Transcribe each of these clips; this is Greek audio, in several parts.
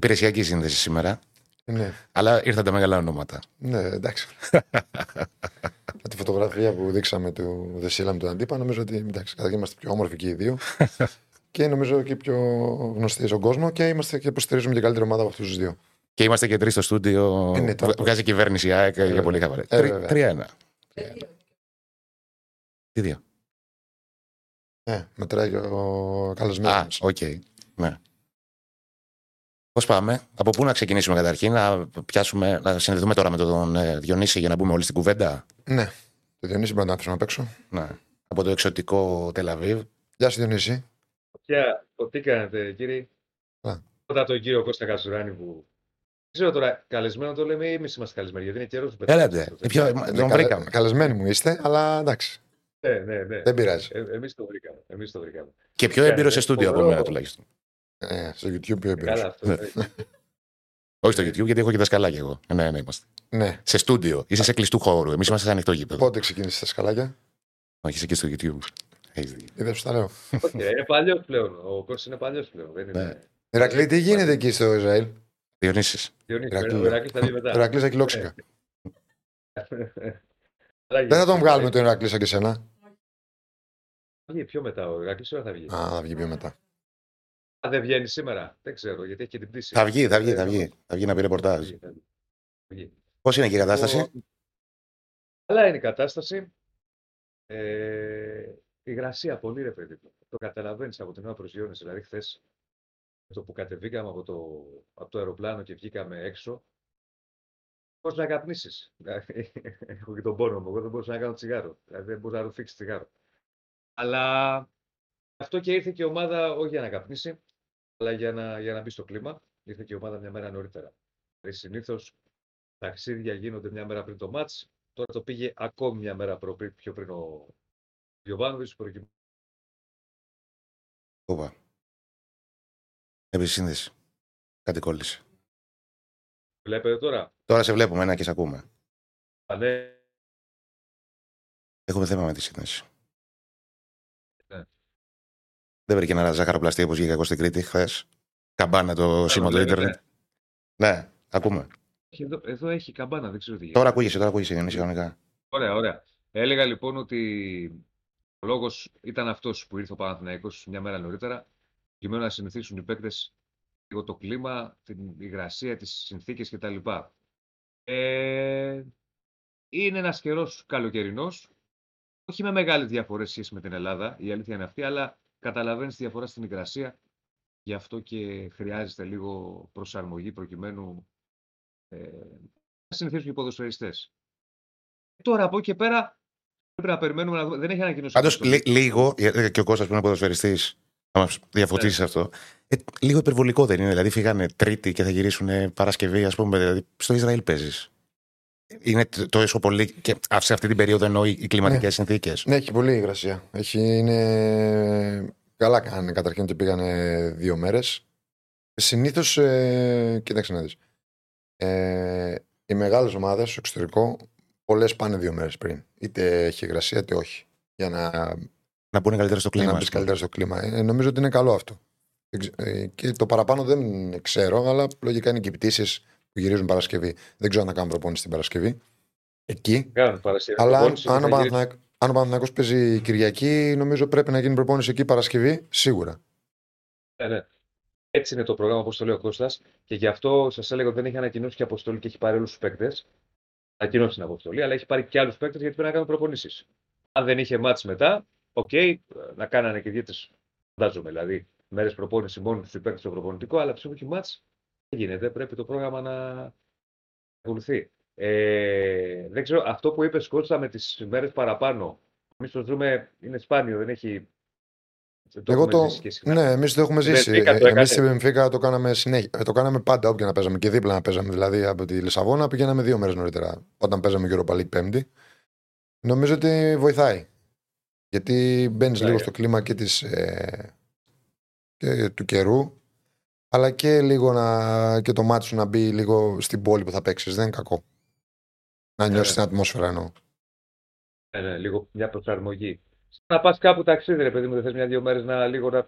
Υπηρεσιακή σύνδεση σήμερα. Ναι, Αλλά ήρθαν τα μεγάλα ονόματα. ναι, εντάξει. Με τη φωτογραφία που δείξαμε του Δεσίλα με τον Αντίπα, νομίζω ότι εντάξει, καταρχήν είμαστε πιο όμορφοι και οι δύο. και νομίζω και πιο γνωστοί στον κόσμο και είμαστε και υποστηρίζουμε και καλύτερη ομάδα από αυτούς τους δύο. Και είμαστε και τρεις στο στούντιο. Ε, ναι, τώρα- Βγα- Βγάζει κυβέρνηση η ΑΕΚ για βέβαια. πολύ χαβαλέ. Ε, βέβαια. Τρία-ένα. Τι δύο; Ναι, μετράει και ο καλεσμένος. Α, οκ. Ναι. Πώς πάμε, από πού να ξεκινήσουμε καταρχήν, να πιάσουμε, να συνδεθούμε τώρα με τον ε, Διονύση για να μπούμε όλοι στην κουβέντα; Ναι, το Διονύση μπορεί να το αφήσουμε απ' έξω. Ναι. Από το εξωτικό Τελαβίβ. Γεια σου Διονύση. Ποια, ο, τι κάνετε κύριε; Α. Πρώτα τον κύριο Κώστα Καζουράνη που. Δεν ξέρω τώρα, καλεσμένο το λέμε ή εμείς είμαστε καλεσμένοι, γιατί είναι καιρός που Έλατε. Ε, ποιο- Ναι, Τον καλε- βρήκαμε. Καλεσμένοι μου είστε, αλλά εντάξει, Ναι, ναι, ναι. δεν πειράζει. Ε, εμείς το βρήκαμε. Εμείς το βρήκαμε. Και πιο έμπειρος σε στούντιο από Φοβερό. μένα τουλάχιστον. Ε, στο YouTube πιο Καλά, εμπειρός. αυτό. Ναι. ναι. Όχι στο YouTube, γιατί έχω και δασκαλάκια εγώ. Ε, Ναι, ναι, είμαστε. Ναι. Σε στούντιο. Είσαι σε κλειστού χώρου. Εμείς είμαστε σε ανοιχτό γήπεδο. Πότε ξεκίνησες τα σκαλάκια, Όχι, είσαι και στο YouTube. Έχεις δίκιο. είδες σου τα λέω. Όχι, είναι παλιός πλέον. Ο Κώστας είναι παλιός πλέον. Δεν Ναι. είναι. Ηρακλή, τι γίνεται εκεί στο Ισραήλ; Διονύσης. Διονύσης, Ηρακλή. ο Ηρακλής θα δει μετά. Ηρακλής ακυλόξικα. Αλλά Δεν θα τον βγάλουμε Ε, τον Ηρακλή σαν και σένα. Θα βγει πιο μετά ο Ηρακλής, ώρα θα βγει. Α, θα βγει πιο μετά. Α, δεν βγαίνει σήμερα. Δεν ξέρω, γιατί έχει και την πτήση. Θα βγει, θα βγει, θα Ε, βγει. Θα βγει να πει θα ρεπορτάζ. βγει, θα βγει. Θα βγει. Πώς είναι εκεί η κατάσταση; Καλά είναι η κατάσταση. Ε, υγρασία πολύ, ρε παιδί μου. Το καταλαβαίνεις από την ώρα προσγειώνεσαι. Δηλαδή, χθες το που κατεβήκαμε από το, από το αεροπλάνο και βγήκαμε έξω, πώς να καπνίσεις; Δηλαδή, έχω και τον πόνο μου. Εγώ δεν μπορούσα να κάνω τσιγάρο. Δηλαδή, δεν μπορούσα να ρουφήξει τσιγάρο. Αλλά αυτό και ήρθε και η ομάδα όχι για να καπνίσει, αλλά για να, για να μπει στο κλίμα. Ήρθε και η ομάδα μια μέρα νωρίτερα. Δηλαδή, συνήθως ταξίδια γίνονται μια μέρα πριν το μάτς. Τώρα το πήγε ακόμη μια μέρα προ- πριν- πιο πριν ο Γιωβάνοβιτς προκειμένου Όπα. Επισύνδεση. Κάτι κόλλησε. Βλέπετε τώρα. Τώρα σε βλέπουμε, ένα και σε ακούμε. Α, ναι, Έχουμε θέμα με τη σύνδεση. Δεν βρήκε ένα ζαχαροπλαστή όπως βγήκα εγώ στην Κρήτη χθες. Καμπάνα το σήμα του λέγεται. Ιντερνετ. Ναι, ακούμε. έχει εδώ, εδώ έχει καμπάνα, δεν ξέρω τι γίνεται. Τώρα ακούγεσαι, τώρα ακούγεσαι, Διονύση, κανονικά. Ωραία, ωραία. Έλεγα λοιπόν ότι ο λόγος ήταν αυτός που ήρθε ο Παναθηναϊκός μια μέρα νωρίτερα, προκειμένου να συνηθίσουν οι παίκτες λίγο το κλίμα, την υγρασία, τις συνθήκες κτλ. Ε, είναι ένας καιρός καλοκαιρινός, όχι με μεγάλες διαφορές σχέση με την Ελλάδα, η αλήθεια είναι αυτή, αλλά καταλαβαίνεις τη διαφορά στην υγρασία, γι' αυτό και χρειάζεται λίγο προσαρμογή προκειμένου ε, να συνηθίσουν οι ποδοσφαιριστές. Τώρα από εκεί και πέρα πρέπει να περιμένουμε να δούμε. Δεν έχει ανακοινώσει. Πάντως αποστολή. λίγο, γιατί και ο Κώστας που είναι ποδοσφαιριστής, θα μα διαφωτίσεις αυτό. Ε, λίγο υπερβολικό δεν είναι. Δηλαδή φύγανε Τρίτη και θα γυρίσουν Παρασκευή, ας πούμε. Δηλαδή στο Ισραήλ παίζεις. Είναι τ- τόσο πολύ. και σε αυτή την περίοδο εννοώ οι κλιματικές Ναι. συνθήκες. Ναι, έχει πολύ υγρασία. Έχει, είναι... Καλά κάνανε καταρχήν ότι πήγανε δύο μέρες. Συνήθως, ε, κοίταξε να δεις. Ε, οι μεγάλες ομάδες στο εξωτερικό, πολλές πάνε δύο μέρες πριν. Είτε έχει υγρασία είτε όχι. Για να, Να μπουν καλύτερα στο για κλίμα. να ας μπει πούμε. καλύτερα στο κλίμα. Ε, νομίζω ότι είναι καλό αυτό. Δεν ξε- ε, Και το παραπάνω δεν ξέρω, αλλά λογικά είναι και οι πτήσεις που γυρίζουν Παρασκευή. Δεν ξέρω αν θα κάνουν προπόνηση την Παρασκευή. Εκεί. Κάνουν Παρασκευή. Αλλά αν, προπόνηση, αν, ο θα γυρίσει- Παναθηναϊκ- αν ο Παναθηναϊκός παίζει Κυριακή, νομίζω πρέπει να γίνει προπόνηση εκεί Παρασκευή, σίγουρα. Ναι, ναι. Έτσι είναι το πρόγραμμα, όπως το λέει ο Κώστας Και γι' αυτό σας έλεγα ότι δεν έχει ανακοινώσει και αποστολή και έχει πάρει όλους τους παίκτες. Ανακοινώσει την αποστολή, αλλά έχει πάρει και άλλους παίκτες γιατί πρέπει να κάνουν προπονήσεις. Αν δεν είχε ματς μετά, οκ, να κάνανε και διέτε, φαντάζομαι δηλαδή, μέρες προπόνηση μόνο τους παίκτες στο προπονητικό, αλλά εφόσον έχει ματς, δεν γίνεται. Πρέπει το πρόγραμμα να ακολουθεί. Ε, δεν ξέρω, αυτό που είπε Κώστα με τις μέρες παραπάνω. Εμείς το ζούμε, είναι σπάνιο, δεν έχει. δεν Εγώ έχουμε το. ζήσει και συχνά. Ναι, εμείς το έχουμε ζήσει. Μπενφίκα το Εμείς έκανε. στην Μπενφίκα το κάναμε συνέχεια. Ε, Το κάναμε πάντα όποια να παίζαμε και δίπλα να παίζαμε. Δηλαδή από τη Λισαβόνα πηγαίναμε δύο μέρες νωρίτερα. Όταν παίζαμε Europa League Πέμπτη. Νομίζω ότι βοηθάει. Γιατί μπαίνεις Ναι. λίγο στο κλίμα και, της, ε, και του καιρού. Αλλά και λίγο να, και το μάτι σου να μπει λίγο στην πόλη που θα παίξεις. Δεν είναι κακό. Να νιώσεις ναι. την ατμόσφαιρα εννοώ. Ναι, ναι, λίγο μια προσαρμογή. Να πας κάπου ταξίδι, ρε παιδί μου, δεν θες μια-δύο μέρες να λίγο να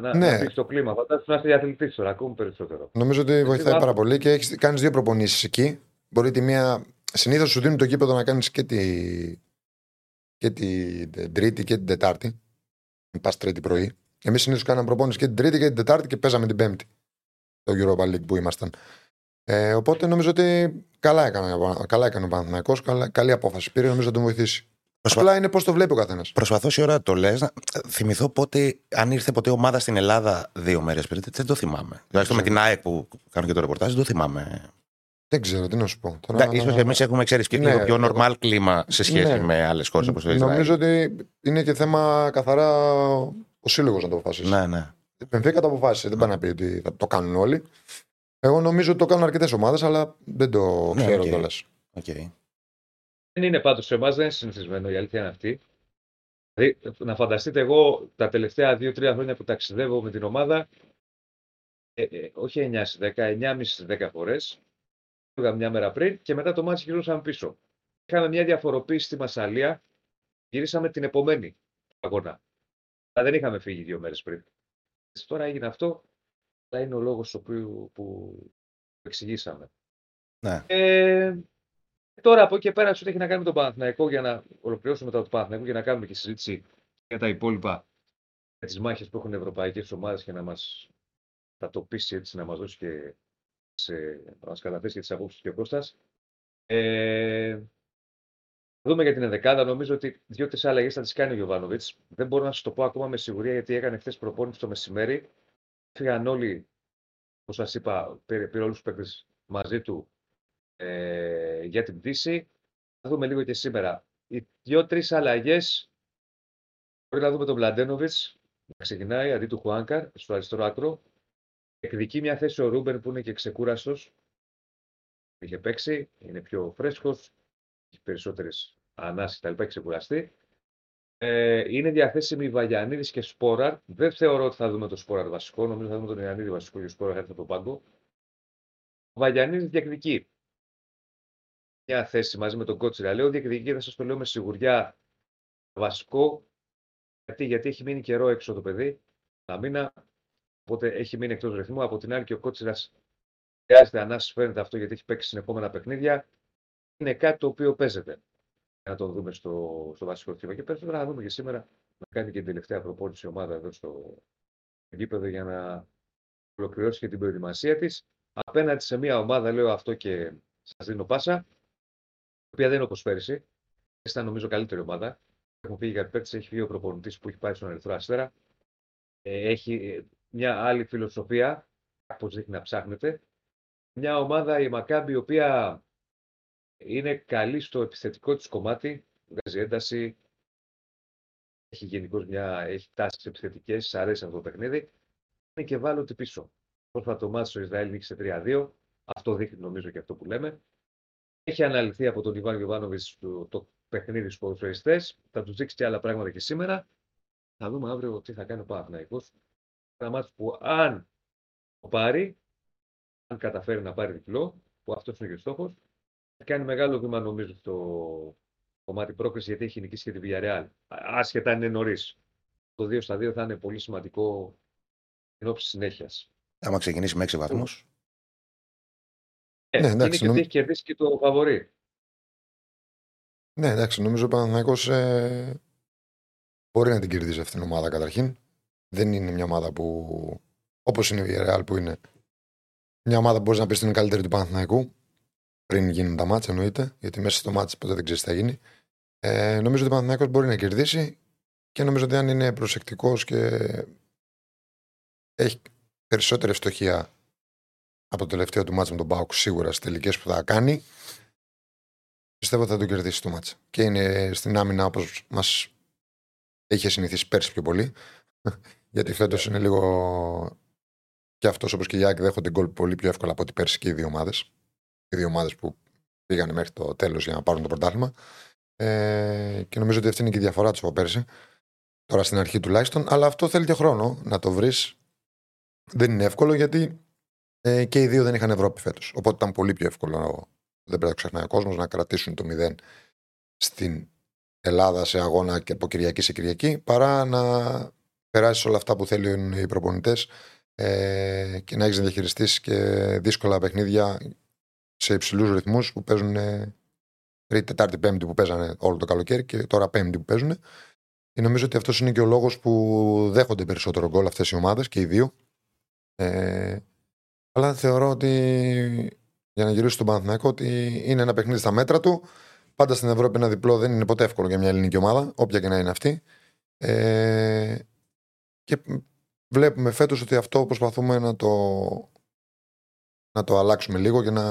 Να, Ναι. να μπει στο κλίμα. Φαντάζομαι να είσαι διαθλητή τώρα, ακόμη περισσότερο. Νομίζω ότι βοηθάει βάθος. πάρα πολύ και έχεις κάνεις δύο προπονήσεις εκεί. Μπορεί τη μία. Συνήθως σου δίνουν το κήπεδο να κάνεις και, τη... και την Τρίτη και την Τετάρτη. Πας Τρίτη πρωί. Εμείς συνήθως κάναμε προπόνηση και την Τρίτη και την Τετάρτη και παίζαμε την Πέμπτη. Το Europa League που ήμασταν. Ε, οπότε νομίζω ότι καλά έκανε, καλά έκανε ο Παναθηναϊκός, καλά, καλή απόφαση πήρε, νομίζω θα τον βοηθήσει. Προσπα- Απλά είναι πώς το βλέπει ο καθένας. Προσπαθώ η ώρα το λες. Θυμηθώ πότε, αν ήρθε ποτέ ομάδα στην Ελλάδα δύο μέρες πριν. Δεν το θυμάμαι. Τουλάχιστον με την ΑΕΚ που κάνω και το ρεπορτάζ, δεν το θυμάμαι. Δεν ξέρω τι να σου πω. Τώρα... Τώρα... σω εμείς έχουμε ξέρεις και Ναι, λίγο πιο εγώ- normal κλίμα σε σχέση Ναι. με άλλες χώρες όπως το Ισραήλ. Νομίζω ότι είναι και θέμα καθαρά ο σύλλογος να το αποφασίσει. Ναι, ναι. Η Μπενφίκα το αποφάσισε. Δεν πάει να πει ότι θα το κάνουν όλοι. Εγώ νομίζω ότι το κάνουν αρκετές ομάδες, αλλά δεν το Ναι, ξέρω οκ. κιόλας. Okay. Δεν είναι πάντως σε εμάς, δεν είναι συνηθισμένο, η αλήθεια είναι αυτή. Δηλαδή, να φανταστείτε εγώ τα τελευταία 2-3 χρόνια που ταξιδεύω με την ομάδα, ε, ε, όχι 9 στις 10, 9,5 στις 10 φορές, πήγα μια μέρα πριν και μετά το ματς γυρνούσαμε πίσω. Είχαμε μια διαφοροποίηση στη Μασσαλία, γυρίσαμε την επομένη αγώνα. Αλλά δεν είχαμε φύγει δύο μέρες πριν. Τώρα έγινε αυτό, αλλά είναι ο λόγος που, που εξηγήσαμε. Ναι. Ε, τώρα από εκεί και πέρα, ό,τι έχει να κάνει με τον Παναθηναϊκό, για να ολοκληρώσουμε μετά το Παναθηναϊκό και να κάνουμε και συζήτηση για τα υπόλοιπα, για τις μάχες που έχουν οι ευρωπαϊκές ομάδες και να μας τα τοπίσει έτσι, να μας δώσει και σε, να μας καταθέσει και τις απόψεις και ο Κώστας. Ε, θα δούμε για την ενδεκάδα. Νομίζω ότι δύο-τρεις αλλαγές θα τις κάνει ο Γιωβάνοβιτς. Δεν μπορώ να σας το πω ακόμα με σιγουριά γιατί έκανε χθες προπόνηση το μεσημέρι. Φύγαν όλοι, όπως σας είπα, πήρε, πήρε όλους τους παίκτες μαζί του ε, για την πτήση. Θα δούμε λίγο και σήμερα. Οι δύο-τρεις αλλαγές μπορεί να δούμε τον Βλαντένοβιτς να ξεκινάει αντί του Χουάνκαρ στο αριστερό άκρο. Εκδικεί μια θέση ο Ρούμπεν που είναι και ξεκούραστος. Είχε παίξει, είναι πιο φρέσκος, έχει περισσότερες ανάσει κτλ. Έχει ξεκουραστεί. Ε, είναι διαθέσιμοι Βαγιανίδης και Σπόραρ. Δεν θεωρώ ότι θα δούμε τον Σπόραρ βασικό. Νομίζω θα δούμε τον Ιωαννίδη βασικό και ο Σπόραρ θα έρθει από τον πάγκο. Ο Βαγιανίδης διεκδικεί μια θέση μαζί με τον Κότσιρα. Λέω διεκδικεί, θα σας το λέω με σιγουριά βασικό. Γιατί, γιατί έχει μείνει καιρό έξω το παιδί. Ένα μήνα. Οπότε έχει μείνει εκτός ρυθμού. Από την άλλη και ο Κότσιρας χρειάζεται ανάση, φαίνεται αυτό γιατί έχει παίξει συνεπόμενα παιχνίδια. Είναι κάτι το οποίο παίζεται. Να το δούμε στο, στο βασικό κλίμα. Και περισσότερα να δούμε και σήμερα να κάνει και την τελευταία προπόνηση η ομάδα εδώ στο γήπεδο για να ολοκληρώσει και την προετοιμασία της. Απέναντι σε μια ομάδα, λέω αυτό και σας δίνω πάσα, η οποία δεν είναι όπως πέρυσι. Ήταν νομίζω καλύτερη ομάδα. Έχουν φύγει κάτι παίκτες, έχει φύγει ο προπονητής που έχει πάει στον Ερυθρό Αστέρα. Ε, έχει ε, μια άλλη φιλοσοφία, όπω δείχνει να ψάχνετε. Μια ομάδα, η Μακάμπη, η οποία είναι καλή στο επιθετικό της κομμάτι, βγάζει ένταση, έχει γενικώς μια, έχει τάσεις επιθετικές, της αρέσει αυτό το παιχνίδι. Είναι και βάλωτη πίσω. Πρόσφατο μάτι στο Ισραήλ νίκησε 3-2, αυτό δείχνει νομίζω και αυτό που λέμε. Έχει αναλυθεί από τον Ιβάν Γιωβάνοβιτς το, το παιχνίδι στους ποδοσφαιριστές, θα τους δείξει και άλλα πράγματα και σήμερα. Θα δούμε αύριο τι θα κάνει ο Παναθηναϊκός. Ένα μάτι που αν το πάρει, αν καταφέρει να πάρει διπλό, που αυτός είναι και ο στόχος, θα κάνει μεγάλο βήμα νομίζω στο κομμάτι πρόκριση γιατί έχει νικήσει και τη Villarreal. Άσχετα αν είναι νωρίς. Το 2 στα 2 θα είναι πολύ σημαντικό εν ώψη συνέχειας. Άμα ξεκινήσει με 6 βαθμούς. Ε, Ναι, είναι εντάξει, και νομ- ότι έχει κερδίσει και το φαβορή. Ναι, εντάξει, νομίζω ο Παναθηναϊκός ε, μπορεί να την κερδίσει αυτήν την ομάδα καταρχήν. Δεν είναι μια ομάδα που, όπως είναι η Villarreal που είναι, μια ομάδα που μπορείς να πεις ότι είναι καλύτερη του Παναθηναϊκού πριν γίνουν τα μάτια εννοείται, γιατί μέσα στο μάτς ποτέ δεν ξέρεις τι θα γίνει. Ε, νομίζω ότι ο Παναθηναϊκός μπορεί να κερδίσει και νομίζω ότι αν είναι προσεκτικός και έχει περισσότερη ευστοχία από το τελευταίο του μάτς με τον Πάουκ σίγουρα στις τελικές που θα κάνει, πιστεύω ότι θα το κερδίσει το μάτς. Και είναι στην άμυνα όπως μας είχε συνηθίσει πέρσι πιο πολύ. Γιατί φέτος είναι λίγο. Και αυτός όπως και η Άκη δέχονται γκολ πολύ πιο εύκολα από ό,τι πέρσι και οι δύο ομάδες. Οι δύο ομάδες που πήγαν μέχρι το τέλος για να πάρουν το πρωτάθλημα. Ε, και νομίζω ότι αυτή είναι και η διαφορά του από πέρσι. Τώρα στην αρχή τουλάχιστον. Αλλά αυτό θέλει και χρόνο να το βρεις. Δεν είναι εύκολο γιατί ε, και οι δύο δεν είχαν Ευρώπη φέτος. Οπότε ήταν πολύ πιο εύκολο, δεν πρέπει να το ξεχνάει ο κόσμος, να κρατήσουν το 0 στην Ελλάδα σε αγώνα και από Κυριακή σε Κυριακή παρά να περάσεις όλα αυτά που θέλουν οι προπονητές ε, και να έχεις να διαχειριστείς και δύσκολα παιχνίδια σε υψηλούς ρυθμούς που παίζουν ε, Τρίτη, Τετάρτη, Πέμπτη που παίζανε όλο το καλοκαίρι και τώρα Πέμπτη που παίζουν. Και νομίζω ότι αυτός είναι και ο λόγος που δέχονται περισσότερο γκολ αυτές οι ομάδες και οι δύο. Ε, αλλά θεωρώ ότι για να γυρίσω στον Παναθηναϊκό ότι είναι ένα παιχνίδι στα μέτρα του. Πάντα στην Ευρώπη ένα διπλό δεν είναι ποτέ εύκολο για μια ελληνική ομάδα, όποια και να είναι αυτή. Ε, και βλέπουμε φέτος ότι αυτό προσπαθούμε να το, να το αλλάξουμε λίγο και να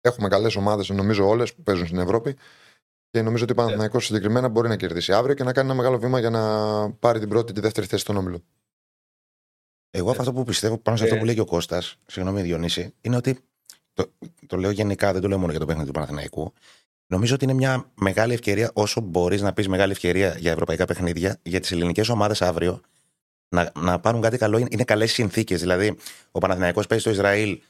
έχουμε καλές ομάδες, νομίζω όλες που παίζουν στην Ευρώπη. Και νομίζω ότι ο Παναθηναϊκός συγκεκριμένα μπορεί να κερδίσει αύριο και να κάνει ένα μεγάλο βήμα για να πάρει την πρώτη και τη δεύτερη θέση στον όμιλο. Εγώ αυτό που πιστεύω πάνω σε αυτό Ε. που λέει και ο Κώστας, συγγνώμη Διονύση, είναι ότι. Το, το λέω γενικά, δεν το λέω μόνο για το παιχνίδι του Παναθηναϊκού. Νομίζω ότι είναι μια μεγάλη ευκαιρία, όσο μπορείς να πεις μεγάλη ευκαιρία για ευρωπαϊκά παιχνίδια, για τις ελληνικές ομάδες αύριο να, να πάρουν κάτι καλό. Είναι, είναι καλές συνθήκες. Δηλαδή, ο Παναθηναϊκός παίζει στο Ισραήλ.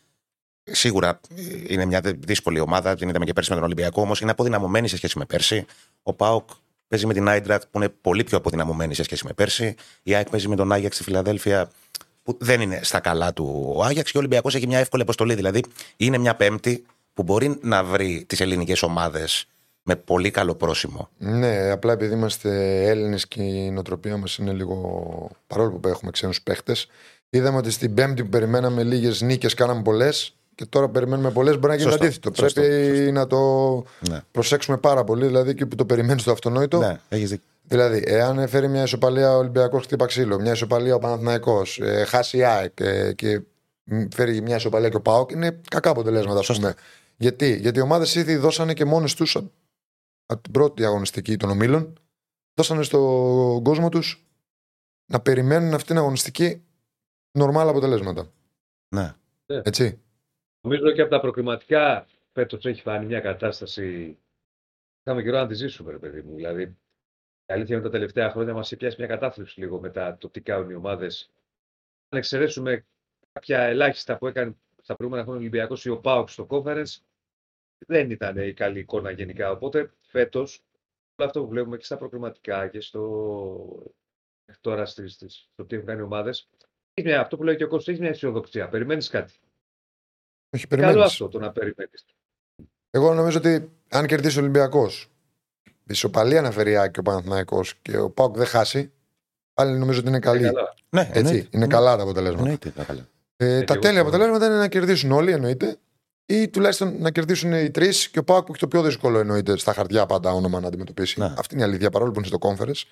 Σίγουρα ε, είναι μια δύσκολη ομάδα, την είδαμε και πέρσι με τον Ολυμπιακό, όμως είναι αποδυναμωμένη σε σχέση με πέρσι. Ο Πάοκ παίζει με την Άιντρακτ που είναι πολύ πιο αποδυναμωμένη σε σχέση με πέρσι. Η ΑΕΚ παίζει με τον Άγιαξ στη Φιλαδέλφια που δεν είναι στα καλά του ο Άγιαξ και ο Ολυμπιακός έχει μια εύκολη αποστολή. Δηλαδή είναι μια Πέμπτη που μπορεί να βρει τις ελληνικές ομάδες με πολύ καλό πρόσημο. Ναι, απλά επειδή είμαστε Έλληνες και η νοοτροπία μας είναι λίγο. παρόλο που έχουμε ξένους παίχτες, είδαμε ότι στην Πέμπτη που περιμέναμε λίγες νίκες κάναμε πολλές και τώρα περιμένουμε πολλές. Μπορεί να γίνει το Σωστό, αντίθετο. σωστό, Πρέπει σωστό. να το Ναι, προσέξουμε πάρα πολύ, δηλαδή και που το περιμένεις το αυτονόητο. ναι έχεις δίκιο. Δηλαδή, εάν φέρει μια ισοπαλία ο Ολυμπιακός χτύπα ξύλο, μια ισοπαλία ο Παναθυναϊκό, ε, χάσει η ΑΕΚ ε, και μ, φέρει μια ισοπαλία και ο ΠΑΟΚ, είναι κακά αποτελέσματα, ας Σωστά. πούμε. Γιατί, Γιατί οι ομάδες ήδη δώσανε και μόνες τους από την πρώτη αγωνιστική των ομίλων, δώσανε στον κόσμο τους να περιμένουν αυτήν την αγωνιστική νορμάλ αποτελέσματα. Ναι. Έτσι. Νομίζω και από τα προκριματικά φέτος έχει φανεί μια κατάσταση. Είχαμε καιρό να τη ζήσουμε, ρε παιδί μου. Δηλαδή, η αλήθεια είναι ότι τα τελευταία χρόνια μας έχει πιάσει μια κατάθλιψη λίγο με τα, το τι κάνουν οι ομάδες. Αν εξαιρέσουμε κάποια ελάχιστα που έκανε στα προηγούμενα χρόνια ο Ολυμπιακός ή ο Πάοξ στο conference, δεν ήταν η καλή εικόνα γενικά. Οπότε φέτος, όλο αυτό που βλέπουμε και στα προκριματικά και στο. μέχρι τώρα στις, στις, στο τι έχουν κάνει οι ομάδες, αυτό που λέει και ο Κώστας, έχει μια αισιοδοξία. Περιμένεις κάτι. Όχι, Καλό περιμένεις. αυτό το να περιμένεις. Εγώ νομίζω ότι αν κερδίσει ο Ολυμπιακός, ισοπαλία να φέρει η ΑΕΚ και ο Παναθηναϊκός και ο ΠΑΟΚ δεν χάσει, πάλι νομίζω ότι είναι καλή. Καλά. Ναι, Έτσι, εννοείται. είναι καλά τα αποτελέσματα. Εννοείται, είναι καλά. Ε, και τα εγώ τέλεια συμφωνώ. αποτελέσματα είναι να κερδίσουν όλοι, εννοείται. Ή τουλάχιστον να κερδίσουν οι τρεις και ο ΠΑΟΚ που έχει το πιο δύσκολο, εννοείται, στα χαρτιά πάντα όνομα να αντιμετωπίσει. Ναι. Αυτή είναι η αλήθεια, παρόλο που είναι στο conference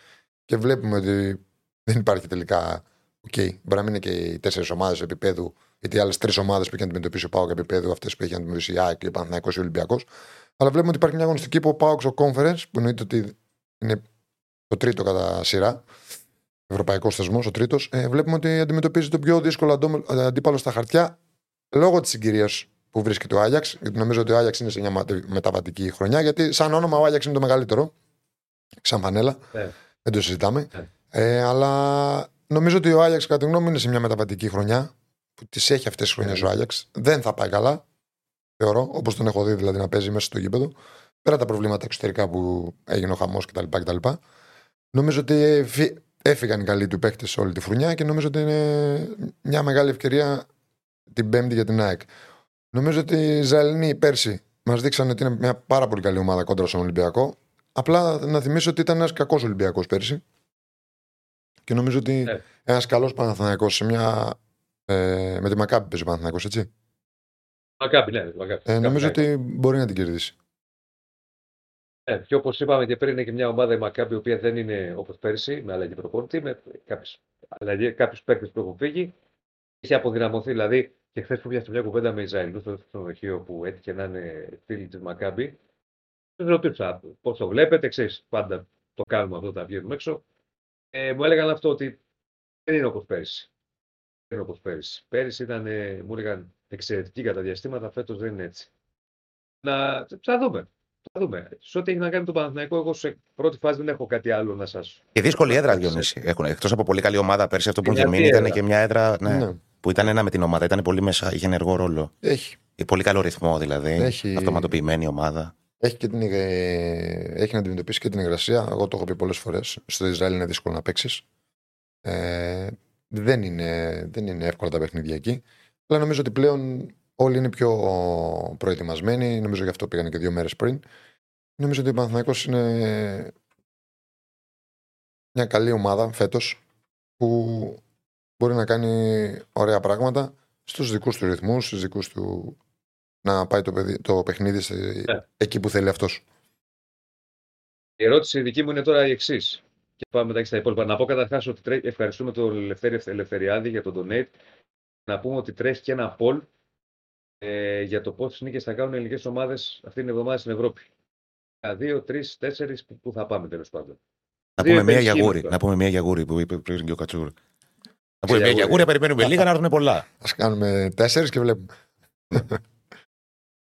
και βλέπουμε ότι δεν υπάρχει τελικά. Οκ, μπορεί να μην είναι και οι τέσσερις ομάδες επίπεδου, γιατί οι άλλες τρεις ομάδες που έχει αντιμετωπίσει ο ΠΑΟΚ επίπεδου, αυτές που έχει αντιμετωπίσει η ΑΕΚ, ο Παναθηναϊκός ή ο Ολυμπιακός. Αλλά βλέπουμε ότι υπάρχει μια αγωνιστική που ο ΠΑΟΚ στο conference, που εννοείται ότι είναι το τρίτο κατά σειρά, ευρωπαϊκός θεσμός, ο τρίτος, ε, βλέπουμε ότι αντιμετωπίζει τον πιο δύσκολο αντόμ- αντίπαλο στα χαρτιά λόγω της συγκυρίας που βρίσκεται ο Άγιαξ. Γιατί νομίζω ότι ο Άγιαξ είναι σε μια ματε- μεταβατική χρονιά. Γιατί σαν όνομα ο Άγιαξ είναι το μεγαλύτερο. Σαν φανέλα. Ναι. Δεν το συζητάμε. Ναι. Ε, αλλά νομίζω ότι ο Άγιαξ, κατά τη γνώμη μου, είναι σε μια μεταβατική χρονιά. Που τις έχει αυτές τις χρονιές Ναι. ο Άγιαξ. Δεν θα πάει καλά. Θεωρώ, όπως τον έχω δει δηλαδή να παίζει μέσα στο γήπεδο. Πέρα τα προβλήματα εξωτερικά που έγινε ο χαμός κτλ. κτλ. Νομίζω ότι εφη- έφυγαν οι καλοί του παίχτε σε όλη τη φρουνιά και νομίζω ότι είναι μια μεγάλη ευκαιρία την Πέμπτη για την ΑΕΚ. Νομίζω ότι οι Ισραηλινοί πέρσι μας δείξαν ότι είναι μια πάρα πολύ καλή ομάδα κόντρα στον Ολυμπιακό. Απλά να θυμίσω ότι ήταν ένας κακός Ολυμπιακός πέρσι. Και νομίζω ότι Ναι. ένας καλός Παναθηναϊκός σε μια. Ε, με τη Μακάμπη παίζει ο Παναθηναϊκός, έτσι. Μακάμπι, ναι. Μακάμπι. Ε, νομίζω Μακάμπι. ότι μπορεί να την κερδίσει. Ναι, και όπως είπαμε και πριν, είναι και μια ομάδα η Μακάμπι, η οποία δεν είναι όπως πέρσι, με αλλαγή προπονητή, με κάποιους παίκτες που έχουν φύγει. Έχει αποδυναμωθεί, δηλαδή, και χθες που πιάσαμε μια κουβέντα με Ισραηλού στο ξενοδοχείο που έτυχε να είναι φίλοι της Μακάμπι. Τους ρωτήσα πώς το βλέπετε, ξέρεις, πάντα το κάνουμε αυτό όταν βγαίνουμε έξω. Ε, μου έλεγαν αυτό ότι δεν είναι όπως πέρσι. Δεν είναι όπως πέρσι. Πέρσι ήταν, ε, μου έλεγαν εξαιρετική κατά διαστήματα, φέτος δεν είναι έτσι. Να, θα δούμε. Θα δούμε. Σε ό,τι έχει να κάνει το Παναθηναϊκό, εγώ σε πρώτη φάση δεν έχω κάτι άλλο να σας. Και δύσκολη έδρα, Διονύση. Έχουν. Εκτός από πολύ καλή ομάδα πέρσι, αυτό που Είναι είχε μείνει αυτή ήταν έδρα. και μια έδρα ναι, Ναι. Που ήταν ένα με την ομάδα. Ήταν πολύ μέσα, είχε ενεργό ρόλο. Έχει. Ε, Πολύ καλό ρυθμό δηλαδή. Έχει- Αυτοματοποιημένη ομάδα. Έχει, και την, ε, έχει να αντιμετωπίσει και την υγρασία. Εγώ το έχω πει πολλές φορές. Στο Ισραήλ είναι δύσκολο να παίξεις. Ε, δεν, είναι, δεν είναι εύκολα τα παιχνίδια εκεί. Αλλά νομίζω ότι πλέον όλοι είναι πιο προετοιμασμένοι. Νομίζω γι' αυτό πήγαν και δύο μέρες πριν. Νομίζω ότι ο Παναθηναϊκός είναι μια καλή ομάδα φέτος που μπορεί να κάνει ωραία πράγματα στους δικούς του ρυθμούς, στους δικούς του να πάει το, παιδί, το παιχνίδι σε, Ναι. εκεί που θέλει αυτός. Η ερώτηση δική μου είναι τώρα η εξής. Και πάμε μετά και στα υπόλοιπα. Να πω καταρχάς ότι τρέ... ευχαριστούμε τον Ελευθέρη Ελευθεριάδη για τον donate. Να πούμε ότι τρέχει και ένα poll ε, για το πόσες νίκες θα κάνουν οι ελληνικές ομάδες αυτή την εβδομάδα στην Ευρώπη. Για δύο, τρεις, τέσσερις που, που θα πάμε τέλος πάντων. Να Δύο πούμε μία υπερχείμενο γιαγούρη. τώρα. Να πούμε μία γιαγούρη που είπε πριν και ο Κατσούρ. Να πούμε μία γιαγούρη. γιαγούρη, περιμένουμε λίγα να έρθουν πολλά. Ας κάνουμε τέσσερις και βλέπουμε.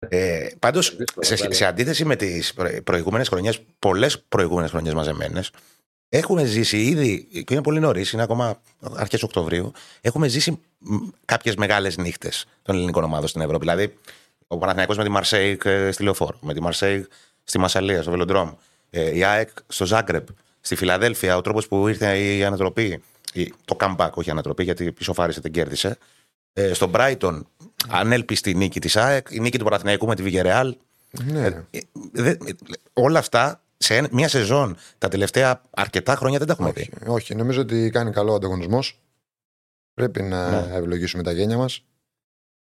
Ε, Πάντως, Δύσκολα, σε, τα σε αντίθεση με τις προηγούμενες χρονιές, πολλές προηγούμενες χρονιές μαζεμένες, έχουμε ζήσει ήδη, και είναι πολύ νωρίς, είναι ακόμα αρχές Οκτωβρίου, έχουμε ζήσει κάποιες μεγάλες νύχτες των ελληνικών ομάδων στην Ευρώπη. Δηλαδή, ο Παναθηναϊκός με τη Μαρσέιγ ε, στη Λεωφόρο, με τη Μαρσέιγ στη Μασσαλία, στο Βελοντρόμ, ε, η ΑΕΚ στο Ζάγκρεμπ, στη Φιλαδέλφια, ο τρόπος που ήρθε η ανατροπή, η- το comeback, όχι η ανατροπή, γιατί ισοφάρισε, δεν κέρδισε. Ε, στο Brighton, ανέλπιστη νίκη της ΑΕΚ, η νίκη του Παναθηναϊκού με τη Βιγερεάλ. Ναι. Ε, δε- όλα αυτά σε ένα- μια σεζόν τα τελευταία αρκετά χρόνια δεν τα έχουμε δει. όχι, όχι, νομίζω ότι κάνει καλό ανταγωνισμός. Πρέπει να Ναι. ευλογήσουμε τα γένια μας.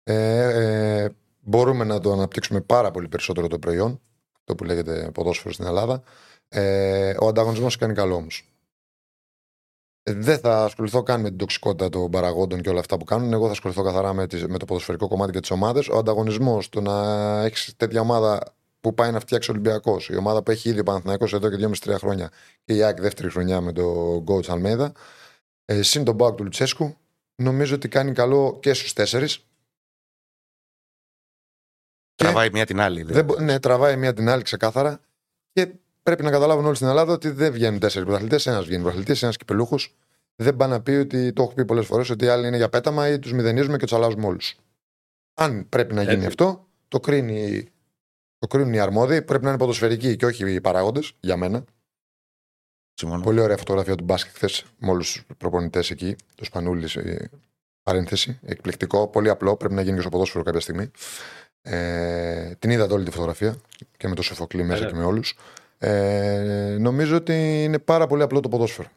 Ε, ε, μπορούμε να το αναπτύξουμε πάρα πολύ περισσότερο το προϊόν. Αυτό που λέγεται ποδόσφαιρο στην Ελλάδα. Ε, ο ανταγωνισμός κάνει καλό όμως. Δεν θα ασχοληθώ καν με την τοξικότητα των παραγόντων και όλα αυτά που κάνουν. Εγώ θα ασχοληθώ καθαρά με, τις- με το ποδοσφαιρικό κομμάτι και τις ομάδες. Ο ανταγωνισμός, το να έχεις τέτοια ομάδα που πάει να φτιάξει Ολυμπιακός, η ομάδα που έχει ήδη ο Παναθηναϊκός εδώ και 2,5-3 χρόνια και η ΑΕΚ δεύτερη χρονιά με τον coach Αλμέδα, ε, συν τον Μπάουκ του Λουτσέσκου, νομίζω ότι κάνει καλό και στους τέσσερις. Τραβάει μία την άλλη. Δεν, μπο- ναι, τραβάει μία την άλλη ξεκάθαρα. Και πρέπει να καταλάβουν όλοι στην Ελλάδα ότι δεν βγαίνουν τέσσερις πρωταθλητές. Ένας βγαίνει πρωταθλητής, ένας κυπελούχος. Δεν πάει να πει ότι το έχω πει πολλές φορές ότι οι άλλοι είναι για πέταμα ή τους μηδενίζουμε και τους αλλάζουμε όλους. Αν πρέπει να γίνει Έτσι. αυτό, το, κρίνει, το κρίνουν οι αρμόδιοι. Πρέπει να είναι ποδοσφαιρικοί και όχι οι παράγοντες, για μένα. Συμφωνώ. Πολύ ωραία φωτογραφία του μπάσκετ χθες με όλου του προπονητές εκεί. Το Σπανούλης, ε, παρένθεση. Εκπληκτικό. Πολύ απλό. Πρέπει να γίνει και στο ποδόσφαιρο κάποια στιγμή. Ε, την είδατε όλη τη φωτογραφία και με το Σοφοκλή μέσα ναι. και με όλους. Ε, νομίζω ότι είναι πάρα πολύ απλό το ποδόσφαιρο.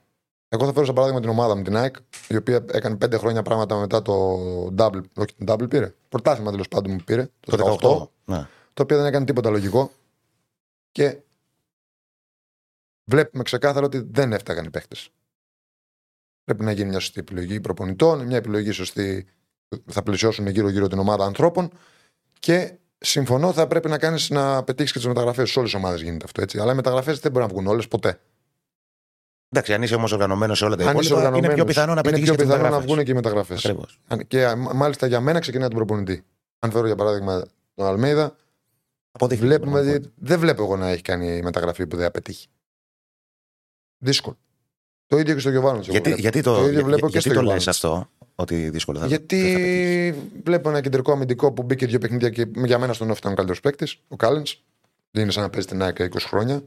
Εγώ θα φέρω σαν παράδειγμα την ομάδα μου, την ΑΕΚ, η οποία έκανε πέντε χρόνια πράγματα μετά το double. Όχι, την double πήρε. Πρωτάθλημα τέλος πάντων μου πήρε. Το, Το 18 18. Ναι. το οποίο δεν έκανε τίποτα λογικό και βλέπουμε ξεκάθαρα ότι δεν έφταγαν οι παίχτε. Πρέπει να γίνει μια σωστή επιλογή προπονητών, μια επιλογή σωστή που θα πλαισιώσουν γύρω-γύρω την ομάδα ανθρώπων και συμφωνώ θα πρέπει να κάνεις να πετύχεις και τις μεταγραφές. Σε όλες τις ομάδες γίνεται αυτό έτσι. Αλλά οι μεταγραφές δεν μπορεί να βγουν όλες ποτέ. Εντάξει, αν είσαι όμως οργανωμένος σε όλα τα Αν είσαι υπόλοιπα, είναι οργανωμένος, πιο πιθανό να είναι πετύχεις πιο και τις πιθανό να μεταγραφές. βγουν και οι μεταγραφές. Ακριβώς. Και α, μάλιστα για μένα ξεκινάει τον προπονητή. Αν φέρω για παράδειγμα τον Αλμέιδα, Αποδείχθηκε. Βλέπουμε ότι δεν βλέπω εγώ να έχει κάνει μεταγραφή που δεν θα πετύχει. Δύσκολο. Το ίδιο και στο Γιωβάνο. Γιατί, γιατί το, Το ίδιο για- βλέπω και γιατί στο το Γιωβάνοβιτς. λες αυτό, ότι δύσκολο θα δεν θα πετύχεις. Γιατί βλέπω ένα κεντρικό αμυντικό που μπήκε δύο παιχνίδια και για μένα στον off ήταν ο καλύτερος παίκτης, ο Κάλεν. Δεν είναι σαν να παίζει την ΑΕΚ 20 χρόνια.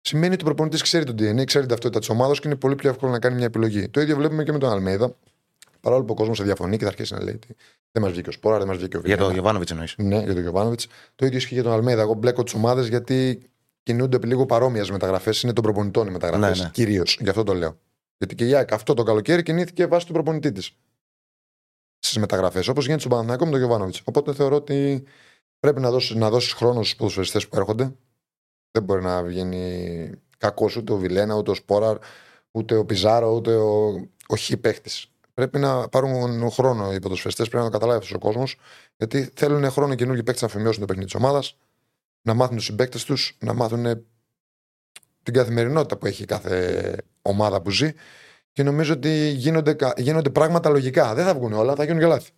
Σημαίνει ότι ο προπονητής ξέρει τον DNA, ξέρει την ταυτότητα της ομάδας και είναι πολύ πιο εύκολο να κάνει μια επιλογή. Το ίδιο βλέπουμε και με τον Αλμέιδα. Παρόλο που ο κόσμος διαφωνεί και θα αρχίσει να λέει ότι δεν μας βγήκε ο Σπόρα, δεν μας βγήκε ο Για Βιλένα. το Γιωβάνοβιτς εννοείς. Ναι, για τον Γιωβάνοβιτς. Το ίδιο ισχύει για τον Αλμέδα. Εγώ μπλέκω τις ομάδες γιατί κινούνται επί λίγο παρόμοιες μεταγραφές. Είναι των προπονητών οι μεταγραφές. Ναι, ναι. Κυρίως. Γι' αυτό το λέω. Γιατί και η ΑΕΚ αυτό το καλοκαίρι κινήθηκε βάσει του προπονητή της. Στις μεταγραφές. Όπως γίνεται στον Παναθηναϊκό με τον Γιωβάνοβιτς. Οπότε θεωρώ ότι πρέπει να δώσεις να δώσεις χρόνο στους ποδοσφαιριστές που έρχονται. Δεν μπορεί να βγαίνει κακός ούτε ο Βιλένα, ούτε ο Σπόραρ, ούτε ο Πιζάρο, ούτε ο, ο Χ παίχτης. Πρέπει να πάρουν χρόνο οι ποδοσφαιριστές, πρέπει να το καταλάβει αυτός ο κόσμος. Γιατί θέλουν χρόνο οι καινούργιοι παίκτε να αφημιώσουν το παιχνίδι της ομάδας, να μάθουν τους συμπαίκτες τους, να μάθουν την καθημερινότητα που έχει κάθε ομάδα που ζει. Και νομίζω ότι γίνονται, κα- γίνονται πράγματα λογικά. Δεν θα βγουν όλα, θα γίνουν και λάθη.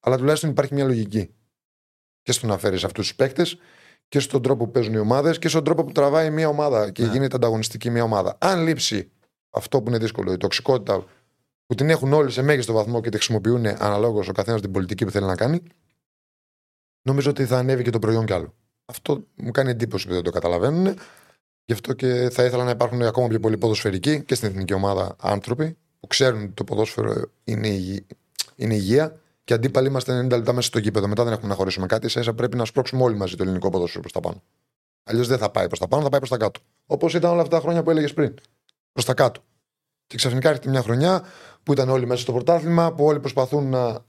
Αλλά τουλάχιστον υπάρχει μια λογική. Και στο να φέρεις αυτούς τους παίκτε και στον τρόπο που παίζουν οι ομάδες και στον τρόπο που τραβάει μια ομάδα και Ναι. γίνεται ανταγωνιστική μια ομάδα. Αν λείψει αυτό που είναι δύσκολο, η τοξικότητα που την έχουν όλοι σε μέγιστο βαθμό και τη χρησιμοποιούν αναλόγως ο καθένας την πολιτική που θέλει να κάνει, νομίζω ότι θα ανέβει και το προϊόν κι άλλο. Αυτό μου κάνει εντύπωση που δεν το καταλαβαίνουν. Γι' αυτό και θα ήθελα να υπάρχουν ακόμα πιο πολλοί ποδοσφαιρικοί και στην εθνική ομάδα άνθρωποι που που ξέρουν ότι το ποδόσφαιρο είναι, υγι... είναι υγεία και αντίπαλοι είμαστε 90 λεπτά μέσα στο γήπεδο. Μετά δεν έχουμε να χωρίσουμε κάτι. Σε πρέπει να σπρώξουμε όλοι μαζί το ελληνικό ποδόσφαιρο προς τα πάνω. Αλλιώς δεν θα πάει προς τα πάνω, θα πάει προς τα κάτω. Όπως ήταν όλα αυτά τα χρόνια που έλεγες πριν. Προς τα κάτω. Και ξαφνικά έρχεται μια χρονιά που ήταν όλοι μέσα στο πρωτάθλημα, που όλοι προσπαθούν να,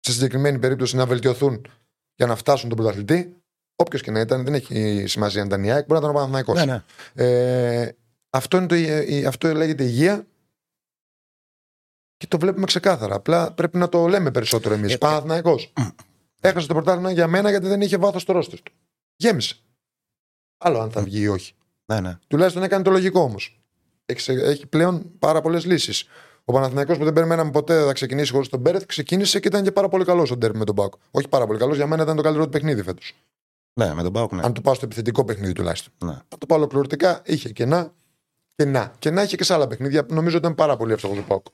σε συγκεκριμένη περίπτωση να βελτιωθούν για να φτάσουν τον πρωταθλητή. Όποιος και να ήταν, δεν έχει σημασία αν ήταν η ΑΕΚ, μπορεί να ήταν ο Παναθηναϊκός. Ναι, ναι. Ε, αυτό, είναι το, ε, αυτό λέγεται υγεία και το βλέπουμε ξεκάθαρα. Απλά πρέπει να το λέμε περισσότερο εμείς. Ε, Παναθηναϊκός. Έχασε το πρωτάθλημα για μένα γιατί δεν είχε βάθος στο ρόστερ του. Γέμισε. Άλλο αν θα βγει ή όχι. ναι, ναι. Τουλάχιστον έκανε το λογικό όμως. Έχει, έχει πλέον πάρα πολλές λύσεις. Ο Παναθηναϊκός που δεν περιμέναμε ποτέ θα ξεκινήσει χωρίς τον Μπέρεθ, ξεκίνησε και ήταν και πάρα πολύ καλός στον τέρμι με τον Μπάουκ. Όχι πάρα πολύ καλός, για μένα ήταν το καλύτερο του παιχνίδι φέτος. Ναι, με τον Πάοκ, ναι. Αν το πάω στο επιθετικό παιχνίδι τουλάχιστον. ναι. Αν το πάω ολοκληρωτικά, είχε κενά. Κενά. Κενά είχε και σε άλλα παιχνίδια. Νομίζω ότι ήταν πάρα πολύ εύστοχο ο Πάουκ.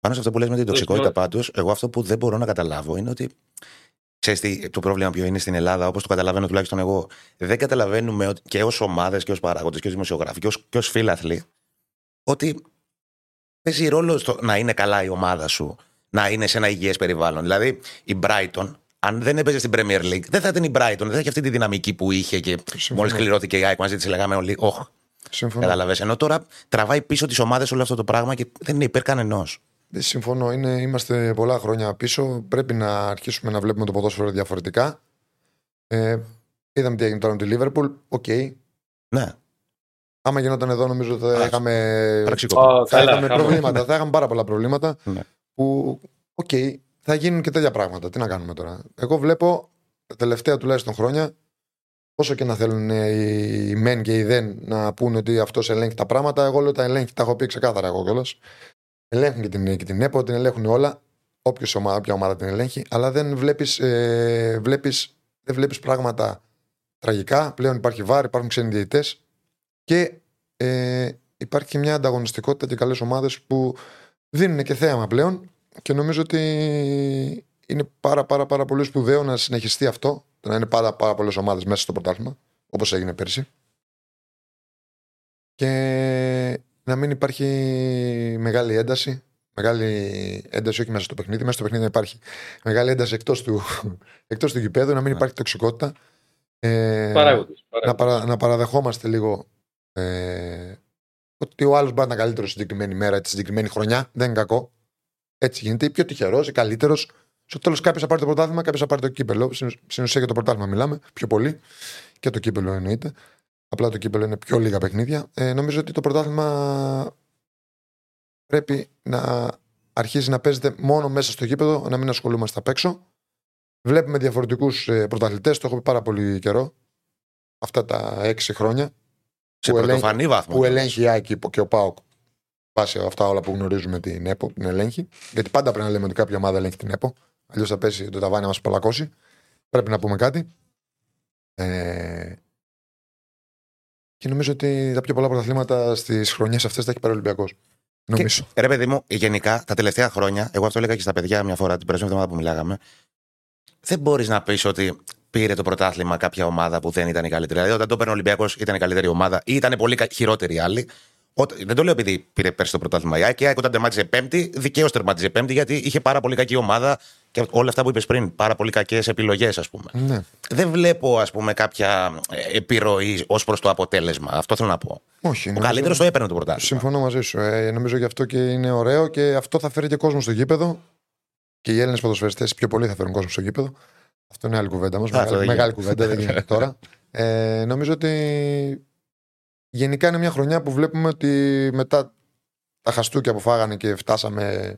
Πάνω σε αυτό που λες με την τοξικότητα τώρα- πάντως, εγώ αυτό που δεν μπορώ να καταλάβω είναι ότι. Ξέρεις τι, το πρόβλημα ποιο είναι στην Ελλάδα, όπως το καταλαβαίνω τουλάχιστον εγώ, δεν καταλαβαίνουμε ότι και ως ομάδες και ως παράγοντες και ως δημοσιογράφοι και ως και ως φίλαθλοι ότι παίζει ρόλο στο να είναι καλά η ομάδα σου, να είναι σε ένα υγιές περιβάλλον. Δηλαδή, η Brighton, αν δεν έπαιζε στην Premier League, δεν θα ήταν η Brighton, δεν θα είχε αυτή τη δυναμική που είχε και Συμφωνώ. μόλις κληρώθηκε η ΑΕΚ μαζί της, λέγαμε όλοι, Ωχ, Συμφωνώ. κατάλαβες. Ενώ τώρα τραβάει πίσω τις ομάδες όλο αυτό το πράγμα και δεν είναι υπέρ κανενός. Δεν Συμφωνώ. Είναι, είμαστε πολλά χρόνια πίσω. Πρέπει να αρχίσουμε να βλέπουμε το ποδόσφαιρο διαφορετικά. Ε, είδαμε τι έγινε τώρα με τη Λίβερπουλ. Οκ. Ναι, Άμα γινόταν εδώ, νομίζω ότι θα Α, είχαμε, πραξικό. Α, θα καλά, είχαμε χαμό. προβλήματα. θα είχαμε πάρα πολλά προβλήματα. Ναι. Που, οκ, θα γίνουν και τέτοια πράγματα. Τι να κάνουμε τώρα. Εγώ βλέπω τα τελευταία τουλάχιστον χρόνια, όσο και να θέλουν οι μεν και οι δεν να πούνε ότι αυτός ελέγχει τα πράγματα, εγώ λέω τα ελέγχει, τα έχω πει ξεκάθαρα εγώ κιόλας. Ελέγχουν και την, και την ΕΠΟ, την ελέγχουν όλα. Όποιος ομάδα, όποια ομάδα την ελέγχει, αλλά δεν βλέπεις, ε, βλέπεις, δεν βλέπεις πράγματα τραγικά. Πλέον υπάρχει βάρ, υπάρχουν ξένοι διαιτητές και ε, υπάρχει και μια ανταγωνιστικότητα και καλές ομάδες που δίνουν και θέαμα πλέον και νομίζω ότι είναι πάρα πάρα πάρα πολύ σπουδαίο να συνεχιστεί αυτό, το να είναι πάρα, πάρα πολλές ομάδες μέσα στο πρωτάθλημα, όπως έγινε πέρσι. Και να μην υπάρχει μεγάλη ένταση. Μεγάλη ένταση όχι μέσα στο παιχνίδι. Μέσα στο παιχνίδι να υπάρχει μεγάλη ένταση εκτός του, εκτός του γηπέδου, να μην υπάρχει τοξικότητα. Ε, Παράγοντες. να, παρα, να παραδεχόμαστε λίγο ε, ότι ο άλλος μπορεί να είναι καλύτερος στη συγκεκριμένη μέρα, τη συγκεκριμένη χρονιά. Δεν είναι κακό. Έτσι γίνεται. Ή πιο τυχερός ή καλύτερος. Στο τέλος κάποιος θα πάρει το πρωτάθλημα, κάποιος θα πάρει το κύπελο. Στην στην ουσία για το πρωτάθλημα μιλάμε πιο πολύ. Και το κύπελο εννοείται. Απλά το κύπελο είναι πιο λίγα παιχνίδια. Ε, νομίζω ότι το πρωτάθλημα πρέπει να αρχίσει να παίζεται μόνο μέσα στο γήπεδο, να μην ασχολούμαστε απ' έξω. Βλέπουμε διαφορετικούς πρωταθλητές, το έχω πει πάρα πολύ καιρό. Αυτά τα έξι χρόνια Σε που ελέγχει- πρωτοφανή βάθμο. που ελέγχει η ΑΕΚ και ο ΠΑΟΚ βάσει αυτά όλα που γνωρίζουμε την ΕΠΟ, την ελέγχει. Γιατί πάντα πρέπει να λέμε ότι κάποια ομάδα ελέγχει την ΕΠΟ. Αλλιώς θα πέσει το ταβάνι να μας παλακώσει. Πρέπει να πούμε κάτι. Ε, και νομίζω ότι τα πιο πολλά πρωταθλήματα στις χρονιές αυτές τα έχει πάρει ο Ολυμπιακός. Νομίζω. Ρε παιδί μου, γενικά τα τελευταία χρόνια, εγώ αυτό έλεγα και στα παιδιά μια φορά την περασμένη εβδομάδα που μιλάγαμε, δεν μπορείς να πεις ότι πήρε το πρωτάθλημα κάποια ομάδα που δεν ήταν η καλύτερη. Δηλαδή, όταν το παίρνει ο Ολυμπιακός ήταν η καλύτερη ομάδα ή ήταν πολύ κα- χειρότερη η άλλη. Όταν- δεν το λέω επειδή πήρε πέρσι το πρωτάθλημα η ΑΕΚ. Η ΑΕΚ όταν τερμάτιζε πέμπτη, δικαίως τερμάτιζε πέμπτη γιατί είχε πάρα πολύ κακή ομάδα και όλα αυτά που είπες πριν. Πάρα πολύ κακές επιλογές, ας πούμε. Ναι. Δεν βλέπω, ας πούμε, κάποια ε, επιρροή ως προς το αποτέλεσμα. Αυτό θέλω να πω. Όχι. Ο νομίζω- καλύτερος το έπαιρνε το πρωτάθλημα. Συμφωνώ μαζί σου. Ε, νομίζω γι' αυτό και είναι ωραίο και αυτό θα φέρει και κόσμο στο γήπεδο. Και οι Έλληνες ποδοσφαιριστές πιο πολύ θα φέρουν κόσμο στο γήπεδο. Αυτό είναι άλλη κουβέντα όμω. αυτό Μεγάλη, δεν μεγάλη γίνεται. κουβέντα, δεν γίνεται τώρα. Ε, νομίζω ότι γενικά είναι μια χρονιά που βλέπουμε ότι μετά τα χαστούκια που φάγανε και φτάσαμε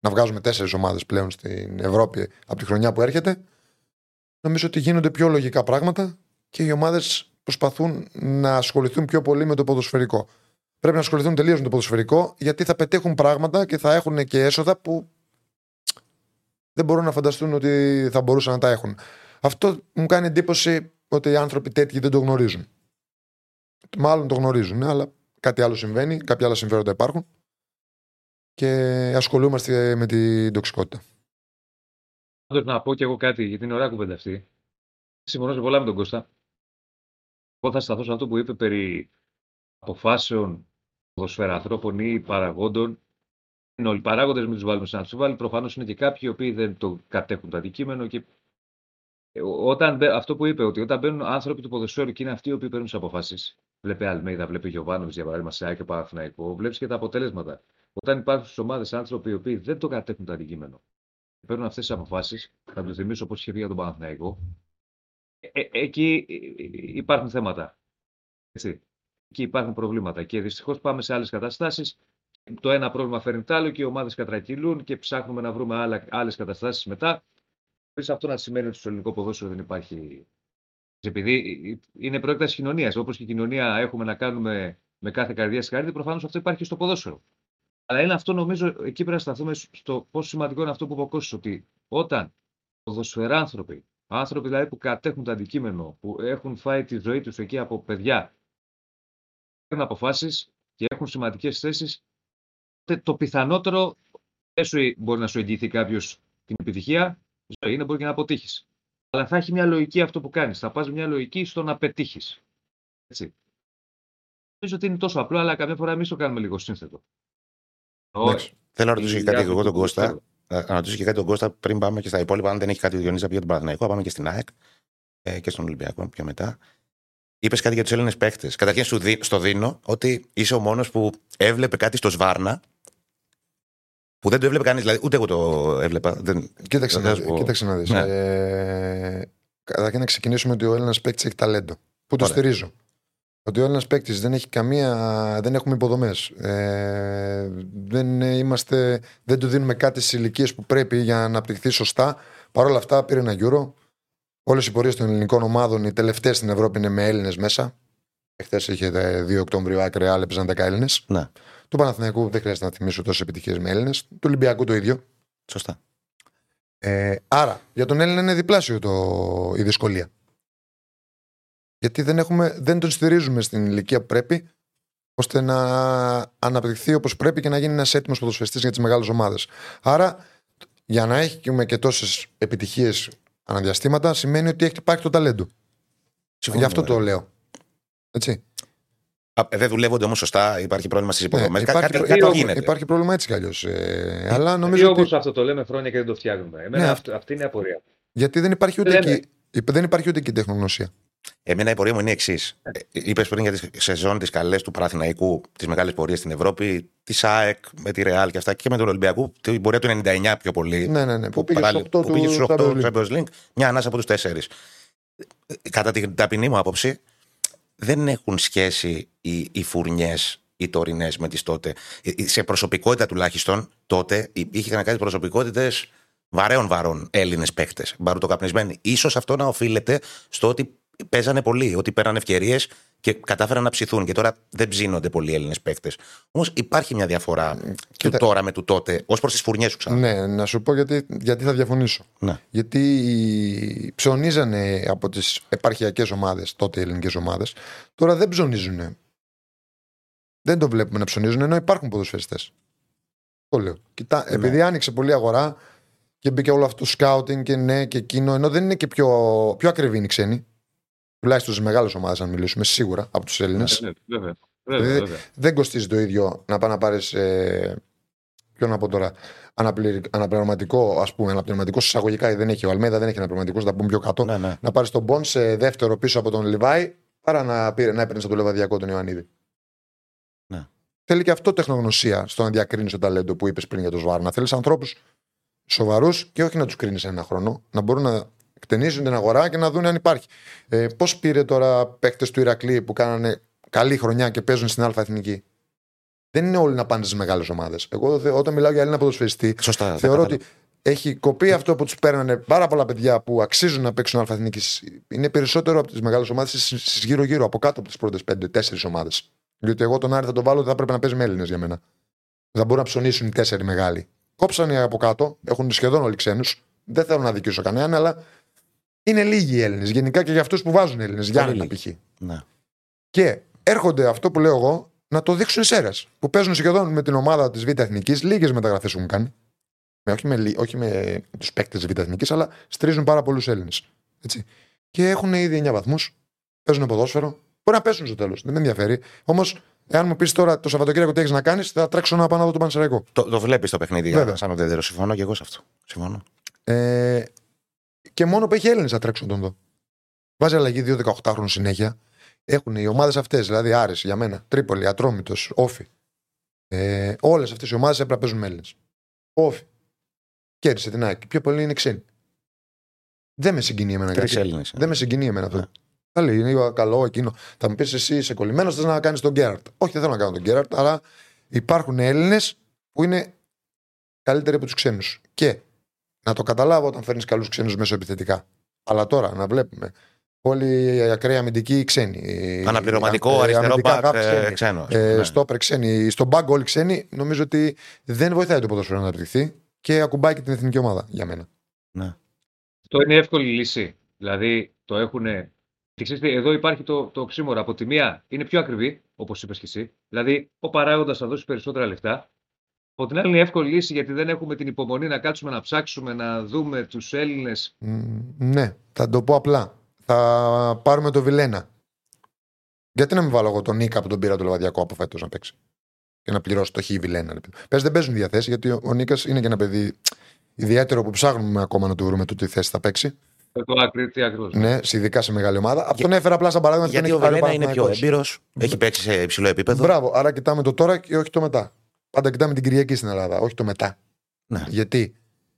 να βγάζουμε τέσσερις ομάδες πλέον στην Ευρώπη από τη χρονιά που έρχεται. Νομίζω ότι γίνονται πιο λογικά πράγματα και οι ομάδες προσπαθούν να ασχοληθούν πιο πολύ με το ποδοσφαιρικό. Πρέπει να ασχοληθούν τελείως με το ποδοσφαιρικό γιατί θα πετύχουν πράγματα και θα έχουν και έσοδα που δεν μπορούν να φανταστούν ότι θα μπορούσαν να τα έχουν. Αυτό μου κάνει εντύπωση ότι οι άνθρωποι τέτοιοι δεν το γνωρίζουν. Μάλλον το γνωρίζουν, αλλά κάτι άλλο συμβαίνει, κάποια άλλα συμφέροντα υπάρχουν και ασχολούμαστε με την τοξικότητα. Πάντως να πω και εγώ κάτι, γιατί είναι ωραία κουβέντα αυτή. Συμφωνώ σε πολλά με τον Κώστα. Εγώ θα σταθώ σε αυτό που είπε περί αποφάσεων ποδοσφαίρα ανθρώπων ή παραγόντων. Είναι όλοι παράγοντες, μην τους βάλουμε σε αμφιβάλλη. Προφανώς είναι και κάποιοι οι οποίοι δεν το κατέχουν το αντικείμενο. Και ε, όταν, αυτό που είπε, ότι όταν μπαίνουν άνθρωποι του ποδοσφαίρου και είναι αυτοί οι οποίοι παίρνουν τις αποφάσεις, βλέπει Αλμέιδα, βλέπει Γιωβάνοβιτς για παράδειγμα σε και Παναθηναϊκό, βλέπεις και τα αποτέλεσματα. Όταν υπάρχουν στις ομάδες άνθρωποι οι οποίοι δεν το κατέχουν το αντικείμενο, παίρνουν αυτές τις αποφάσεις, θα του θυμίσω όπως είχε πει για τον Παναθηναϊκό, ε, ε, εκεί υπάρχουν θέματα. Έτσι. Εκεί υπάρχουν προβλήματα. Και δυστυχώς πάμε σε άλλες καταστάσεις. Το ένα πρόβλημα φέρνει το άλλο και οι ομάδες κατρακυλούν και ψάχνουμε να βρούμε άλλες καταστάσεις μετά. Χωρί αυτό να σημαίνει ότι στο ελληνικό ποδόσφαιρο δεν υπάρχει. Επειδή είναι προέκταση κοινωνίας. Όπως και η κοινωνία έχουμε να κάνουμε με κάθε καρδιά συγχαρητή, προφανώς αυτό υπάρχει στο ποδόσφαιρο. Αλλά είναι αυτό, νομίζω, εκεί πρέπει να σταθούμε στο πόσο σημαντικό είναι αυτό που είπε ότι όταν ποδοσφαιράνθρωποι, άνθρωποι δηλαδή που κατέχουν το αντικείμενο, που έχουν φάει τη ζωή τους εκεί από παιδιά, παίρνουν αποφάσεις και έχουν σημαντικές θέσεις, το πιθανότερο δεν σου μπορεί να σου εγγυηθεί κάποιος την επιτυχία, ζωή είναι μπορεί και να αποτύχεις. Αλλά θα έχει μια λογική αυτό που κάνεις. Θα πας μια λογική στο να πετύχεις. Έτσι. Νομίζω ότι είναι τόσο απλό, αλλά καμιά φορά εμείς το κάνουμε λίγο σύνθετο. Θέλω να ρωτήσω και κάτι εγώ τον Κώστα. Να ρωτήσω και κάτι τον Κώστα πριν πάμε και στα υπόλοιπα. Αν δεν έχει κάτι ο Διονύσα για τον Παναθηναϊκό, πάμε και στην ΑΕΚ ε, και στον Ολυμπιακό πιο μετά. Είπες κάτι για τους Έλληνες παίχτε. Καταρχήν στο δίνω ότι είσαι ο μόνος που έβλεπε κάτι στο Σβάρνα που δεν το έβλεπε κανείς. Δηλαδή, ούτε εγώ το έβλεπα. Δεν... Κοίταξε, να, πω... κοίταξε να δεις. Ναι. Ε, καταρχήν να ξεκινήσουμε ότι ο Έλληνας παίκτης έχει ταλέντο. Πού το Ωραία. στηρίζω. Ότι ο Έλληνας παίκτης δεν έχει καμία. Δεν έχουμε υποδομές. Ε, δεν, είμαστε, δεν του δίνουμε κάτι στις ηλικίες που πρέπει για να αναπτυχθεί σωστά. Παρ' όλα αυτά πήρε ένα γύρο. Όλες οι πορείες των ελληνικών ομάδων, οι τελευταίες στην Ευρώπη είναι με Έλληνες μέσα. Εχθές είχε 2 Οκτωβρίου άκρη, έπαιζαν 10 Έλληνες. Ναι. Του Παναθηναϊκού δεν χρειάζεται να θυμίσω τόσες επιτυχίες με Έλληνες. Του Ολυμπιακού το ίδιο. Σωστά. Ε, άρα, για τον Έλληνα είναι διπλάσιο το, η δυσκολία. Γιατί δεν, έχουμε, δεν τον στηρίζουμε στην ηλικία που πρέπει, ώστε να αναπτυχθεί όπως πρέπει και να γίνει ένας έτοιμος ποδοσφαιστή για τις μεγάλες ομάδες. Άρα, για να έχουμε και τόσες επιτυχίες αναδιαστήματα, σημαίνει ότι έχει υπάρχει το ταλέντο. Γι' αυτό το λέω. Έτσι. Δεν δουλεύονται όμως σωστά, υπάρχει πρόβλημα στις υποδομές. Ναι, υπάρχει, κάτι, κάτι γίνεται. υπάρχει πρόβλημα έτσι κι αλλιώς. Ε, αλλά νομίζω. ότι... αυτό το λέμε χρόνια και δεν το φτιάχνουμε. Εμένα ναι, αυτό, αυτή είναι η απορία. Γιατί δεν υπάρχει ούτε, εκεί, δεν υπάρχει ούτε εκεί τεχνογνωσία. Εμένα η πορεία μου είναι η εξής. Ε, Είπες πριν για τις σεζόν τη καλές του Παραθυναϊκού, τις μεγάλες πορείες στην Ευρώπη, της ΑΕΚ με τη Ρεάλ και αυτά και με τον Ολυμπιακού, την πορεία του 99 πιο πολύ. Ναι, ναι, ναι. Που πήγε στου 8 του Champions League, μια ανάσα από τους 4. Κατά την ταπεινή μου άποψη, δεν έχουν σχέση οι, οι φουρνιές οι τωρινές με τις τότε. Ε, ε, σε προσωπικότητα τουλάχιστον τότε είχαν κάτι προσωπικότητες βαρέων βαρών Έλληνες παίχτε, μπαρουτοκαπνισμένοι. σω αυτό να οφείλεται στο ότι παίζανε πολύ, ότι πέραν ευκαιρίες και κατάφεραν να ψηθούν. Και τώρα δεν ψήνονται πολλοί Έλληνες παίκτες. Όμως υπάρχει μια διαφορά του τώρα με του τότε, ως προς τις φουρνιές σου ξανά. Ναι, να σου πω γιατί, γιατί θα διαφωνήσω. Ναι. Γιατί ψωνίζανε από τις επαρχιακές ομάδες, τότε οι ελληνικές ομάδες, τώρα δεν ψωνίζουν. Δεν το βλέπουμε να ψωνίζουν, ενώ υπάρχουν ποδοσφαιριστές. Το λέω. Κοιτά, ναι. επειδή άνοιξε πολύ αγορά και μπήκε όλο αυτό το σκάουτινγκ και ναι και εκείνο, ενώ δεν είναι και πιο, πιο ακριβή είναι οι ξένοι τουλάχιστον στις μεγάλες ομάδες, αν μιλήσουμε σίγουρα από τους Έλληνες. Βέβαια, βέβαια, Δεν κοστίζει το ίδιο να πάει να πάρεις. Ε, ποιο να πω τώρα. Αναπληρωματικό, ας πούμε, αναπληρωματικός εισαγωγικά δεν έχει ο Αλμέδα, δεν έχει αναπληρωματικός, θα πούμε πιο κάτω. Ναι, ναι. Να πάρεις τον Μπον σε δεύτερο πίσω από τον Λιβάη, παρά να, να έπαιρνε από το Λεβαδιακό τον Ιωαννίδη. Ναι. Θέλει και αυτό τεχνογνωσία στο να διακρίνεις το ταλέντο που είπες πριν για τον Σβάρνα. Θέλεις ανθρώπους σοβαρούς και όχι να τους κρίνεις ένα χρόνο, να μπορούν να εκτενίζουν την αγορά και να δουν αν υπάρχει. Ε, Πώς πήρε τώρα παίκτες του Ηρακλή που κάνανε καλή χρονιά και παίζουν στην Α Εθνική; Δεν είναι όλοι να πάνε στις μεγάλες ομάδες. Εγώ όταν μιλάω για Έλληνα ποδοσφαιριστή, Σωστά, θεωρώ ότι έχει κοπεί αυτό που τους παίρνανε πάρα πολλά παιδιά που αξίζουν να παίξουν Α Εθνικής. Είναι περισσότερο από τις μεγάλες ομάδες στι γύρω-γύρω, από κάτω από τις πρώτες πέντε-τέσσερι ομάδες. Γιατί εγώ τον Άρη θα τον βάλω ότι θα πρέπει να παίζει με Έλληνες για μένα. Δεν μπορούν να ψωνίσουν οι τέσσερι μεγάλοι. Κόψανε από κάτω, έχουν σχεδόν όλοι ξένους. Δεν θέλω να δικήσω κανέναν, αλλά είναι λίγοι οι Έλληνες. Γενικά και για αυτούς που βάζουν Έλληνες. Για π.χ. Ναι. Και έρχονται αυτό που λέω εγώ να το δείξουν οι Σέρες. Που παίζουν σχεδόν με την ομάδα της Β' Εθνικής. Λίγες μεταγραφές έχουν κάνει. Με, όχι με, όχι με τους παίκτες της Β' Εθνικής, αλλά στρίζουν πάρα πολλούς Έλληνες. Και έχουν ήδη 9 βαθμούς. Παίζουν ποδόσφαιρο. Μπορεί να πέσουν στο τέλος. Δεν με ενδιαφέρει. Όμως Εάν μου πεις τώρα το Σαββατοκύριακο τι έχεις να κάνεις, θα τρέξω να πάω να δω τον Πανσεραϊκό. Το, το βλέπεις το παιχνίδι Βέβαια. σαν ουδέτερο. Συμφωνώ και εγώ σε αυτό. Συμφωνώ. Ε, και μόνο που έχει Έλληνες θα τρέξω να τον δω. Βάζει αλλαγή 2-18 χρόνων συνέχεια. Έχουν οι ομάδες αυτές, δηλαδή Άρης για μένα, Τρίπολη, Ατρόμητος, Όφη. Ε, Όλες αυτές οι ομάδες έπρεπε να παίζουν με Έλληνες. Όφη. Κέρδισε την ΑΕΚ. Πιο πολύ είναι ξένοι. Δεν με συγκινεί εμένα Τρεις κάτι. Έλληνες. Δεν με συγκινεί εμένα αυτό. Ναι. Θα λέει, είναι καλό εκείνο. Θα μου πεις εσύ είσαι κολλημένος, θες να κάνεις τον Γκέραρτ. Όχι, δεν θέλω να κάνω τον Γκέραρτ, αλλά υπάρχουν Έλληνες που είναι καλύτεροι από τους ξένους. Και να το καταλάβω όταν φέρνεις καλούς ξένους μέσω επιθετικά. Αλλά τώρα να βλέπουμε όλοι οι ακραίοι αμυντικοί ξένοι. Αναπληρωματικό ε, αριστερό αμυντικά μπακ χαφ ε, ξένοι. ξένος. Ε, ναι. Στόπερ ξένοι. Στον μπάγκ όλοι ξένοι. Νομίζω ότι δεν βοηθάει το ποδόσφαιρο να αναπτυχθεί και ακουμπάει και την εθνική ομάδα για μένα. Ναι. Αυτό είναι εύκολη λύση. Δηλαδή το έχουν. Και ξέρεις τι, εδώ υπάρχει το, το οξύμορο. Από τη μία είναι πιο ακριβή, όπως είπες και εσύ. Δηλαδή ο παράγοντας θα δώσει περισσότερα λεφτά. Από την άλλη είναι εύκολη λύση γιατί δεν έχουμε την υπομονή να κάτσουμε να ψάξουμε, να δούμε τους Έλληνες. Μ, ναι, θα το πω απλά. Θα πάρουμε το Βιλένα. Γιατί να μην βάλω εγώ τον Νίκα που τον πήρα το Λεβαδιακό από φέτος να παίξει. Και να πληρώσει το χ Βιλένα. Πες δεν παίζουν διαθέσεις γιατί ο Νίκας είναι και ένα παιδί ιδιαίτερο που ψάχνουμε ακόμα να του βρούμε το τι θέση θα παίξει. Το άκρη, τι ακριβώς. Ναι, σε- ειδικά σε μεγάλη ομάδα. Αυτόν έφερα απλά σαν παράδειγμα Γιατί τον ο έχει πάρει Βελένα είναι πιο Παναθηναϊκός. έμπειρος, έχει παίξει σε υψηλό επίπεδο. Μπράβο, άρα κοιτάμε το τώρα και όχι το μετά. Πάντα κοιτάμε την Κυριακή στην Ελλάδα, όχι το μετά. Ναι. Γιατί.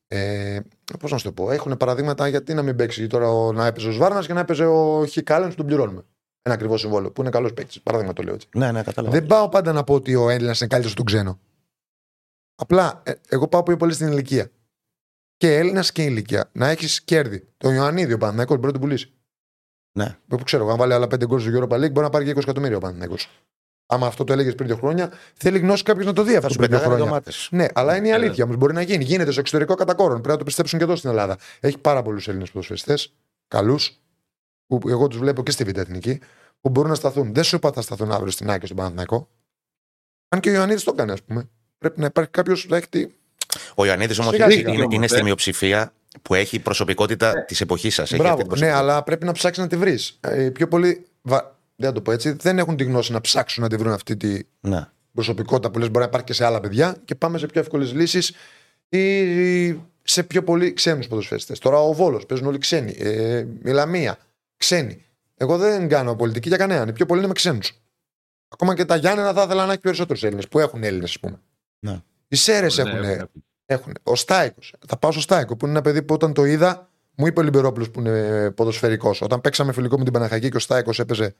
Ε, Πώς να σου το πω, έχουν παραδείγματα γιατί να μην παίξει τώρα ο, να έπαιζε ο Σβάρνας και να έπαιζε ο Χι Κάλεν που τον πληρώνουμε. Ένα ακριβώ συμβόλαιο που είναι καλός παίκτης. Παράδειγμα το λέω έτσι. Ναι, ναι, κατάλαβα. Δεν πάω πάντα να πω ότι ο Έλληνας είναι καλύτερος στον ξένο. Απλά ε, εγώ πάω πιο πολύ στην ηλικία. Και Έλληνας και ηλικία. Να έχεις κέρδη. Τον Ιωαννίδη ο Παναθηναϊκός μπορεί να τον πουλήσει. Ναι. Που ξέρω, αν βάλει άλλα πέντε γκολ στο Europa League μπορεί να πάρει και 20 εκατομμύρια ο Παναθηναϊκός. Άμα αυτό το έλεγες πριν δύο χρόνια, θέλει γνώση κάποιος να το δει Θα αυτό σου πριν δύο πετάγανε χρόνια. ντομάτες. Ναι, αλλά είναι η Ε, αλήθεια όμως. Μπορεί να γίνει. Γίνεται στο εξωτερικό κατά κόρον. Πρέπει να το πιστέψουν και εδώ στην Ελλάδα. Έχει πάρα πολλούς Έλληνες ποδοσφαιριστές, καλούς, που εγώ τους βλέπω και στη Β' Εθνική, που μπορούν να σταθούν. Δεν σου είπα θα σταθούν αύριο στην Άκη στον Παναθηναϊκό. Αν και ο Ιωαννίδης το έκανε, ας πούμε. Πρέπει να υπάρχει κάποιος που θα έχει τη. Ο Ιωαννίδης όμως Σιγά σιγά είναι, όμως, είναι ε. στη μειοψηφία που έχει προσωπικότητα της εποχής σας. Μπράβο, ναι, αλλά πρέπει να ψάξεις να τη βρεις. Ε, πιο πολύ. Βα... Δεν θα το πω έτσι. Δεν έχουν τη γνώση να ψάξουν να τη βρουν αυτή τη Ναι. προσωπικότητα που λες μπορεί να υπάρχει και σε άλλα παιδιά και πάμε σε πιο εύκολες λύσεις ή σε πιο πολύ ξένους ποδοσφαιριστές. Τώρα ο Βόλος παίζουν όλοι ξένοι. Ε, η Λαμία, ξένοι. Εγώ δεν κάνω πολιτική για κανέναν. Οι πιο πολλοί είναι με ξένους. Ακόμα και τα Γιάννενα θα ήθελα να έχει περισσότερους Έλληνες που έχουν Έλληνες, ας πούμε. Ναι. Οι Σέρες έχουν, έχουν. Ο Στάικος. Θα πάω στο Στάικο που είναι ένα παιδί που όταν το είδα μου είπε ο Λιμπερόπουλος που είναι ποδοσφαιρικός. Όταν παίξαμε φιλικό με την Παναχαϊκή και ο Στάικος έπαιζε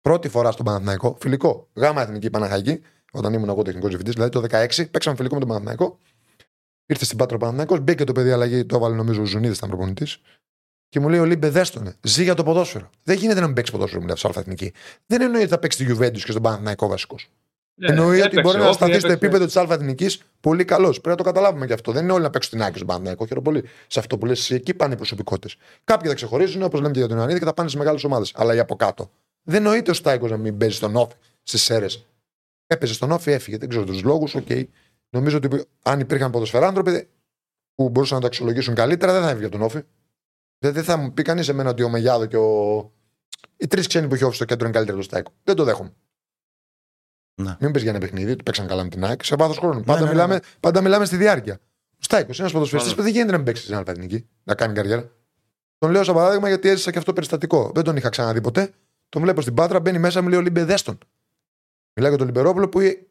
πρώτη φορά στον Παναθηναϊκό, φιλικό, γάμα εθνική Παναχαϊκή, όταν ήμουν εγώ τεχνικός διευθυντής, δηλαδή το 16, παίξαμε φιλικό με τον Παναθηναϊκό. Ήρθε στην Πάτρα ο Παναθηναϊκός, μπήκε το παιδί αλλαγή, το έβαλε νομίζω ο Ζουνίδης, ήταν προπονητής. Και μου λέει ο Λίμπε, δες τονε. Ζει για το ποδόσφαιρο. Δεν γίνεται να μην παίξει ποδόσφαιρο, μου λέει Α Εθνική. Δεν εννοεί ότι θα παίξει στη Juventus και στον Παναθηναϊκό βασικός. Ναι, Εννοεί ότι μπορεί να σταθεί στο επίπεδο της Α Εθνική πολύ καλός. Πρέπει να το καταλάβουμε και αυτό. Δεν είναι όλοι να παίξουν την άκρη στον Παναθηναϊκό. Χαίρομαι πολύ σε αυτό που λες. Εκεί πάνε οι προσωπικότητες. Κάποιοι θα ξεχωρίζουν, όπως λέμε και για τον Ιωαννίδη, και θα πάνε σε μεγάλες ομάδες. Αλλά για από κάτω. Δεν νοείται ο Στάικος να μην παίζει στον ΟΦΗ στις Σέρες. Έπαιζε στον ΟΦΗ, έφυγε. Δεν ξέρω τους λόγους. Οκ. Νομίζω ότι αν υπήρχαν ποδοσφαιράνθρωποι που μπορούσαν να το αξιολογήσουν καλύτερα, δεν θα έφυγε τον ΟΦΗ. Δεν, δεν θα μου πει κανείς εμένα ότι ο Μεγιάδο και ο. Οι τρεις ξένοι που έχει ο ΟΦΗ στο κέντρο είναι καλύτεροι του Στάικου. Δεν το δέχομαι. Ναι. Μην πεις για ένα παιχνίδι, του παίξαν καλά με την ΑΕΚ. Σε βάθος χρόνου. πάντα, ναι, ναι, μιλάμε, ναι. πάντα μιλάμε στη διάρκεια. Ο Στάικος είναι ένας ποδοσφαιριστής Μάλλον. που δεν γίνεται να μην παίξει στην Αλφα Εθνική, να κάνει καριέρα. Τον λέω σαν παράδειγμα γιατί έζησα και αυτό περιστατικό. Δεν τον είχα ξαναδεί ποτέ. Τον βλέπω στην Πάτρα, μπαίνει μέσα, μου λέει ο Λίμπε, δες τον. Μιλάει για τον Λιμπερόπουλο που ε,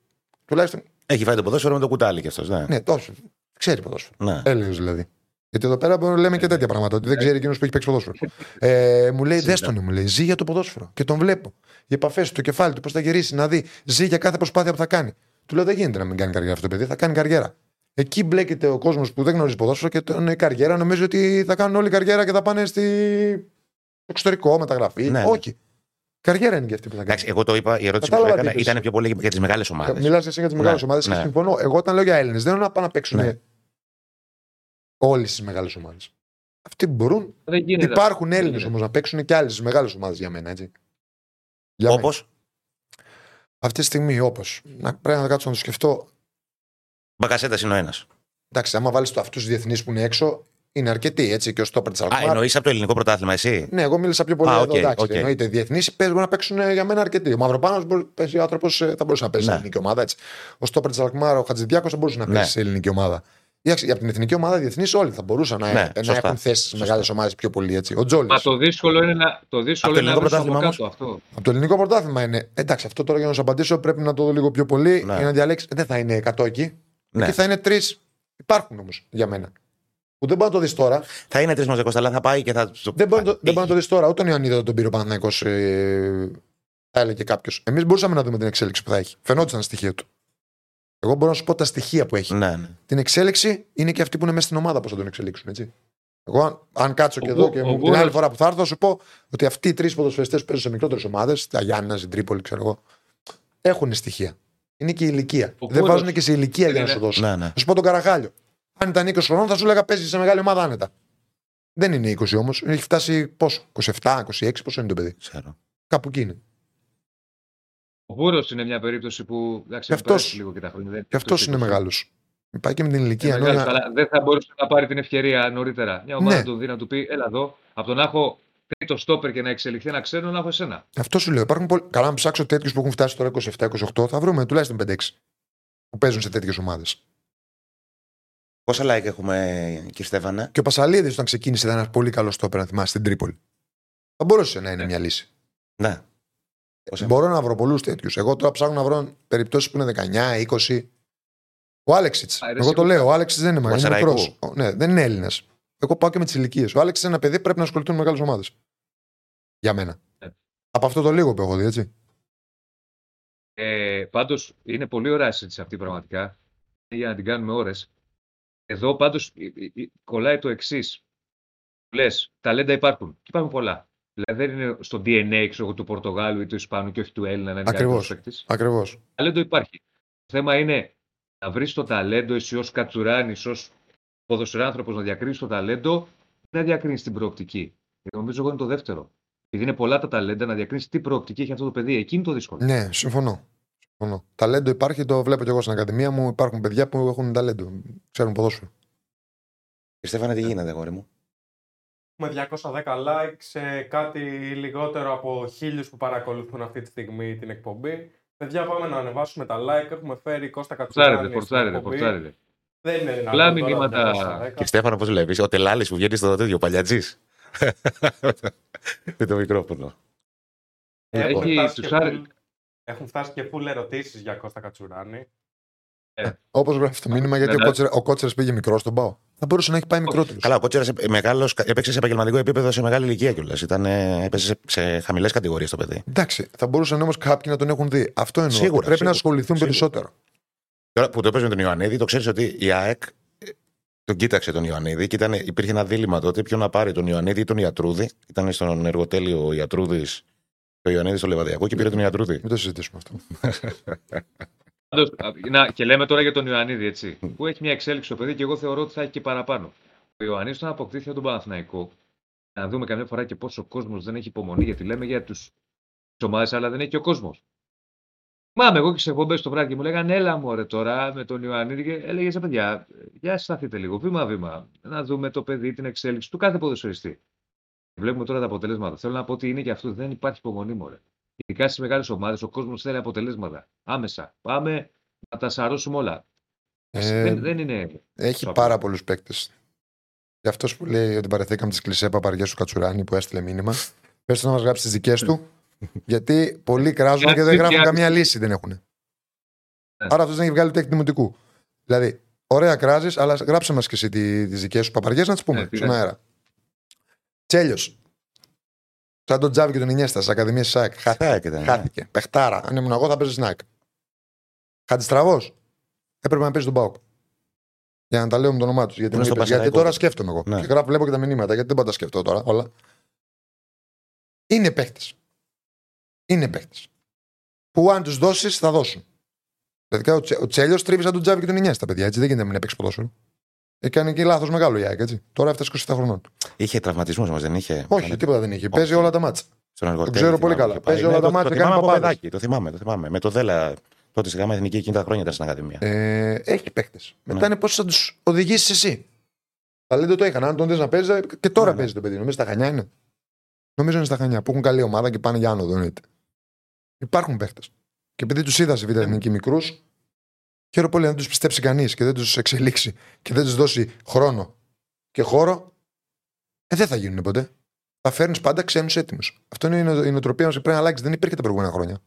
τουλάχιστον. Έχει φάει το ποδόσφαιρο με το κουτάλι κι αυτός. Ναι. Ναι, τόσο. Ξέρει ποδόσφαιρο. ναι. Έλεος δηλαδή. Γιατί εδώ πέρα μπορούμε να λέμε και τέτοια πράγματα. Ότι δεν ξέρει εκείνος που έχει παίξει ποδόσφαιρο. Ε, μου λέει, δες τον, μου λέει, ζει για το ποδόσφαιρο. Και τον βλέπω. Οι επαφές του, το κεφάλι του, πώς θα γυρίσει, να δει. Ζει για κάθε προσπάθεια που θα κάνει. Του λέω, δεν γίνεται να μην κάνει καριέρα αυτό το παιδί, θα κάνει καριέρα. Εκεί μπλέκεται ο κόσμος που δεν γνωρίζει ποδόσφαιρο και τον καριέρα νομίζει ότι θα κάνουν όλη καριέρα και θα πάνε στη... στο εξωτερικό, μεταγραφή. Ναι, ναι. Όχι. Καριέρα είναι και αυτή που θα κάνει. Εντάξει, εγώ το είπα, η ερώτηση Κατάλαβα που τι έκανα είπες. ήταν πιο πολύ για τις μεγάλες ομάδες. Μιλάς εσύ για τις μεγάλες Ναι, ομάδες και ναι. συμφωνώ. Εγώ όταν λέω για Έλληνες, δεν εννοώ να πάνε να παίξουν Ναι. όλες τις μεγάλες ομάδες. Αυτοί που μπορούν. Δεν γίνεται. Υπάρχουν Δεν Έλληνες γίνεται. όμως να παίξουν και άλλες μεγάλες ομάδες για μένα. Έτσι. Για μένα. Όπως; Αυτή τη στιγμή, όπως. Πρέπει να κάτσω να το σκεφτώ. Μπακασέτα είναι ο ένας. Εντάξει, άμα βάλεις αυτούς τους διεθνείς που είναι έξω, είναι αρκετοί έτσι και ο Στόπερ της Α, Αλκμάρ. εννοείς από το ελληνικό πρωτάθλημα, εσύ; Ναι, εγώ μίλησα πιο πολύ Α, εδώ. οκ, εντάξει, οκ. εννοείται. Διεθνείς παίζουν να παίξουν ε, για μένα αρκετοί. Ο Μαυροπάνος παίζει ο άνθρωπος, θα μπορούσε να παίζει σε Ναι. ελληνική ομάδα. Έτσι. Ο Στόπερ της Αλκμάρ, ο Χατζηδιάκος θα μπορούσε να Ναι. παίζει σε ελληνική ομάδα. Εντάξει, από την εθνική ομάδα διεθνείς όλοι θα μπορούσαν να, Ναι, να σωστά. έχουν θέσεις στις μεγάλες ομάδες πιο πολύ. Έτσι. Ο Τζόλι. Μα το δύσκολο είναι να, το δύσκολο Από το είναι να ελληνικό βρεις πρωτάθλημα από κάτω αυτό. Από το ελληνικό πρωτάθλημα είναι. Εντάξει, αυτό τώρα για να σου απαντήσω πρέπει να το δω λίγο πιο πολύ Ναι. για να διαλέξει. Δεν θα είναι 100 εκεί. Ναι. Εκεί θα είναι τρεις. Υπάρχουν όμως για μένα. Που δεν μπορεί να το δεις τώρα. Θα είναι τρεις μαζί Κώστα, αλλά θα πάει και θα. Δεν μπορεί, να το- δεν μπορεί να το δεις τώρα. Ούτε τον Ιωαννίδη δεν τον πήρε ο Παναθηναϊκός, ε, θα έλεγε κάποιος. Εμείς μπορούσαμε να δούμε την εξέλιξη που θα έχει. Φαινόταν στοιχεία του. Εγώ μπορώ να σου πω τα στοιχεία που έχει. Ναι, ναι. Την εξέλιξη είναι και αυτοί που είναι μέσα στην ομάδα πώς θα τον εξελίξουν. Έτσι. Εγώ, αν, αν κάτσω και Ο εδώ Γκου- και ο μου- την Γκούρας- άλλη φορά που θα έρθω, θα σου πω ότι αυτοί οι τρεις ποδοσφαιριστές που παίζουν σε μικρότερες ομάδες, τα Γιάννα, η Τρίπολη, ξέρω εγώ, έχουν στοιχεία. Είναι και η ηλικία. Ο δεν Γκούρας- βάζουν και σε ηλικία για να Είναι- σου δώσουν. ναι, ναι. Θα σου πω τον Καραχάλιο. Αν ήταν 20 χρονών, θα σου έλεγα παίζει σε μεγάλη ομάδα άνετα. Δεν είναι 20 όμως. Έχει φτάσει πόσο, 27, 26, πόσο είναι το παιδί. Ξέρω. Κάπου εκεί είναι. Ο Βούρο είναι μια περίπτωση που. Εντάξει, Και έχουν περάσει αυτός- λίγο και τα χρόνια. δεν- Και αυτός είναι 20. μεγάλος. Πάει και με την ηλικία. Είναι ενώ μεγάλος, για- αλλά δεν θα μπορούσε να πάρει την ευκαιρία νωρίτερα. Μια ομάδα Ναι. να τον δει να του πει: Έλα εδώ, από το να έχω τρίτο στόπερ και να εξελιχθεί ένα ξένο, να έχω εσένα. Αυτό σου λέω. Υπάρχουν πολλοί... Καλά, να ψάξω τέτοιους που έχουν φτάσει τώρα 27-28, θα βρούμε τουλάχιστον 5-6 που παίζουν σε τέτοιες ομάδες. Πόσα like έχουμε, κύριε Στέφανε; Και ο Πασαλίδης όταν ξεκίνησε ήταν ένας πολύ καλός στόπερ, να θυμάσαι, στην Τρίπολη. Θα μπορούσε να είναι Ναι. μια λύση. Ναι. Πόσα- Μπορώ να βρω πολλούς τέτοιους. Εγώ τώρα ψάχνω να βρω περιπτώσεις που είναι 19-20. Ο Άλεξιτς. Α, ρε, Εγώ το σίγουρα. λέω. Ο Άλεξιτς δεν είναι μεγάλο. Είναι Μασαραϊκού. μικρός. Ο- Ναι, δεν είναι Έλληνας. Εγώ πάω και με τις ηλικίες. Ο Άλεξιτς είναι ένα παιδί που πρέπει να ασχοληθούν με μεγάλες ομάδες. Για μένα. Ναι. Από αυτό το λίγο που έχω δει, έτσι. Ε, Πάντως είναι πολύ ωραία συζήτηση αυτή πραγματικά. Για να την κάνουμε ώρες. Εδώ πάντως κολλάει το εξής. Λες, ταλέντα υπάρχουν. Και υπάρχουν πολλά. Δηλαδή δεν είναι στο DNA ξέρω, εγώ, του Πορτογάλου ή του Ισπανού και όχι του Έλληνα να είναι Ακριβώς. καλύτερος παίκτης. Ακριβώς. Ταλέντο υπάρχει. Το θέμα είναι να βρεις το ταλέντο εσύ ως κατσουράνης, ως ποδοσφαιράνθρωπος να διακρίνει το ταλέντο ή να διακρίνεις την προοπτική. Και νομίζω εγώ είναι το δεύτερο. Επειδή είναι πολλά τα ταλέντα, να διακρίνεις τι προοπτική έχει αυτό το παιδί. Εκεί είναι το δύσκολο. Ναι, συμφωνώ. Συμφωνώ. Ταλέντο υπάρχει, το βλέπω και εγώ στην Ακαδημία μου. Υπάρχουν παιδιά που έχουν ταλέντο. Ξέρουν ποδόσφαιρο. Κύριε Στέφανε, τι γίνεται, αγόρι μου; Έχουμε 210 likes, σε κάτι λιγότερο από χίλιους που παρακολουθούν αυτή τη στιγμή την εκπομπή. Παιδιά, πάμε να ανεβάσουμε τα like. Έχουμε φέρει Κώστα Κατσουράνη Φορτσάρετε, στην φορτσάρετε, εκπομπή. φορτσάρετε. Δεν είναι δυνατόν Απλά τώρα, μηνύματα. 210. Κύριε Στέφανε, πώς βλέπεις. Ο Τελάλης που βγαίνει στο τέτοιο παλιατζής. Με το μικρόφωνο. Έχουν Έχει φτάσει τους και άρε- full- Έχουν φτάσει και full ερωτήσεις για Κώστα Κατσουράνη. Όπως γράφει το μήνυμα, γιατί Ναι, ο ναι. Κότσερα, ο Κότσερας πήγε μικρό στον Πάο. Θα μπορούσε να έχει πάει μικρότερος. Καλά, ο Κότσερας έπαιξε σε επαγγελματικό επίπεδο σε μεγάλη ηλικία κιόλας. Έπαιζε σε, σε χαμηλές κατηγορίες το παιδί. Εντάξει, θα μπορούσαν όμως κάποιοι να τον έχουν δει. Αυτό εννοώ. Σίγουρα, Πρέπει σίγουρα, να ασχοληθούν σίγουρα. περισσότερο. Τώρα που το παίζει με τον Ιωαννίδη, το ξέρεις ότι η ΑΕΚ ε, τον κοίταξε τον Ιωαννίδη και ήταν, υπήρχε ένα δίλημα τότε ποιο να πάρει τον Ιωαννίδη ή τον Ιατρούδη. Ήταν στον εργοτέλειο ο Ιατρούδης και ο Ιωαννίδης στο Λεβαδιακό και πήρε τον Ιατρούδη. Μην το συζητήσουμε αυτό. Πάντως, α, να, και λέμε τώρα για τον Ιωαννίδη, έτσι. Που έχει μια εξέλιξη το παιδί και εγώ θεωρώ ότι θα έχει και παραπάνω. Ο Ιωαννίδης, όταν αποκτήθηκε από τον Παναθηναϊκό, να δούμε καμιά φορά και πόσο κόσμος δεν έχει υπομονή, γιατί λέμε για τους ομάδες, αλλά δεν έχει και ο κόσμος. Θυμάμαι εγώ και σε εκπομπές το βράδυ και μου λέγανε Έλα μου ρε τώρα με τον Ιωαννίδη και έλεγε σε παιδιά, για σταθείτε λίγο, βήμα-βήμα, να δούμε το παιδί, την εξέλιξη του κάθε ποδοσφαιριστή. Βλέπουμε τώρα τα αποτελέσματα. Θέλω να πω ότι είναι και αυτό, δεν υπάρχει υπομονή μου. Ρε. Ειδικά στις μεγάλες ομάδες, ο κόσμος θέλει αποτελέσματα. Άμεσα. Πάμε να τα σαρώσουμε όλα. Ε, δεν, δεν είναι. Έχει Σοβαρό. πάρα πολλούς παίκτες. Για αυτός που λέει ότι παρεθήκαμε τις κλεισέ παπαριέ του Κατσουράνη που έστειλε μήνυμα, πες του να μας γράψει τις δικές του. γιατί πολλοί κράζουν Για και δεν τέτοια- γράφουν καμία λύση. Δεν έχουν. Άρα αυτός δεν έχει βγάλει ούτε έκτη δημοτικού. Δηλαδή, ωραία κράζεις, αλλά γράψε μας και εσύ τις δικές σου παπαριές να τις πούμε Ναι, τι στον λες. αέρα. Τσέλιος. Σαν τον Τζάβι και τον Ινιέστα στι Ακαδημίε ΣΑΚ. Χαθάκι ήταν. ναι. Χάθηκε. Πεχτάρα. Αν ήμουν εγώ θα παίζει ΣΝΑΚ. Χατζηστραβός. Έπρεπε να παίζει τον Πάοκ. Για να τα λέω με το όνομά τους. Γιατί, Είναι μου στο είπες, γιατί Πασαραϊκό. τώρα σκέφτομαι εγώ. Ναι. Και γράφω, βλέπω και τα μηνύματα γιατί δεν μπορώ να τα σκεφτώ τώρα όλα. Είναι παίχτε. Είναι παίχτε. Που αν τους δώσεις θα δώσουν. Δηλαδή ο, Τσε, ο Τσέλιος τρίβει σαν τον Τζάβι και τον Ινιέστα, παιδιά. Έτσι δεν γίνεται να μην παίξει ποδόσφαιρο. Έκανε και λάθος μεγάλο η ΑΕΚ, έτσι. Τώρα έφτασε 27 χρονών. Είχε τραυματισμούς όμως, δεν είχε. Όχι, Ήταν τίποτα δεν είχε. Όχι. Παίζει όλα τα μάτσα. Στον εργοτέλειο, ξέρω πολύ θυμάμαι, καλά. είχε πάει. Παίζει όλα Ναι, τα το- μάτια, Το κάνει θυμάμαι από παπάδες. παιδάκι. Το θυμάμαι, το θυμάμαι. Με το Δέλα τότε στη γάμα εθνική εκείνη τα χρόνια ήταν στην Ακαδημία. Ε, έχει παίχτε. Ναι. Μετά είναι πώς θα τους οδηγήσεις εσύ. Ταλέντο το είχαν. Αν τον θες να παίζει, και τώρα Ναι, ναι. παίζει το παιδί. Νομίζω στα χανιά είναι. Νομίζω είναι στα χανιά που έχουν καλή ομάδα και πάνε για άνοδο. εννοείται. Υπάρχουν παίχτε. Και επειδή τους είδα σε β' εθνική μικρούς, χαίρομαι πολύ να τους πιστέψει κανείς και δεν τους εξελίξει και δεν τους δώσει χρόνο και χώρο, ε, δεν θα γίνουν ποτέ. Θα φέρνεις πάντα ξένους έτοιμους. Αυτό είναι η νο- η νοοτροπία μας και πρέπει να αλλάξει. Δεν υπήρχε τα προηγούμενα χρόνια.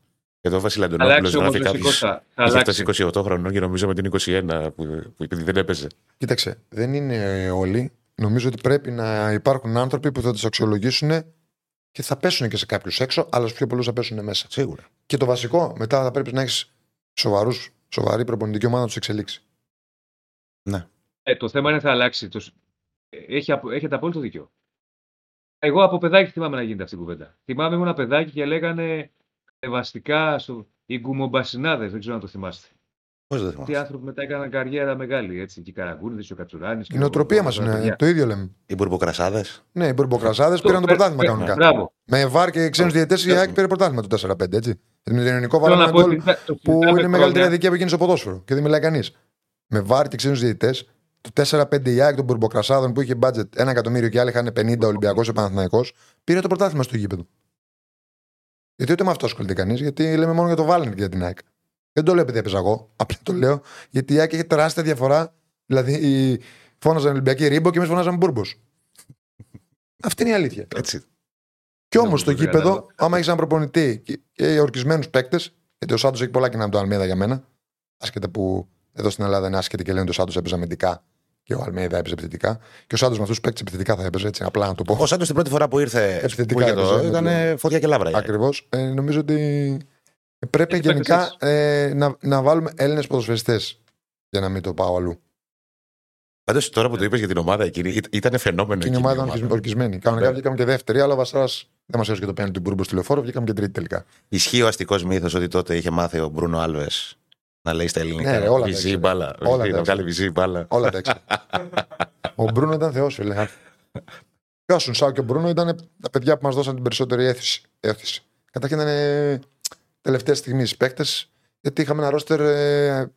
Και εδώ ο Βασίλη Θα Αντωνόπουλο αλλάξει όμως γράφει ο κάποιο. Σικώστα. Θα Είχε αλλάξει. φτάσει 28 χρονών και νομίζω με την 21 που, που επειδή δεν έπαιζε. Κοίταξε, δεν είναι όλοι. Νομίζω ότι πρέπει να υπάρχουν άνθρωποι που θα τους αξιολογήσουν και θα πέσουν και σε κάποιους έξω, αλλά στους πιο πολλούς θα πέσουν μέσα. Σίγουρα. Και το βασικό, μετά θα πρέπει να έχεις σοβαρούς, σοβαρή προπονητική ομάδα να τους εξελίξει. Ε, το θέμα είναι θα αλλάξει. Το... σ- Έχει, απο- έχετε απόλυτο δίκιο. Εγώ από παιδάκι θυμάμαι να γίνεται αυτή η κουβέντα. Θυμάμαι ήμουν παιδάκι και λέγανε κατεβαστικά στο... οι γκουμομπασινάδες, δεν ξέρω αν το θυμάστε. Πώς δεν Αυτοί οι θυμάμαι. άνθρωποι μετά έκαναν καριέρα μεγάλη. Έτσι, και οι Καραγκούνιδε, και ο Κατσουράνης. Η νοοτροπία μας είναι το ίδιο λέμε. Οι μπουρμποκρασάδες. Ναι, οι μπουρμποκρασάδες πήραν το πρωτάθλημα κανονικά. Μπράβο. Με βάρ και ξένους διαιτητές η ΑΕΚ πήρε πρωτάθλημα το 4-5, έτσι. Με τον ελληνικό Θέλω βάλαμε να ένα πω γκολ ότι θα- το που συζητάμε είναι η μεγαλύτερη χρόνια. αδικία που γίνει στο ποδόσφαιρο και δεν μιλάει κανείς. Με βάρ και ξένους διαιτητές, το 4-5 η ΑΕΚ των μπουρμποκρασάδων που είχε budget 1 εκατομμύριο και άλλοι είχαν 50 Ολυμπιακός και Παναθηναϊκός, πήρε το πρωτάθλημα στο γήπεδο. Γιατί ούτε με αυτό ασχολείται κανείς, γιατί λέμε μόνο για το Βάλεν και για την ΑΕΚ. Δεν το λέω επειδή έπαιζα εγώ. Απλά το λέω γιατί η ΑΕΚ έχει τεράστια διαφορά. Δηλαδή, οι... φώναζαν Ολυμπιακή ρίμπο και εμείς φώναζαν μπουρμπο. Αυτή είναι η αλήθεια. Έτσι. Κι όμως Ναι, στο το γήπεδο, κατάλαβα. άμα έχεις έναν προπονητή και, και ορκισμένους παίκτες, γιατί ο Σάντος έχει πολλά κοινά με τον Αλμέδα για μένα. Άσχετα που εδώ στην Ελλάδα είναι άσχετοι και λένε ότι ο Σάντος έπαιζε αμυντικά και ο Αλμέδα έπαιζε επιθετικά. Και ο Σάντος με αυτούς τους παίκτες επιθετικά θα έπαιζε, έτσι απλά να το πω. Ο Σάντος την πρώτη φορά που ήρθε. Επιθετικά που είχε το, έπαιζε, ήταν έπαιζε. φωτιά και λάβρα. Ακριβώς. Ε, νομίζω ότι πρέπει Έχει γενικά παίκτες ε, να, να βάλουμε Έλληνες ποδοσφαιριστές. Για να μην το πάω αλλού. Πάντως τώρα που το είπες για την ομάδα εκείνη, ήταν- ήταν φαινόμενο Και η εκείνη ομάδα ήταν ορκισμένη. Κανονικά Ναι. βγήκαμε και δεύτερη, αλλά ο Βασάρα δεν μας έδωσε και το πέναντι του Μπούρμπο στη λεωφόρο, βγήκαμε και τρίτη τελικά. Ισχύει ο αστικός μύθος ότι τότε είχε μάθει ο Μπρούνο Άλβες να λέει στα ελληνικά. Ναι, ρε, όλα τα βυζί ήξερε. μπάλα. Όλα τα Να ήξερε. βγάλει βυζί μπάλα. Όλα τα έξω. ο Μπρούνο ήταν θεός, φίλε. Και ο Σουνσάου και ο Μπρούνο ήταν τα παιδιά που μας δώσαν την περισσότερη έθιση. έθιση. Καταρχήν ήταν ε, τελευταία στιγμή παίκτες, γιατί είχαμε ένα ρόστερ. Ε,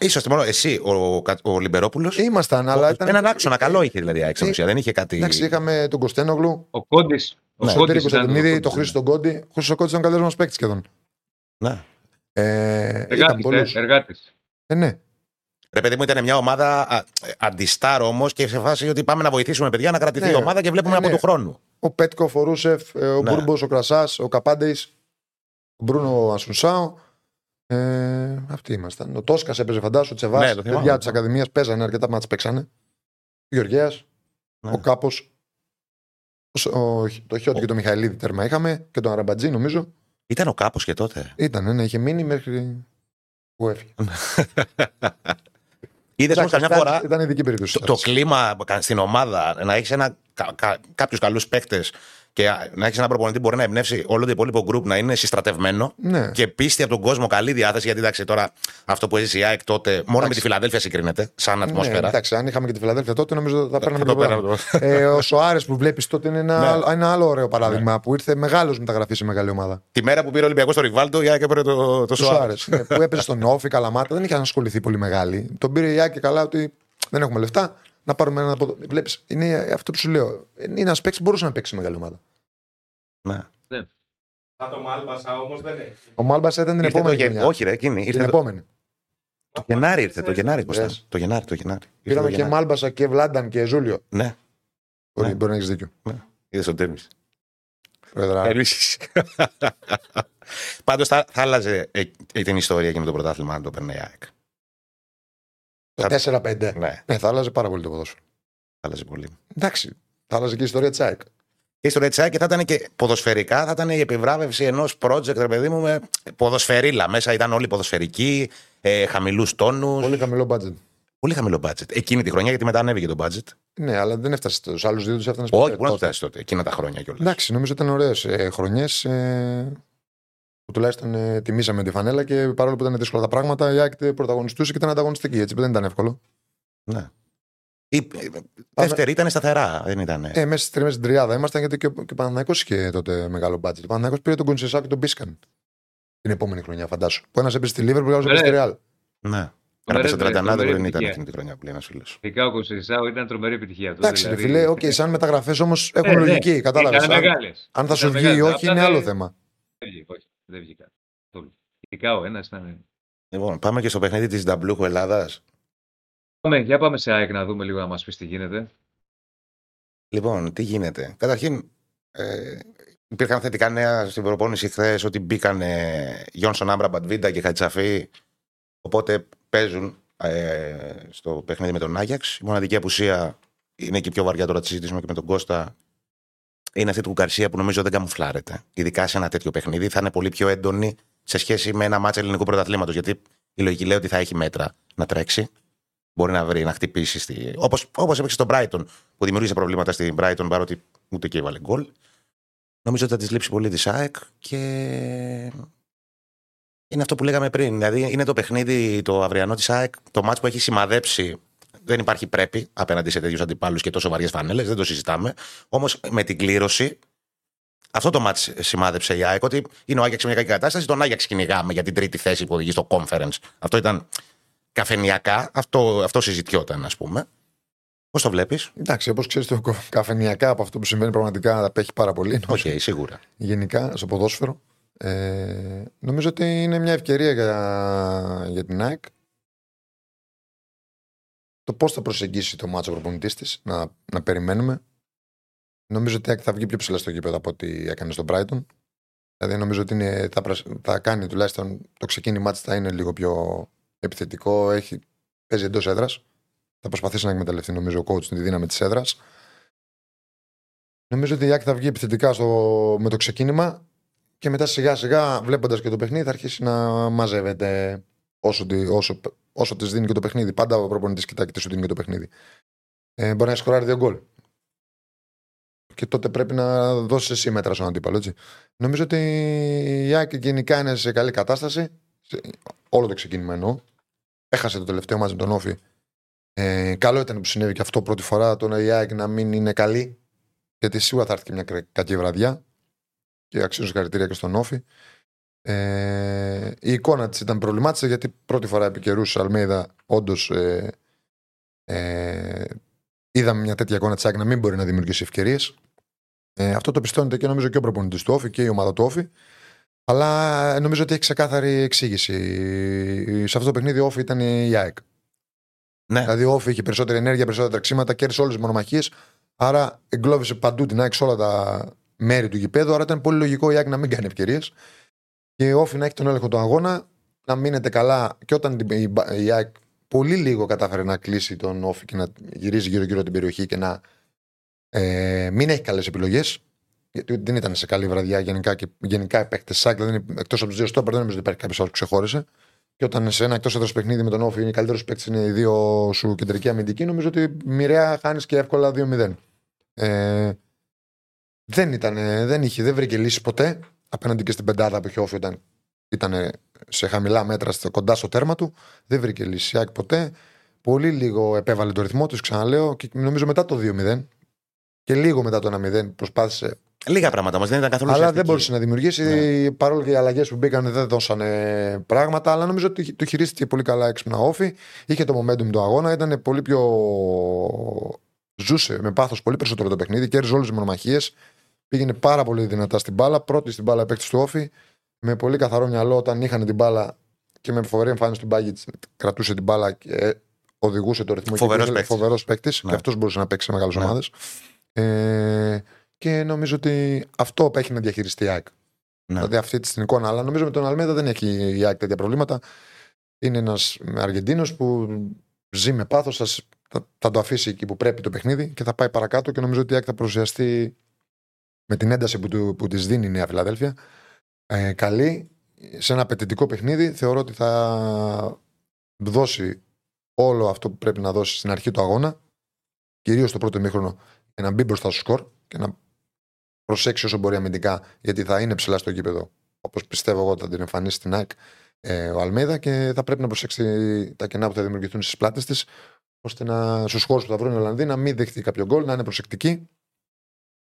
Είσαστε μόνο εσύ, ο, Κα- ο Λιμπερόπουλος. ήμασταν, αλλά ήταν. Έναν άξονα καλό είχε δηλαδή η ΑΕΚ στην Ε, ουσία. Δεν είχε κάτι. Εντάξει, είχαμε τον Κωστένογλου, Ο Κόντι. Ο Ναι. τον Κόντις Τέρι ήταν- Κωνσταντινίδη, ο τον Κόντις Χρήστο Κόντι. Ο Χρήστος Κόντι ήταν ο καλύτερος μας παίκτης σχεδόν. Ναι. Ε, ήταν Εργάτης, πολλούς. ε, εργάτης. Ε, ναι. Ρε παιδί μου, ήταν μια ομάδα α, αντιστάρ όμως και σε φάση ότι πάμε να βοηθήσουμε παιδιά να κρατηθεί Ναι. η ομάδα και βλέπουμε Ε, από ναι. του χρόνου. Ο Πέτκο, ο Φορούσεφ, ε, ο Ναι. Μπούρμπο, ο Κρασάς, ο Καπάντε, ο Μπρούνο Ασουνσάου. Ε, αυτοί ήμασταν. Ο Τόσκας έπαιζε φαντάσου, ο Τσεβάς. Ναι, το θυμάμαι. παιδιά της Ακαδημίας παίζανε αρκετά μάτς παίξανε. Ο Γεωργέα, Ναι. ο Κάπος. Το Χιώτη και το Μιχαηλίδη τέρμα είχαμε και τον Αραμπατζή νομίζω. Ήταν ο κάπω και τότε. Ήταν, ναι, είχε μείνει μέχρι που έφυγε. Είδες όμως καμιά Εντάξει, φορά Ήταν ειδική περίπτωση. το, το κλίμα στην ομάδα να έχεις κα, κα, κάποιους καλούς παίκτες και να έχεις ένα προπονητή που μπορεί να εμπνεύσει όλο το υπόλοιπο γκρουπ να είναι συστρατευμένο Ναι. και πίστη από τον κόσμο, καλή διάθεση. Γιατί εντάξει, τώρα αυτό που έζησε η ΑΕΚ τότε, μόνο με Εντάξει. τη Φιλαδέλφια συγκρίνεται, σαν Ναι, ατμόσφαιρα. εντάξει, αν είχαμε και τη Φιλαδέλφια τότε, νομίζω θα παίρναμε το το πέραμε πράγμα. ε, ο Σοάρες που βλέπεις τότε είναι ένα, Ναι. άλλο- ένα άλλο ωραίο παράδειγμα που ήρθε μεγάλος μεταγραφής σε μεγάλη ομάδα. Τη μέρα που πήρε ο Ολυμπιακό στο Ριβάλτο, η ΑΕΚ έπαιρνε το, το, Το Σοάρες. Σοάρες. που έπαιζε στον Όφη, Καλαμάτα, δεν είχε ασχοληθεί πολύ μεγάλη. Τον πήρε η Άκη καλά ότι δεν έχουμε λεφτά. Να πάρουμε έναν από εδώ. Βλέπεις, είναι αυτό που σου λέω. Είναι ένας παίξει που μπορούσε να παίξει σε μεγάλη ομάδα. Ναι. Θα το Μάλμπασα όμως δεν έχει. Ο Μάλμπα ήταν την Ήρθε το επόμενη Γε- χρονιά. Όχι, ρε, εκείνη. την Ήρθε το, επόμενη. το Γενάρη ήρθε. Το Γενάρη, Κώστα. Yes. Το Γενάρη, το Γενάρη. Ήρθε Πήραμε το και Γενάρη. Μάλμπασα και Βλάνταν και Ζούλιο. Ναι, Μπορεί, Ναι. μπορεί να έχεις δίκιο. είδες τον Τέμι. Πρόεδρα. Πάντως θα, θα άλλαζε ε, ε, την ιστορία και με το πρωτάθλημα αν το παίρνει η ΑΕΚ. Το 4-5. Ναι, Ναι, θα άλλαζε πάρα πολύ το ποδόσφαιρο. θα άλλαζε πολύ. Εντάξει. Θα άλλαζε και η ιστορία της ΑΕΚ. Και η ιστορία της ΑΕΚ θα ήταν και ποδοσφαιρικά, θα ήταν η επιβράβευση ενός project, ρε παιδί μου, με ποδοσφαιρίλα. Μέσα ήταν όλοι ποδοσφαιρικοί, ε, χαμηλούς τόνους. Πολύ χαμηλό budget. Πολύ χαμηλό budget. Εκείνη τη χρονιά, γιατί μετά ανέβηκε το budget. Ναι, αλλά δεν έφτασε στους άλλους δύο, τους έφτανε Όχι, μπορεί να φτάσει τότε, εκείνα τα χρόνια κιόλας. Εντάξει, νομίζω ήταν ωραίες ε, χρονιές. Ε, που τουλάχιστον ε, τιμήσαμε τη φανέλα και παρόλο που ήταν δύσκολα τα πράγματα, η ΑΕΚ πρωταγωνιστούσε και ήταν ανταγωνιστική. Έτσι που δεν ήταν εύκολο. Ναι. Η, ε, δεύτερη ήταν σταθερά, δεν ήταν. Ε, μέσα στη μέσα στην τριάδα ήμασταν γιατί και, ο- και ο Παναναναϊκός είχε τότε μεγάλο μπάτζετ. Ο Παναναναϊκός πήρε τον Κονσεσά και τον Μπίσκαν την επόμενη χρονιά, φαντάσου. Που ένας έπεσε στη Λίβερ, που άλλος έπεσε στη Ναι. Ρεάλ. Ναι. Άρα στο Μερέντε, 39 τρομερή δεν ήταν επιτυχία. εκείνη την χρονιά που λέει ένα φίλος. Ειδικά ο Κονσεϊσάου ήταν τρομερή επιτυχία. του, Εντάξει, ρε δηλαδή. φίλε, οκ, σαν μεταγραφές όμως έχουν Ε, ναι. λογική. Κατάλαβες. Ήταν Αν, μεγάλες. αν θα σου Ήταν βγει ή μεγάλες. όχι Απλά είναι άλλο δεν- θέμα. Δεν βγήκε, όχι. Δεν βγήκα. καθόλου. Ειδικά ο ένας ήταν. Λοιπόν, πάμε και στο παιχνίδι της Νταμπλούχου Ελλάδας. Πάμε, για πάμε σε ΑΕΚ να δούμε λίγο να μας πεις τι γίνεται. Λοιπόν, τι γίνεται. Καταρχήν, ε, υπήρχαν θετικά νέα στην προπόνηση χθες ότι μπήκαν ε, Γιόνσον Άμπρα Μπαντβίντα και Χατζαφή. Οπότε παίζουν ε, στο παιχνίδι με τον Άγιαξ. Η μοναδική απουσία είναι και πιο βαριά τώρα τη συζητήσουμε και με τον Κώστα. Είναι αυτή του Γκαρσία που νομίζω δεν καμουφλάρεται. Ειδικά σε ένα τέτοιο παιχνίδι θα είναι πολύ πιο έντονη σε σχέση με ένα μάτσα ελληνικού πρωταθλήματος. Γιατί η λογική λέει ότι θα έχει μέτρα να τρέξει. Μπορεί να βρει, να χτυπήσει. Στη... Όπως όπως έπαιξε στον Brighton που δημιούργησε προβλήματα στην Brighton παρότι ούτε και έβαλε γκολ. Νομίζω ότι θα της λείψει πολύ της ΑΕΚ και είναι αυτό που λέγαμε πριν. Δηλαδή είναι το παιχνίδι το αυριανό της ΑΕΚ, το μάτς που έχει σημαδέψει. Δεν υπάρχει πρέπει απέναντι σε τέτοιους αντιπάλους και τόσο βαριές φανέλες, δεν το συζητάμε. Όμως με την κλήρωση, αυτό το μάτς σημάδεψε η ΑΕΚ. Ότι είναι ο Άγιαξ σε μια κακή κατάσταση, τον Άγιαξ κυνηγάμε για την τρίτη θέση που οδηγεί στο conference. Αυτό ήταν καφενιακά, αυτό, αυτό συζητιόταν, ας πούμε. Πώς το βλέπεις, Εντάξει, όπως ξέρεις, το καφενιακά από αυτό που συμβαίνει πραγματικά απέχει πάρα πολύ. Οκ, σίγουρα. Γενικά στο ποδόσφαιρο. Ε, νομίζω ότι είναι μια ευκαιρία για, για την ΑΕΚ το πώς θα προσεγγίσει το ματς ο προπονητής της, να, να περιμένουμε. Νομίζω ότι η ΑΕΚ θα βγει πιο ψηλά στο γήπεδο από ό,τι έκανε στον Brighton. Δηλαδή νομίζω ότι είναι, θα, πρασ- θα κάνει τουλάχιστον το ξεκίνημά της θα είναι λίγο πιο επιθετικό. Έχει, παίζει εντός έδρας. Θα προσπαθήσει να εκμεταλλευτεί νομίζω ο coach τη δύναμη της έδρας. Νομίζω ότι η ΑΕΚ θα βγει επιθετικά στο, με το ξεκίνημα και μετά σιγά σιγά βλέποντας και το παιχνίδι θα αρχίσει να μαζεύεται όσο, τη- όσο, όσο της δίνει και το παιχνίδι. Πάντα ο προπονητής κοιτάει και τι σου δίνει και το παιχνίδι. Ε, μπορεί να σκοράρει δύο γκολ. Και τότε πρέπει να δώσεις εσύ μέτρα στον αντίπαλο. Έτσι. Νομίζω ότι η ΑΕΚ γενικά είναι σε καλή κατάσταση. Σε- Όλο το ξεκίνημα εννοώ. Έχασε το τελευταίο μάτι με τον Όφη. Ε, καλό ήταν που συνέβη και αυτό πρώτη φορά το η ΑΕΚ να μην είναι καλή. Γιατί σίγουρα θα έρθει και μια κρε- κακή βραδιά. Και αξίζουν συγχαρητήρια και στον Όφη. Ε, η εικόνα της ήταν προβλημάτισσα γιατί πρώτη φορά επί καιρούς Αλμέιδα όντως ε, ε, είδαμε μια τέτοια εικόνα της ΑΕΚ να μην μπορεί να δημιουργήσει ευκαιρίες. Ε, αυτό το πιστώνεται και νομίζω και ο προπονητής του Όφη και η ομάδα του Όφη. Αλλά νομίζω ότι έχει ξεκάθαρη εξήγηση. Σε αυτό το παιχνίδι ο Όφη ήταν η ΑΕΚ. Ναι, Δηλαδή ο Όφη είχε περισσότερη ενέργεια, περισσότερα τρεξίματα, κέρδισε όλες τις μονομαχίες. Άρα εγκλώβησε παντού την ΑΕΚ σε όλα τα μέρη του γηπέδου. Άρα ήταν πολύ λογικό η ΑΕΚ να μην κάνει ευκαιρίες. Και ο Όφη να έχει τον έλεγχο του αγώνα, να μείνετε καλά. Και όταν την- η, Μπα- η ΑΕΚ πολύ λίγο κατάφερε να κλείσει τον Όφη και να γυρίζει γύρω-γύρω την περιοχή και να ε, μην έχει καλές επιλογές. Γιατί δεν ήταν σε καλή βραδιά γενικά και γενικά οι παίκτες ΣΑΚ, δηλαδή εκτός από τους δύο στόπερ, δεν νομίζω ότι υπάρχει κάποιος άλλος που ξεχώρισε. Και όταν σε ένα εκτός έδρας παιχνίδι με τον Όφη είναι οι καλύτερους παίκτες είναι οι δύο σου κεντρικοί αμυντικοί, νομίζω ότι μοιραία χάνεις και εύκολα 2-0. Ε, δεν, ήταν, δεν, είχε, δεν βρήκε λύση ποτέ απέναντι και στην πεντάδα που είχε Όφη όταν ήταν σε χαμηλά μέτρα στο, κοντά στο τέρμα του. Δεν βρήκε λύση η ΑΕΚ ποτέ. Πολύ λίγο επέβαλε το ρυθμό του, ξαναλέω, και νομίζω μετά το 2-0 και λίγο μετά το 1-0 προσπάθησε λίγα πράγματα όμως δεν ήταν καθόλου αλλά δεν ουσιαστική. μπορούσε να δημιουργήσει. Παρόλο και οι αλλαγές που μπήκαν δεν δώσανε πράγματα. Αλλά νομίζω ότι το χειρίστηκε πολύ καλά έξυπνα όφη. Είχε το momentum του αγώνα. Ήταν πολύ πιο. Ζούσε με πάθος πολύ περισσότερο το παιχνίδι. Κέρδιζε όλες τις μονομαχίες. Πήγαινε πάρα πολύ δυνατά στην μπάλα. Πρώτη στην μπάλα παίκτης του όφη. Με πολύ καθαρό μυαλό όταν είχαν την μπάλα και με φοβερή εμφάνιση του Μπάγκητς κρατούσε την μπάλα και οδηγούσε το ρυθμό. Φοβερός παίκτης. Φοβερός παίκτης. Ναι. Και αυτός μπορούσε να παίξει σε μεγάλες Ναι. ομάδες. Ε, και νομίζω ότι αυτό έχει να διαχειριστεί η ΑΕΚ. Ναι. Δηλαδή αυτή τη την εικόνα. Αλλά νομίζω με τον Αλμέδα δεν έχει η ΑΕΚ τέτοια προβλήματα. Είναι ένας Αργεντίνος που ζει με πάθος, θα, θα, θα το αφήσει εκεί που πρέπει το παιχνίδι και θα πάει παρακάτω και νομίζω ότι η ΑΕΚ θα παρουσιαστεί με την ένταση που, του, που της δίνει η Νέα Φιλαδέλφια. Ε, καλή, σε ένα απαιτητικό παιχνίδι. Θεωρώ ότι θα δώσει όλο αυτό που πρέπει να δώσει στην αρχή του αγώνα, κυρίως το πρώτο ημίχρονο, για να μπει μπροστά στο σκορ και να προσέξει όσο μπορεί αμυντικά, γιατί θα είναι ψηλά στο γήπεδο, όπως πιστεύω εγώ ότι θα την εμφανίσει στην ΑΕΚ ε, ο Αλμέδα και θα πρέπει να προσέξει τα κενά που θα δημιουργηθούν στις πλάτες της, ώστε να, στους χώρους που θα βρουν οι Ολλανδοί να μην δεχτεί κάποιο γκολ, να είναι προσεκτική.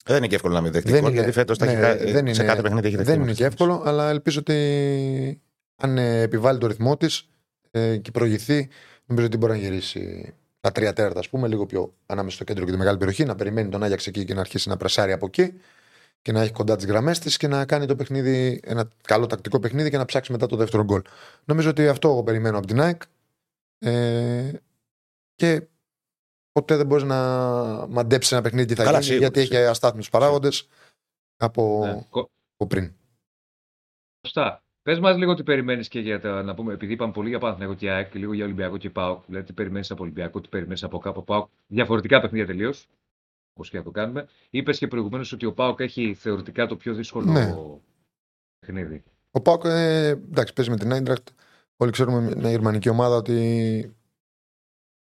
Δεν είναι και εύκολο να μην δεχτεί Δεν γκολ, είναι- γιατί φέτος ναι, δεν σε είναι- κάθε παιχνίδι έχει δεχτεί. Δεν είναι μέχρι και στιγμής. εύκολο, αλλά ελπίζω ότι αν ε, επιβάλλει το ρυθμό της ε, και προηγηθεί Νομίζω ότι μπορεί να γυρίσει τα τρία τέρατα, ας πούμε, λίγο πιο ανάμεσα στο κέντρο και τη μεγάλη περιοχή, να περιμένει τον Άγιαξ εκεί και να αρχίσει να πρεσάρει από εκεί και να έχει κοντά τις γραμμές της και να κάνει το παιχνίδι, ένα καλό τακτικό παιχνίδι και να ψάξει μετά το δεύτερο γκολ. Νομίζω ότι αυτό εγώ περιμένω από την ΑΕΚ. Ε, και ποτέ δεν μπορείς να μαντέψεις ένα παιχνίδι τι θα Καλά, γίνει, σίγουρα, γιατί έχει σίγουρα. αστάθμιους παράγοντες από, Ναι. Κο- από πριν. Σωστά. Πες μας λίγο τι περιμένεις και για τα. Να πούμε, επειδή είπαμε πολύ για Παναθηναϊκό και ΑΕΚ, λίγο για Ολυμπιακό και ΠΑΟΚ. Δηλαδή, τι περιμένεις από Ολυμπιακό, τι περιμένεις από κάπου ΠΑΟΚ. Διαφορετικά παιχνίδια τελείως. Όπως και να το κάνουμε. Είπες και προηγουμένως ότι ο ΠΑΟΚ έχει θεωρητικά το πιο δύσκολο Ναι. παιχνίδι. Ο Πάοκ, ε, εντάξει, παίζει με την Άιντρακτ. Όλοι ξέρουμε μια γερμανική ομάδα ότι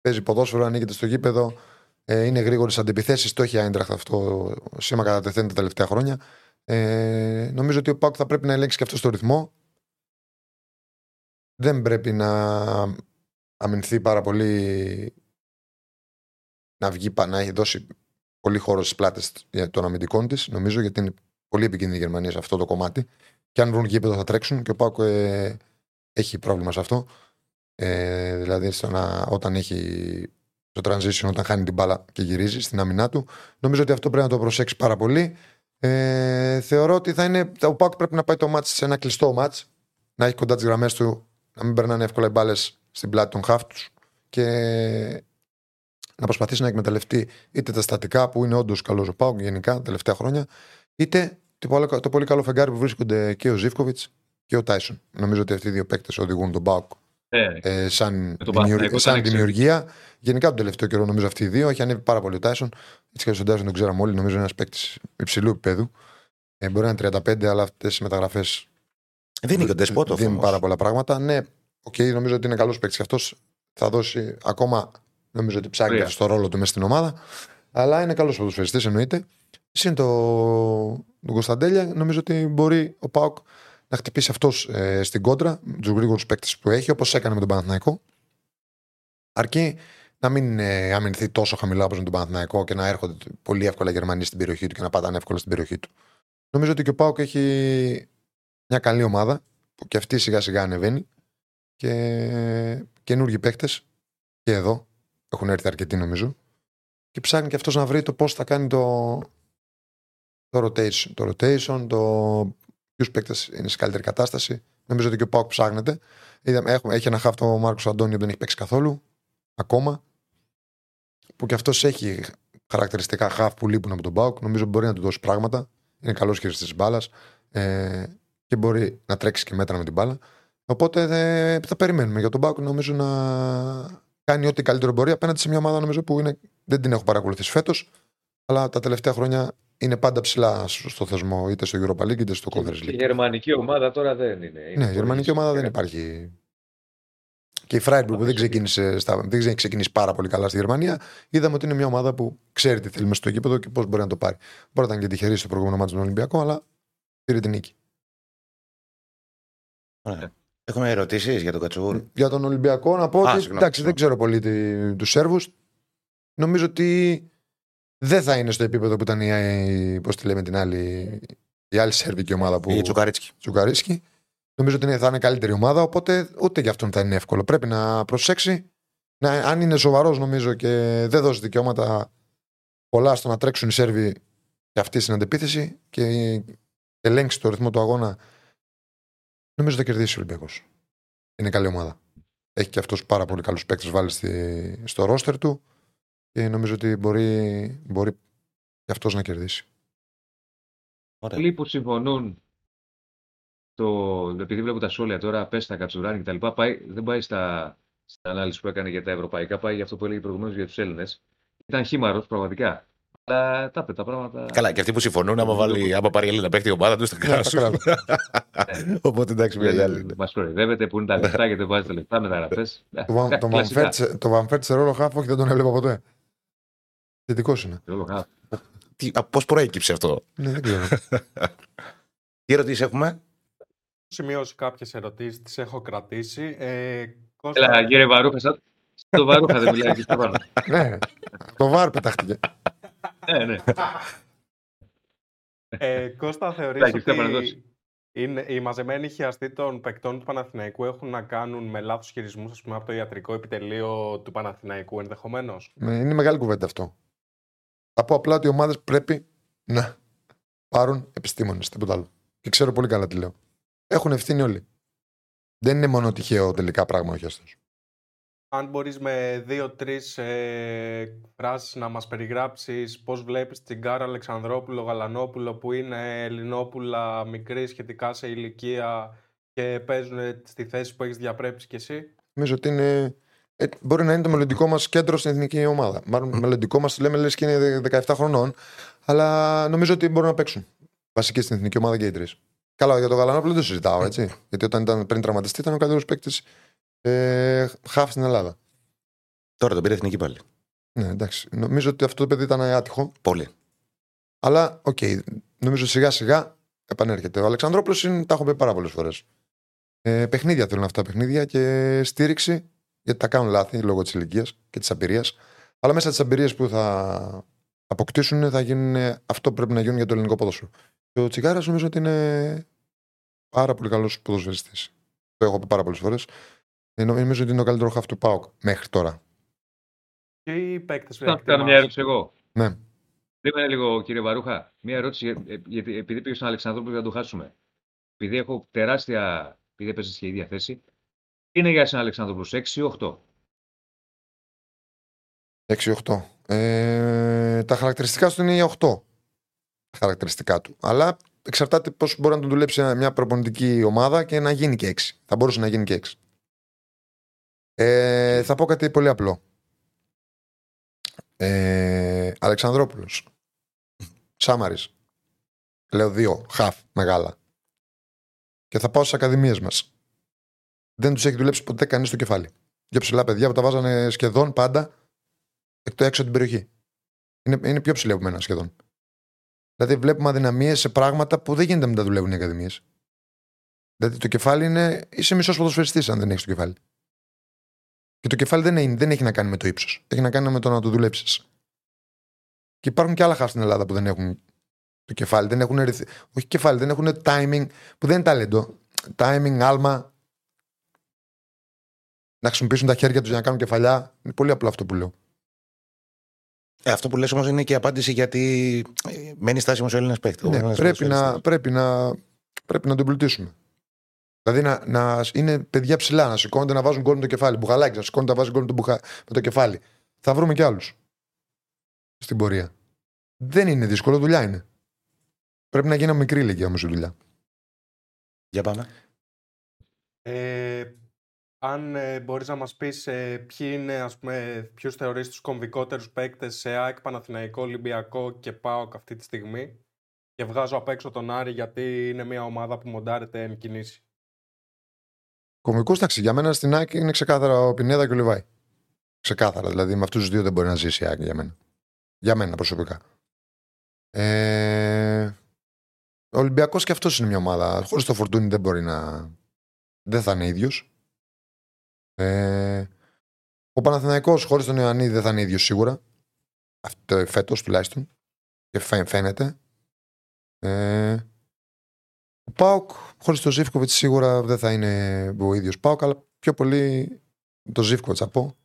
παίζει ποδόσφαιρο, ανοίγεται στο γήπεδο. Ε, είναι γρήγορες αντιπιθέσεις. Το έχει η Άιντρακτ αυτό σήμα κατά τεθέν τα τελευταία χρόνια. Ε, νομίζω ότι ο Πάοκ θα πρέπει να ελέγξει και αυτό το ρυθμό. Δεν πρέπει να αμυνθεί πάρα πολύ. Να βγει, πα- να έχει δώσει πολύ χώρο στις πλάτες των αμυντικών της, νομίζω, γιατί είναι πολύ επικίνδυνη η Γερμανία σε αυτό το κομμάτι. Και αν βρουν γήπεδο θα τρέξουν και ο Πάοκ ε, έχει πρόβλημα σε αυτό. Ε, δηλαδή στο να, όταν έχει το transition, όταν χάνει την μπάλα και γυρίζει στην άμυνά του. Νομίζω ότι αυτό πρέπει να το προσέξει πάρα πολύ. Ε, θεωρώ ότι θα είναι, ο Πάοκ πρέπει να πάει το μάτς σε ένα κλειστό μάτς, να έχει κοντά τις γραμμές του, να μην περνάνε εύκολα οι μπάλες στην πλάτη των χάφ τους και να προσπαθήσει να εκμεταλλευτεί είτε τα στατικά που είναι όντως καλός ο Πάοκ γενικά τα τελευταία χρόνια, είτε το πολύ, το πολύ καλό φεγγάρι που βρίσκονται και ο Ζήφκοβιτς και ο Τάισον. Νομίζω ότι αυτοί οι δύο παίκτες οδηγούν τον ΠΑΟΚ Ε, ε, σαν, τον δημιουργ- Παναθηναϊκό σαν ήταν δημιουργία. Γενικά τον τελευταίο καιρό νομίζω αυτοί οι δύο. Έχει ανέβει πάρα πολύ ο Τάισον. Έτσι και ο Τάισον τον ξέραμε όλοι. Νομίζω είναι ένας παίκτης υψηλού επίπεδου. Ε, μπορεί να είναι 35, αλλά αυτές οι μεταγραφές Δεν είναι και ο Ντεσπότοφ. δίνουν όμως. πάρα πολλά πράγματα. Ναι, οκ, νομίζω ότι είναι καλός παίκτης αυτός. Θα δώσει ακόμα. Νομίζω ότι ψάχνει Ωραία. και στο ρόλο του μέσα στην ομάδα. Αλλά είναι καλός ποδοσφαιριστής εννοείται. Συν το, τον Κωνσταντέλια, νομίζω ότι μπορεί ο Πάοκ να χτυπήσει αυτός ε, στην κόντρα με τους γρήγορους παίκτες που έχει, όπως έκανε με τον Παναθηναϊκό. Αρκεί να μην ε, αμυνθεί τόσο χαμηλά όπως με τον Παναθηναϊκό και να έρχονται πολύ εύκολα οι Γερμανοί στην περιοχή του και να πατάνε εύκολα στην περιοχή του. Νομίζω ότι και ο Πάοκ έχει μια καλή ομάδα που και αυτή σιγά σιγά ανεβαίνει και καινούργιοι παίκτες και εδώ έχουν έρθει αρκετοί νομίζω και ψάχνει και αυτός να βρει το πώς θα κάνει το, το rotation, το, rotation, το ποιους παίκτες είναι σε καλύτερη κατάσταση. Νομίζω ότι και ο Πάουκ ψάχνεται. Είδαμε, έχουμε, έχει ένα χάφτο ο Μάρκος Αντώνιο που δεν έχει παίξει καθόλου ακόμα που και αυτός έχει χαρακτηριστικά χάφ που λείπουν από τον Πάουκ. Νομίζω μπορεί να του δώσει πράγματα. Είναι καλός χειριστής της μπάλας ε, και μπορεί να τρέξει και μέτρα με την μπάλα. Οπότε ε, θα περιμένουμε για τον Πάουκ νομίζω να κάνει ό,τι καλύτερο μπορεί απέναντι σε μια ομάδα νομίζω που είναι, δεν την έχω παρακολουθήσει φέτος, αλλά τα τελευταία χρόνια είναι πάντα ψηλά στο θεσμό, είτε στο Europa League είτε στο Conference Η League. γερμανική ομάδα τώρα δεν είναι. είναι Ναι, η πολύ γερμανική ομάδα δεν φυσικά. υπάρχει. Και η Freiburg που δεν ξεκίνησε, στα, δεν έχει ξεκινήσει πάρα πολύ καλά στη Γερμανία, είδαμε ότι είναι μια ομάδα που ξέρει τι θέλει μέσα στο γήπεδο και πώς μπορεί να το πάρει. Μπορεί να ήταν και τυχερή στο προηγούμενο μάτι στον Ολυμπιακό, αλλά πήρε την νίκη. Ωραία. Έχουμε ερωτήσεις για τον Κατσούρ. Για τον Ολυμπιακό να πω Α, ότι συγγνώμη, εντάξει, δεν ξέρω πολύ τους Σέρβους. Νομίζω ότι δεν θα είναι στο επίπεδο που ήταν η, πώς τη λέμε, την άλλη, η άλλη σερβική ομάδα που Η Τσουκαρίτσκι. τσουκαρίσκει. Νομίζω ότι είναι- θα είναι καλύτερη ομάδα, οπότε ούτε για αυτόν θα είναι εύκολο. Πρέπει να προσέξει. Να, αν είναι σοβαρός, νομίζω, και δεν δώσει δικαιώματα πολλά στο να τρέξουν οι Σέρβοι και αυτοί στην αντεπίθεση και ελέγξει το ρυθμό του αγώνα, νομίζω θα κερδίσει ο Ολυμπιακός. Είναι καλή ομάδα. Έχει και αυτός πάρα πολύ καλούς παίκτες βάλει στη, στο ρόστερ του και νομίζω ότι μπορεί, μπορεί και αυτός να κερδίσει. Ωραία. Πολλοί που συμφωνούν, το, επειδή βλέπω τα σχόλια τώρα, πες τα Κατσουράνη κτλ. Πάει, δεν πάει στα, στην ανάλυση που έκανε για τα ευρωπαϊκά, πάει για αυτό που έλεγε προηγουμένως για τους Έλληνες. Ήταν χήμαρο, πραγματικά. Αλλά τα είπε τα πράγματα. Καλά, και αυτοί που συμφωνούν, άμα, βάλει, άμα πάρει η Έλληνα παίχτη η ομάδα τους, θα κράσουν. Οπότε εντάξει, μια άλλη είναι. Μας κοροϊδεύετε που είναι τα λεφτά γιατί δεν βάζετε λεφτά μεταγραφέ. Το Βαν- το Βανφέρτ- Το Βανφέρτ σε ρόλο χάφ, όχι δεν τον έβλεπα ποτέ. Θετικός είναι. Πώς προέκυψε αυτό; Ναι, δεν ξέρω. Τι ερωτήσεις έχουμε; σημειώσει κάποιες ερωτήσεις, τις έχω κρατήσει. Ε, Κώστα, Έλα, κύριε Βαρούχα, σαν σαν το Βαρούχα δεν μιλάει εκεί στο πάνω. ναι, το βάρ πετάχτηκε. Ναι, ναι. ε, Κώστα θεωρείς Εντάξει, αυτό έπρεπε να ότι δώσει. είναι, οι μαζεμένοι χειαστοί των παικτών του Παναθηναϊκού έχουν να κάνουν με λάθος χειρισμούς, ας πούμε, από το ιατρικό επιτελείο του Παναθηναϊκού ενδεχομένως; Είναι μεγάλη κουβέντα αυτό. Θα πω απλά ότι οι ομάδες πρέπει να πάρουν επιστήμονες, τίποτα άλλο. Και ξέρω πολύ καλά τι λέω. Έχουν ευθύνη όλοι. Δεν είναι μόνο τυχαίο τελικά πράγμα ο χιαστό. Αν μπορείς με δύο-τρεις ε, φράσεις να μας περιγράψεις πώς βλέπεις την Κάρα Αλεξανδρόπουλο Γαλανόπουλο που είναι Ελληνόπουλα μικρή σχετικά σε ηλικία και παίζουν στη θέση που έχεις διαπρέψει κι εσύ; Νομίζω ότι είναι, ε, μπορεί να είναι το μελλοντικό μας κέντρο στην εθνική ομάδα. Μάλλον μελλοντικό μας λέμε λες και είναι 17 χρονών, αλλά νομίζω ότι μπορούν να παίξουν. Βασική στην εθνική ομάδα και οι τρεις. Καλά, για τον Γαλανόπουλο δεν το συζητάω έτσι. Γιατί όταν ήταν πριν τραυματιστεί ήταν ο καλύτερος παίκτης ε, χάφ στην Ελλάδα. Τώρα τον πήρε εθνική πάλι. Ναι, εντάξει. Νομίζω ότι αυτό το παιδί ήταν άτυχο. Πολύ. Αλλά, OK, okay, νομίζω σιγά σιγά επανέρχεται. Ο Αλεξανδρόπουλος τα έχω πει πάρα πολλές φορές. Ε, παιχνίδια θέλουν αυτά παιχνίδια και στήριξη, γιατί τα κάνουν λάθη λόγω της ηλικίας και της απειρίας. Αλλά μέσα τι απειρίε που θα αποκτήσουν θα γίνουν αυτό που πρέπει να γίνουν για το ελληνικό ποδόσφαιρο. Και ο Τσιγάρα νομίζω ότι είναι πάρα πολύ καλός ποδοσφαιριστής. Το έχω πει πάρα πολλές φορές. Ε, νομίζω ότι είναι ο καλύτερος χαφ του Πάοκ μέχρι τώρα. Και οι παίκτες Θα κάνω μια ερώτηση εγώ. Ναι. Δείτε λίγο, κύριε Βαρούχα, μια ερώτηση, γιατί επειδή πήγες στον Αλεξανδρό να το χάσουμε. Επειδή έχω τεράστια. Επειδή έπαιζες στην ίδια θέση. Είναι για εσένα Αλεξανδρόπουλο 6-8. 6-8. Ε, τα χαρακτηριστικά του είναι για 8. Τα χαρακτηριστικά του. Αλλά εξαρτάται πώς μπορεί να τον δουλέψει μια προπονητική ομάδα και να γίνει και 6. Θα μπορούσε να γίνει και 6. Ε, θα πω κάτι πολύ απλό. Ε, Αλεξανδρόπουλος. Σάμαρης. Λέω δύο. Χαφ. Μεγάλα. Και θα πάω στις ακαδημίες μας. Δεν τους έχει δουλέψει ποτέ κανείς στο κεφάλι. Δύο ψηλά παιδιά που τα βάζανε σχεδόν πάντα εκτό έξω από την περιοχή. Είναι, είναι πιο ψηλά από μένα σχεδόν. Δηλαδή βλέπουμε αδυναμίες σε πράγματα που δεν γίνεται να τα δουλεύουν οι ακαδημίες. Δηλαδή το κεφάλι είναι. είσαι μισός ποδοσφαιριστής αν δεν έχεις το κεφάλι. Και το κεφάλι δεν, είναι, δεν έχει να κάνει με το ύψος. Έχει να κάνει με το να το δουλέψεις. Και υπάρχουν και άλλα χάρη στην Ελλάδα που δεν έχουν το κεφάλι. Δεν έχουν, όχι κεφάλι, δεν έχουν timing, που δεν είναι ταλέντο. Timing, άλμα. Να χρησιμοποιήσουν τα χέρια τους για να κάνουν κεφαλιά. Είναι πολύ απλό αυτό που λέω. Ε, αυτό που λες όμως είναι και η απάντηση γιατί ε, μένει στάσιμο ο Έλληνας παίκτης. Ναι, πρέπει, να, πρέπει, να, πρέπει να τον πλουτίσουμε. Δηλαδή να, να είναι παιδιά ψηλά, να σηκώνονται να βάζουν γκολ με το κεφάλι. Μπουχαλάκι, να σηκώνονται να βάζουν γκολ με, το με το κεφάλι. Θα βρούμε κι άλλους στην πορεία. Δεν είναι δύσκολο, δουλειά είναι. Πρέπει να γίνει μικρή ηλικία όμως η δουλειά. Για πάμε. Ε, αν ε, μπορείς να μας πεις ε, ποιοι είναι, ας πούμε, ποιους θεωρείς τους κομβικότερους παίκτες σε ΑΕΚ, Παναθηναϊκό, Ολυμπιακό και ΠΑΟΚ αυτή τη στιγμή; Και βγάζω απ' έξω τον Άρη γιατί είναι μια ομάδα που μοντάρεται εν κινήσει. Κομικού, εντάξει, για μένα στην ΑΕΚ είναι ξεκάθαρα ο Πινέδα και ο Λιβάη. Ξεκάθαρα. Δηλαδή με αυτούς τους δύο δεν μπορεί να ζήσει η ΑΕΚ για μένα. Για μένα προσωπικά. Ε... Ο Ολυμπιακός και αυτός είναι μια ομάδα. Χωρίς το φορτούνι δεν μπορεί να. Δεν θα είναι ίδιος. Ε... Ο Παναθηναϊκός χωρίς τον Ιωαννίδη δεν θα είναι ίδιος σίγουρα. Αυτό φέτος τουλάχιστον. Και φαίνεται. Ε... Ο Πάοκ χωρίς τον Ζήφκοβιτς σίγουρα δεν θα είναι ο ίδιος Πάοκ, αλλά πιο πολύ το Ζήφκοβιτς θα πω.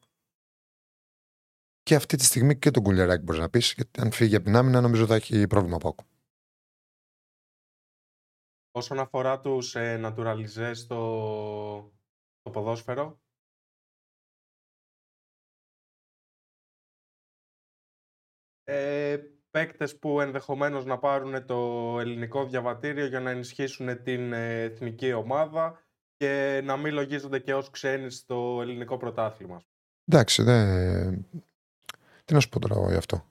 Και αυτή τη στιγμή και τον Κουλιαράκη μπορείς να πεις, γιατί αν φύγει από την άμυνα νομίζω θα έχει πρόβλημα Πάοκ. Όσον αφορά τους ε, naturalizέ στο, στο ποδόσφαιρο, ε, παίκτες που ενδεχομένως να πάρουν το ελληνικό διαβατήριο για να ενισχύσουν την ε, εθνική ομάδα και να μην λογίζονται και ως ξένοι στο ελληνικό πρωτάθλημα. Εντάξει, δε... τι να σου πω τώρα γι' αυτό.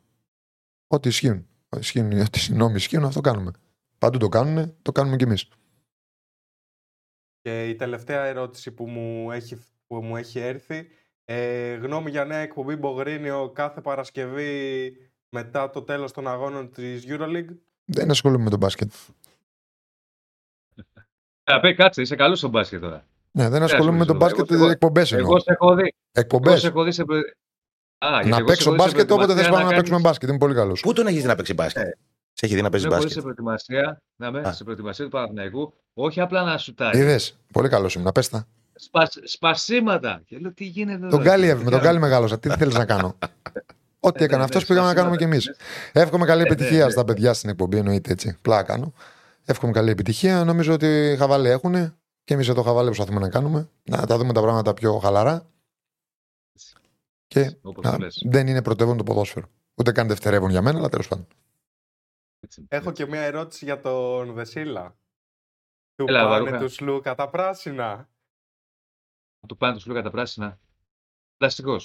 Ό,τι ισχύουν. ισχύουν ό,τι νόμοι ισχύουν, αυτό κάνουμε. Παντού το κάνουν, το κάνουμε κι εμείς. Και η τελευταία ερώτηση που μου έχει, που μου έχει έρθει, ε, γνώμη για νέα εκπομπή Μπογρίνιο κάθε Παρασκευή μετά το τέλος των αγώνων της EuroLeague. Δεν ασχολούμαι με τον μπάσκετ. Απέ, κάτσε, είσαι καλός στο μπάσκετ τώρα. Ναι, δεν ασχολούμαι με τον μπάσκετ, εκπομπές εννοώ. Εγώ σε έχω δει. Εκπομπές. έχω δει σε... Α, να παίξω μπάσκετ όποτε θες πάμε να παίξουμε μπάσκετ. Είμαι πολύ καλός. Πού τον έχεις να παίξει μπάσκετ; Ε, Σε έχει δει να παίζεις Είναι πολύ σε μπάσκετ; προετοιμασία, να με, Α. σε προετοιμασία του Παναθηναϊκού, όχι απλά να σουτάρει. Είδες. Πολύ καλός ήμουν. Πες τα. Σπασ, σπασίματα. Και λέω τι γίνεται εδώ. Τον Γκάλι, τι με τον Γκάλι μεγάλωσα. Τι θέλεις να κάνω; Ό,τι έκανε αυτός πήγαμε να κάνουμε κι εμείς. Εύχομαι καλή ναι, επιτυχία ναι. στα παιδιά στην εκπομπή, εννοείται έτσι. Πλάκα κάνω. Εύχομαι καλή επιτυχία. Νομίζω ότι χαβαλέ έχουν και εμείς εδώ χαβαλέ προσπαθούμε να κάνουμε. Να τα δούμε τα πράγματα πιο χαλαρά. Και Όπως να- το λες. δεν είναι πρωτεύον το ποδόσφαιρο. Ούτε καν δευτερεύον για μένα, αλλά τέλος πάντων. Έτσι, Έχω έτσι. και μια ερώτηση για τον Βεσίλα. Του Έλα, πάνε Βαρούχα. τους Σλούκα τα πράσινα. Του πάνε τους φλούκα τα πράσινα. Φανταστικό.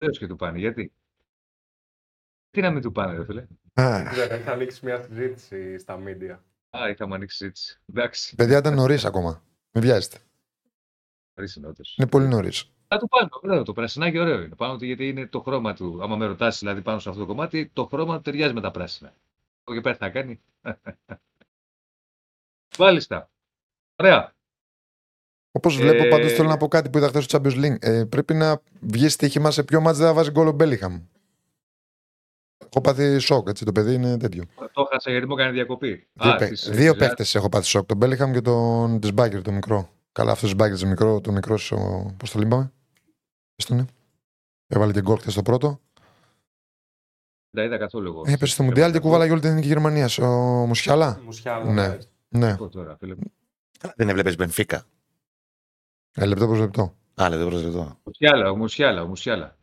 Τέλο και του πάνε. Γιατί; Τι να μην του πάνε, ρε φίλε; Α, Δεν έχει ανοίξει μια συζήτηση στα μίντια. Α, είχαμε ανοίξει συζήτηση. Εντάξει. παιδιά ήταν νωρίς ακόμα. Μην βιάζετε. Αρέσει νότες. Είναι πολύ νωρίς. Θα του πάνω. Ωραίο. Το πρασινάκι ωραίο είναι. Πάνω του γιατί είναι το χρώμα του. Άμα με ρωτάσει δηλαδή πάνω σε αυτό το κομμάτι, το χρώμα του ταιριάζει με τα πράσινα. Από εκεί πέρα τι να κάνει. Μάλιστα. Ωραία. Όπως βλέπω, Ε, πάντως θέλω να πω κάτι που είδα χθες στο Champions League. Ε, πρέπει να βγει στοίχημα σε ποιο μάτς δεν θα βάζει γκολ ο Μπέλιχαμ. Έχω πάθει σοκ, έτσι. Το παιδί είναι τέτοιο. Το έχασα γιατί μου έκανε διακοπή. Δύο, Α, παί- της- δύο της- παίχτες έχω πάθει σοκ. Τον Μπέλιχαμ και τον Τισμπάγκερ, το μικρό. Καλά, αυτός Τισμπάγκερ το μικρό, το μικρό, πώς το λύμπαμε; Πες το, ναι. Έβαλε και γκολ χθες το πρώτο. Δεν τα είδα καθόλου εγώ. Έπεσε στο Μουντιάλ και κουβάλαγε όλη την εθνική Γερμανία. Ο Μουσιάλα. Μουσιάλα. Ναι. Ναι, Πω τώρα, φίλε μου. Δεν έβλεπες Μπενφίκα. Ε, λεπτό προς λεπτό. Α, λεπτό προς λεπτό. Μουσιάλα, ο Μουσιάλα, ο Μουσιάλα.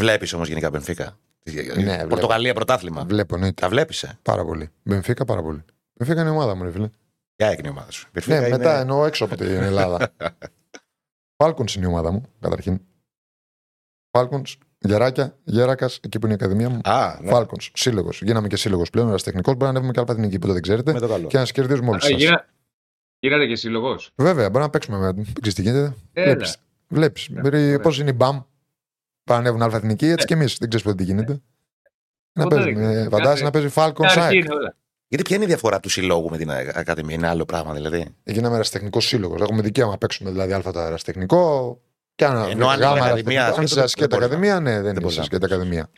Βλέπεις όμως γενικά Μπενφίκα. βλέπω. Πορτογαλία πρωτάθλημα. Βλέπω, εννοείται. Τα βλέπεις, ε; Πάρα πολύ. Μπενφίκα πάρα πολύ. Μπενφίκα είναι η ομάδα μου, ρε φίλε. Ποια έγινε η ομάδα σου. Ναι, Μπενφίκα είναι- μετά εννοώ έξω από την Ελλάδα. Φάλκον είναι η ομάδα μου, καταρχήν. Φάλκον, γεράκια, γέρακας, εκεί που είναι η ακαδημία μου. Α, ναι. Φάλκον, σύλλογος. Γίναμε και σύλλογος πλέον, ερασιτεχνικό. Μπορεί να ανέβουμε και αλπαθηνική που το δεν ξέρετε. Με το καλό. Και να σας κερδίζουμε όλοι Α, σα. γίνα- Γίνατε και σύλλογος. Βέβαια, μπορεί να παίξουμε με. Δεν ξέρεις τι γίνεται. Έλα. Βλέπεις. Βλέπεις. Ναι, ωραία. Πώς είναι η μπαμ. Πάνε ανέβουν αλφαθηνική, έτσι και εμείς. Δεν ξέρεις ποτέ τι γίνεται. Να Ποτέ παίζουμε. δεν Ε, ξέρεις. Φαντάζεσαι Κάθε- να παίζει Φάλκον Αρχή Σάικ. είναι όλα. Γιατί ποια είναι η διαφορά του συλλόγου με την Ακαδημία, είναι άλλο πράγμα δηλαδή; Γίναμε ερασιτεχνικό σύλλογος. Έχουμε δικαίωμα να παίξουμε δηλαδή Α το ερασιτεχνικό. Και αν Ενώ αν γάμα είναι ερασιτεχνικό. ακαδημία, Αν αυτό είσαι δεν- ασκέτα δεν μπορείς ακαδημία, ναι, δεν δεν είσαι μπορείς να ασκέτα πεις. ακαδημία.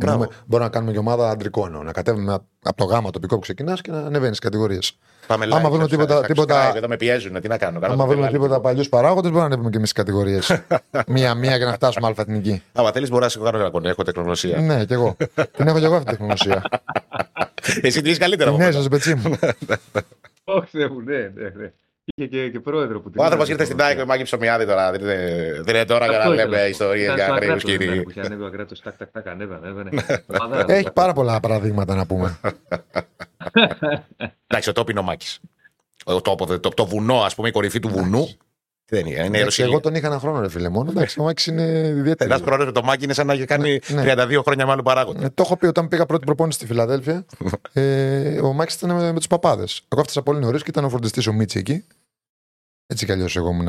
Μπράβο. Μπορούμε, μπορούμε να κάνουμε και ομάδα αντρικών εννοώ. Να κατέβουμε από το γάμα τοπικό που ξεκινάς και να ανεβαίνεις κατηγορίες. Πάμε Άμα live, βρούμε στα- τίποτα- στα τίποτα- subscribe, Εδώ με πιέζουν, τι να κάνω. κάνω Άμα το βρούμε live. τίποτα παλιούς παράγοντες, μπορούμε να ανέβουμε και εμείς κατηγορίες. Μία-μία για να φτάσουμε Α εθνική. Άμα θέλεις, μπορεί να σε κάνω ένα Έχω τεχνογνωσία. ναι, κι εγώ. Την έχω κι εγώ αυτή τη τεχνογνωσία. Εσύ τι είσαι καλύτερα από ναι, μένα. σας πετσί μου. Όχι, Θεέ μου, ναι, ναι, ναι. Είχε και, και πρόεδρο που την Ο άνθρωπος είδα, ήρθε στην λοιπόν. ΑΕΚ με μάκι ψωμιάδι τώρα. Δεν είναι, δεν είναι τώρα για να Αυτό ήθελα. λέμε Ήταν ιστορίε στο για γρήγορου Ακράτος, ήταν, κύριοι. Που είχε ανέβει ο Ακράτος, τάκ, τάκ, τάκ, ανέβαινε, ανέβαινε. Ομάδα, Έχει πάρα πολλά παραδείγματα να πούμε. Εντάξει, ο τόπο είναι ο Μάκης. Το, το, το, το βουνό, ας πούμε, η κορυφή του βουνού. Δεν είναι, είναι Εντάξει, Ιεροσιλία. εγώ τον είχα ένα χρόνο, ρε φίλε μόνο. Εντάξει, ο Μάκης είναι ιδιαίτερο. Ένας χρόνος με το Μάκη είναι σαν να έχει κάνει Ναι. 32 χρόνια με άλλο παράγοντα. Ε, το έχω πει όταν πήγα πρώτη προπόνηση στη Φιλαδέλφια. ε, ο Μάκης ήταν με, με τους παπάδες. Εγώ έφτασα πολύ νωρίς και ήταν ο φροντιστής ο Μίτσι εκεί. Έτσι κι αλλιώς εγώ ήμουν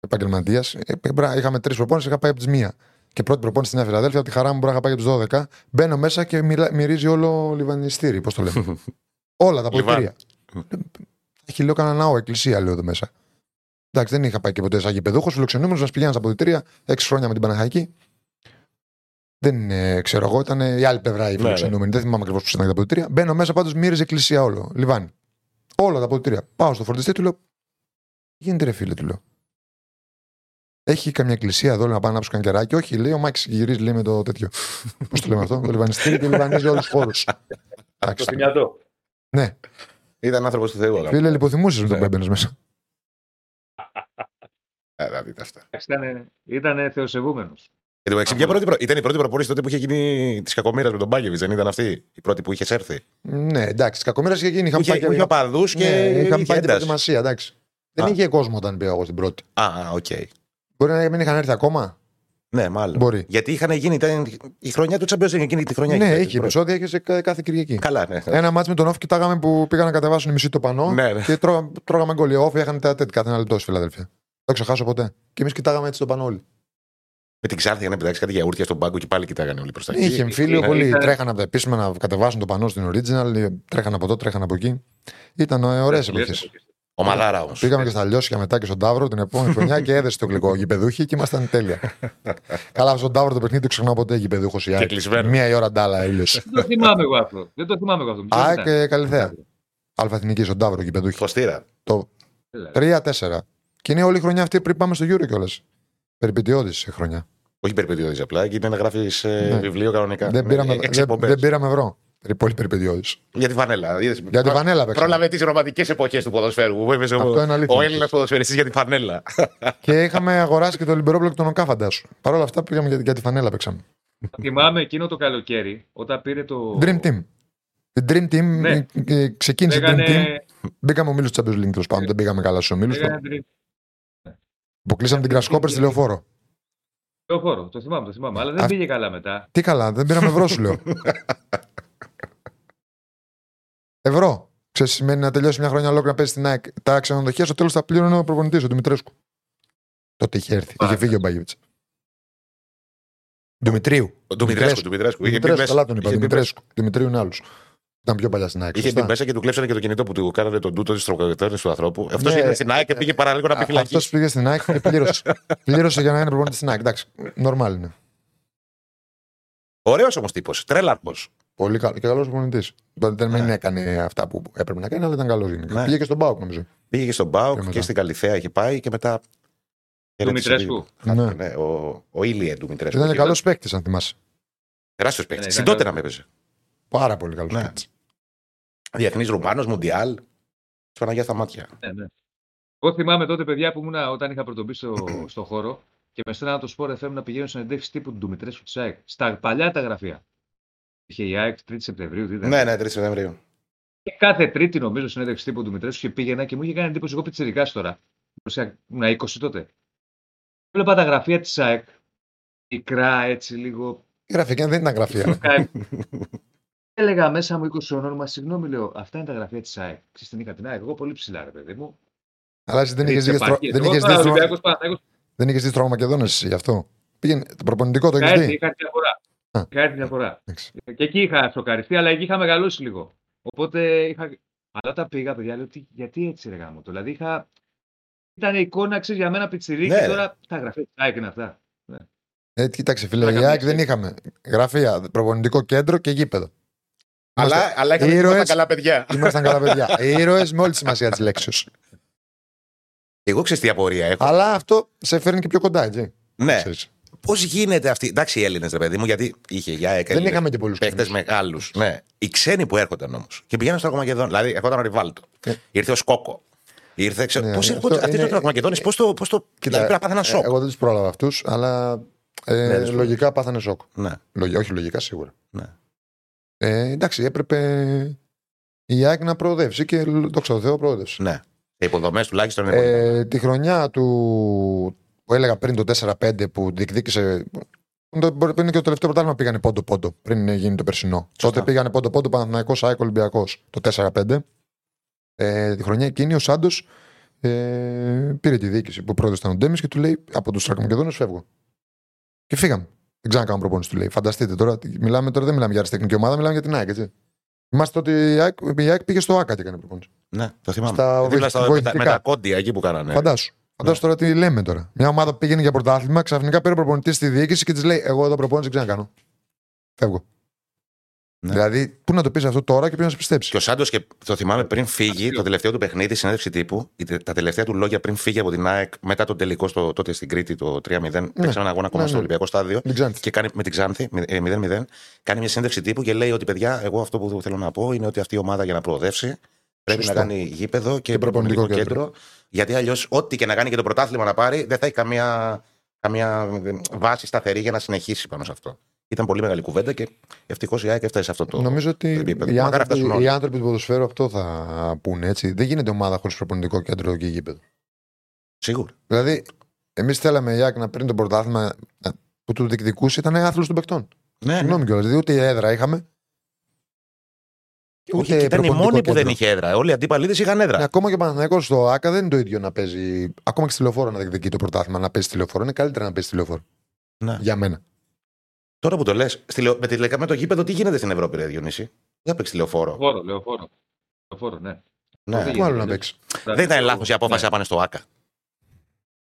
επαγγελματίας. Ε, είχαμε τρεις προπόνησεις, είχα πάει από τις μία. Και πρώτη προπόνηση στη Νέα Φιλαδέλφια, από τη χαρά μου μπορεί να είχα πάει από του 12. Μπαίνω μέσα και μιλά, μυρίζει όλο λιβανιστήρι, πώς το λέμε. Όλα τα Λιβάν. πολιτήρια. Έχει λέω κανένα ναό, εκκλησία λέω εδώ μέσα. Εντάξει, δεν είχα πάει και ποτέ σαν γηπεδούχο. Φιλοξενούμενο μας πηγαίναν στα αποδητήρια έξι χρόνια με την Παναχαϊκή. Δεν είναι, ξέρω εγώ, ήταν η άλλη πλευρά οι ναι. φιλοξενούμενοι. Δεν θυμάμαι ακριβώς πώς ήταν τα αποδητήρια. Μπαίνω μέσα, πάντως μύριζε εκκλησία όλο. Λιβάνι. Όλα τα αποδητήρια. Πάω στο φορτιστή του λέω. Τι γίνεται, ρε φίλε, του λέω. Έχει καμιά εκκλησία εδώ λέω, να πάω να ψω κανκεράκι. Όχι, λέει ο Μάκης γυρίζει λέει, με το τέτοιο. Πώς το λέμε αυτό, το λιβανιστήρι και λιβανίζει όλους τους χώρους. Το θυνιατό. Ναι, Ήταν άνθρωπος του Θεού. αγαπητέ. φίλε, λιποθυμούσες με τον Ναι. που έμπαινες μέσα. Ε, θα δείτε αυτά. Ήταν, ήταν θεοσεβούμενος. Εν τω μεταξύ, ποια πρώτη προ- ήταν η πρώτη προπόνηση τότε που είχε γίνει της κακομοίρας με τον Μπάγεβιτς, δεν ήταν αυτή η πρώτη που είχες έρθει; Ναι, εντάξει, κακομοίρας είχε γίνει. Που Είχαμε είχε, πάει που είχε οπαδούς και ναι, είχαμε είχε πάει την ένταση. προετοιμασία, εντάξει. Δεν Α. είχε κόσμο όταν πήγα εγώ στην πρώτη. Α, α, οκ. Μπορεί να μην είχαν έρθει ακόμα; Ναι, μάλλον. Μπορεί. Γιατί είχαν γίνει, ήταν η χρονιά του Champions League εκείνη τη χρονιά. ναι, είχε είχε την πρώτη. επεισόδια είχε σε κα- κάθε Κυριακή. Καλά, ναι. Ένα μάτσο με τον Όφ κοιτάγαμε που πήγαν να κατεβάσουν η μισή το πανό Ναι, ναι. και τρώγα, τρώγαμε γκολ. Οι Όφ είχαν τέτοια κάθε ένα λεπτό στη Φιλαδέλφια. Δεν το ξεχάσω ποτέ. Και εμείς κοιτάγαμε έτσι το πανό όλοι. Με την Ξάρθια είχαν πετάξει κάτι γιαούρτια στον πάγκο και πάλι κοιτάγανε όλοι προς τα εκεί. Είχε εμφύλιο Ήταν- πολύ. ήταν- Τρέχανε από τα επίσημα να κατεβάσουν το πανό στην original. Τρέχανε από εδώ, τρέχανε από εκεί. Ήταν ωραίες εποχές. Ομαδάρα όμως. Πήγαμε και στα Λιώσια μετά και στον Ταύρο την επόμενη χρονιά και έδεσε το γλυκό γηπεδούχοι και ήμασταν τέλεια. Καλά, στον Ταύρο το παιχνίδι δεν ξεχνάω ποτέ γηπεδούχος η ΑΕΚ. κλεισμένο. Μία η ώρα ντάλα ήλιο. Δεν το θυμάμαι εγώ αυτό. Δεν το θυμάμαι εγώ αυτό. Ποιος ΑΕΚ ήταν; και Καλυθέα. Αλφα στον Ταύρο γηπεδούχοι. Φωστήρα. Το Έλα. 3-4. Και είναι όλη η χρονιά αυτή πριν πάμε στο Euro κιόλας. Περιπετειώδης χρονιά. Όχι περιπετειώδης απλά. Εκεί είναι να γράφει Ναι. βιβλίο κανονικά. Δεν Με πήραμε, έξι δεν, εκπομπές. δεν πήραμε ευρώ. Περι- Πολύ περιπετειώδης. Για τη φανέλα. Είδες, Για τη προ- φανέλα παίξαμε. Πρόλαβε τις ρομαντικές εποχές του ποδοσφαίρου. Που έπαιζε Αυτό ο, είναι αλήθεια. ο Έλληνας ποδοσφαιριστής για τη φανέλα. Και είχαμε αγοράσει και το λιμπερόπλοκ των ΟΚΑ, φαντάσου. Παρ' όλα αυτά πήγαμε για, για τη φανέλα παίξαμε. Θυμάμαι εκείνο το καλοκαίρι όταν πήρε το. Dream Team. Η Dream Team Ναι. ε, ε, ξεκίνησε η Dream Team. Λέγανε. Μπήκαμε ομίλους τη Champions League τέλος πάντων. Δεν πήγαμε καλά στους ομίλους. Λέγανε Dream- Αποκλείσαμε την Κρασκόπερ στη λεωφόρο. Λεωφόρο, το θυμάμαι, το θυμάμαι. Αλλά δεν Α- πήγε καλά μετά. Τι καλά, δεν πήραμε ευρώ, σου λέω. ευρώ. Ξέρεις, σημαίνει να τελειώσει μια χρονιά ολόκληρα να παίζεις στην ΑΕΚ. Τα ξενοδοχεία στο τέλος θα πλήρωνε ο προπονητής, ο Δημητρέσκου. Τότε είχε έρθει. Είχε φύγει ο Μπαγίβιτ. Δημητρίου. Του Δημητρέσκου. Του Δημητρέσκου. Είχε μπει Δημητρέσκου, μέσα. καλά τον είπα. Είχε μπει Δημητρέσκου. Δημητρίου είναι άλλος. Ήταν πιο παλιά στην ΑΕΚ. Είχε μπει σωστά; μέσα και του κλέψανε και το κινητό που του κάνανε τον τούτο της τροκοκρατέρνη του ανθρώπου. Αυτός Ναι. είναι στην ΑΕΚ και πήγε παραλίγο να πει φυλακή. Αυτός πήγε στην ΑΕΚ και πλήρωσε. πλήρωσε για να είναι προπονητή στην ΑΕΚ. Εντάξει, νορμάλ είναι. Ωραίος όμως τύπος. Τρέλαρχο. Πολύ καλό και καλός προπονητής. Δεν Ναι. μην έκανε αυτά που έπρεπε να κάνει, αλλά ήταν καλός γενικά. Ναι. Πήγε και στον Μπάουκ, νομίζω. Πήγε και στον Μπάουκ Και μετά. και στην Καλυθέα είχε πάει και μετά. Του Μητρέσκου. Χάθηκε, Ναι. ναι, ο, ο Ήλιε του Μητρέσκου. Ήταν Εκεί καλός παίκτης, αν θυμάσαι. Τεράστιος Ναι, παίκτη. ήταν Στην τότε καλός. να με έπαιζε. Πάρα πολύ καλό Ναι. παίκτη. Διεθνής Ρουμάνος, Μουντιάλ. Τη Παναγία στα μάτια. Ναι, ναι. Εγώ θυμάμαι τότε, παιδιά, που ήμουν όταν είχα πρωτομπεί στο, στο χώρο και με στέλνανε το σπορ FM να πηγαίνω συνεντεύξεις τύπου του Ντουμητρέσου της ΑΕΚ. Στα παλιά τα γραφεία. Είχε η ΑΕΚ 3η Σεπτεμβρίου, τι ήταν. Ναι, ναι, 3 Σεπτεμβρίου. Και κάθε Τρίτη, νομίζω, συνέντευξη τύπου του Δημητρέσου και πήγαινα και μου είχε κάνει εντύπωση. Εγώ πιτσιρικάς τώρα. Μπροστά- Ήμουν 20 τότε. Βλέπα τα γραφεία της ΑΕΚ. Μικρά, έτσι λίγο. Η γραφική δεν ήταν γραφεία. Έλεγα μέσα μου 20 χρονών, μα συγγνώμη, λέω, αυτά είναι τα γραφεία της ΑΕΚ. Ξέρεις την είχα την ΑΕΚ, εγώ πολύ ψηλά, ρε παιδί μου. Αλλά εσύ δεν είχες Τρίτης δει στρο- επαρχίας. δεν Εγώ είχες τώρα δει στρο- Ολυμπιακός Παναθηναϊκός, δεν είχες δει Στρογμακεδόνε εσύ γι' αυτό; Πήγαινε το προπονητικό το Είχα έχει έρθει, δει. είχα έρθει διαφορά. Α. Είχα έρθει διαφορά. Εντάξει. Και εκεί είχα σοκαριστεί, αλλά εκεί είχα μεγαλώσει λίγο. Οπότε είχα. Αλλά όταν πήγα, παιδιά, λέω τι, γιατί έτσι ρε γάμο. το. Δηλαδή είχα. Ήταν εικόνα, ξέρεις για μένα πιτσιρίκι Ναι, και ρε. τώρα τα γραφεία της ΑΕΚ είναι αυτά. Ε, κοίταξε, φίλε, Τώρα η ΑΕΚ καμία δεν είχαμε γραφεία, προπονητικό κέντρο και γήπεδο. Αλλά, αλλά είχαμε ήρωες. ήρωες... καλά παιδιά. Ήμασταν καλά παιδιά. Ήρωες με όλη τη σημασία της λέξης. Εγώ ξέρω τι απορία έχω. Αλλά αυτό σε φέρνει και πιο κοντά, έτσι. ναι. Ξέρεις. Πώς γίνεται αυτή. Εντάξει, οι Έλληνες, ρε παιδί μου, γιατί είχε για ΑΕΚ. Δεν είχαμε και πολλούς παίχτε μεγάλου. Ναι. Οι ξένοι που έρχονταν όμως και πηγαίναν στο Μακεδόν. Δηλαδή, ερχόταν ο Ριβάλτο. Ε. Ήρθε ο Σκόκο. Ήρθε. Ξέρω... Ναι, πώς αυτό έρχονται αυτοί είναι- οι Μακεδόνε, πώς το. Πώς το... Δηλαδή, πρέπει να πάθει ένα σοκ. Εγώ δεν τους πρόλαβα αυτούς, αλλά ε, Ναι, δεν τους λογικά πάθανε σοκ. Ναι. Λογι- όχι λογικά, σίγουρα. Ναι. Ε, εντάξει, έπρεπε η ΑΕΚ να προοδεύσει και δόξα τω Θεώ προόδευσε. ναι. Οι υποδομές τουλάχιστον είναι πολύ καλές. Ε, τη χρονιά του που έλεγα πριν το 4-5 που διεκδίκησε. το- Πριν και το τελευταίο πρωτάθλημα πήγανε πόντο-πόντο πριν γίνει το περσινό. Τότε πήγανε πόντο-πόντο Παναθηναϊκός ΑΕΚ Ολυμπιακός το 4-5. Ε, τη χρονιά εκείνη ο Σάντος ε, πήρε τη διοίκηση που πρόεδρε ήταν ο Ντέμις και του λέει: Από τους Τρακομακεδόνες φεύγω. Και φύγαμε. Δεν ξανακάνω προπόνηση, του λέει. Φανταστείτε τώρα, μιλάμε, τώρα δεν μιλάμε για αριστεχνική ομάδα, μιλάμε για την ΑΕΚ, έτσι. Θυμάστε ότι η ΑΕΚ, η ΑΕΚ πήγε στο ΑΚΑ και έκανε προπόνηση. Ναι, το θυμάμαι. στα Δίπλα στα, με, βοηθητικά. τα, με τα κόντια εκεί που κάνανε. Φαντάσου. Φαντάσου τώρα τι λέμε τώρα. Μια ομάδα που πήγαινε για πρωτάθλημα, ξαφνικά πήρε προπονητή στη διοίκηση και της λέει: Εγώ εδώ προπόνηση δεν ξανακάνω. Φεύγω. Ναι. Δηλαδή, πού να το πεις αυτό τώρα και πρέπει να σε πιστέψει; Και ο Σάντος, και το θυμάμαι πριν φύγει, το τελευταίο του παιχνίδι, συνέντευξη τύπου, η- τα τελευταία του λόγια πριν φύγει από την ΑΕΚ μετά τον τελικό στο, τότε στην Κρήτη το 3-0. Παίξαμε ένα αγώνα ακόμα Ναι, στο ναι. Ολυμπιακό στάδιο. Δεν ξέρει. Και κάνει με την Ξάνθη, με- ε, 0-0, κάνει μια συνέντευξη τύπου και λέει ότι παιδιά, εγώ αυτό που θέλω να πω είναι ότι αυτή η ομάδα για να προοδεύσει πρέπει Σωστό. να κάνει γήπεδο και, Και προπονητικό προπονητικό κέντρο. Γιατί αλλιώς, ό,τι και να κάνει και το πρωτάθλημα να πάρει, δεν θα έχει καμία, καμία βάση σταθερή για να συνεχίσει πάνω σε αυτό. Ήταν πολύ μεγάλη κουβέντα και ευτυχώς η ΑΕΚ έφτασε σε αυτό το. Νομίζω ότι επίπεδο. οι Μακάρι να άνθρωποι, φτάσουν όλοι. οι άνθρωποι του ποδοσφαίρου αυτό θα πούνε έτσι. Δεν γίνεται ομάδα χωρίς προπονητικό κέντρο και γήπεδο. Σίγουρα. Δηλαδή, εμείς θέλαμε η ΑΕΚ να πριν το πρωτάθλημα ε, που τους διεκδικούσε ήταν άθλος των παιχτών. Ναι, ναι. Συγγνώμη κιόλας. Δηλαδή, ούτε έδρα είχαμε. Όχι, και ήταν οι προπονητικό μόνοι που δεν κέντρο. είχε έδρα. Όλοι οι αντίπαλοι είχαν έδρα. Ναι, ακόμα και ο Παναθηναϊκός στο ΑΚΑ δεν είναι το ίδιο να παίζει. Ακόμα και στη λεωφόρο να διεκδικεί το πρωτάθλημα, να παίζει στη λεωφόρο. Είναι καλύτερα να παίζει στη λεωφόρο. Ναι. Για μένα. Τώρα που το λες, με, τη, με το γήπεδο τι γίνεται στην Ευρώπη, Ρε Διονύση; Δεν παίξει τηλεοφόρο. Λεωφόρο, λεωφόρο. Λεωφόρο, ναι. Ναι. Δεν Πού άλλο να γίνεται. παίξεις; Δεν ήταν λάθος η απόφαση Ναι. να πάνε στο ΑΚΑ.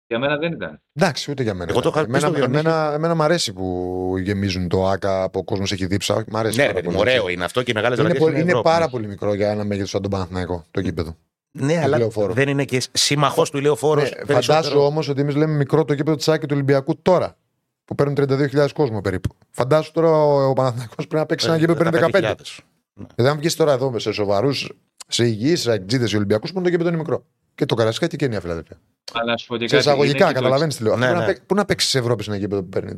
Για μένα δεν ήταν. Εντάξει, ούτε για μένα. Εγώ το είχα πει εμένα, στο Διονύση. εμένα, εμένα μ' αρέσει που γεμίζουν το ΑΚΑ από ο κόσμος έχει δίψα. Μ' αρέσει Ναι, πάρα ρε, παιδί πολύ. μου, ωραίο είναι αυτό και οι μεγάλες Είναι, δωρεέ. πολύ- είναι πάρα πολύ μικρό για ένα μέγεθος σαν τον Παναθηναϊκό το γήπεδο. Ναι, αλλά Λεωφόρο. δεν είναι και σύμμαχος του ηλεοφόρο. Ναι, φαντάζομαι όμως ότι εμείς λέμε μικρό το γήπεδο της Άκη του Ολυμπιακού τώρα. Που παίρνουν 32.000 κόσμο περίπου. Φαντάσου τώρα ο, ο Παναθηναϊκός πρέπει να παίξει ένα γήπεδο που παίρνει 15. Δηλαδή, αν βγεις τώρα εδώ σε σοβαρούς, σε υγιείς ΑΕΚτζήδες, Ολυμπιακούς, που το γήπεδο είναι μικρό. Και το Καραϊσκάκη και η Νέα Φιλαδέλφια. Αλλά σου πω και Σε κάτι, είναι εισαγωγικά, και το καταλαβαίνεις τι λέω. Ναι, Πού να ναι. παί- Πού να παίξεις σε Ευρώπη σε ένα γήπεδο που παίρνει. 10,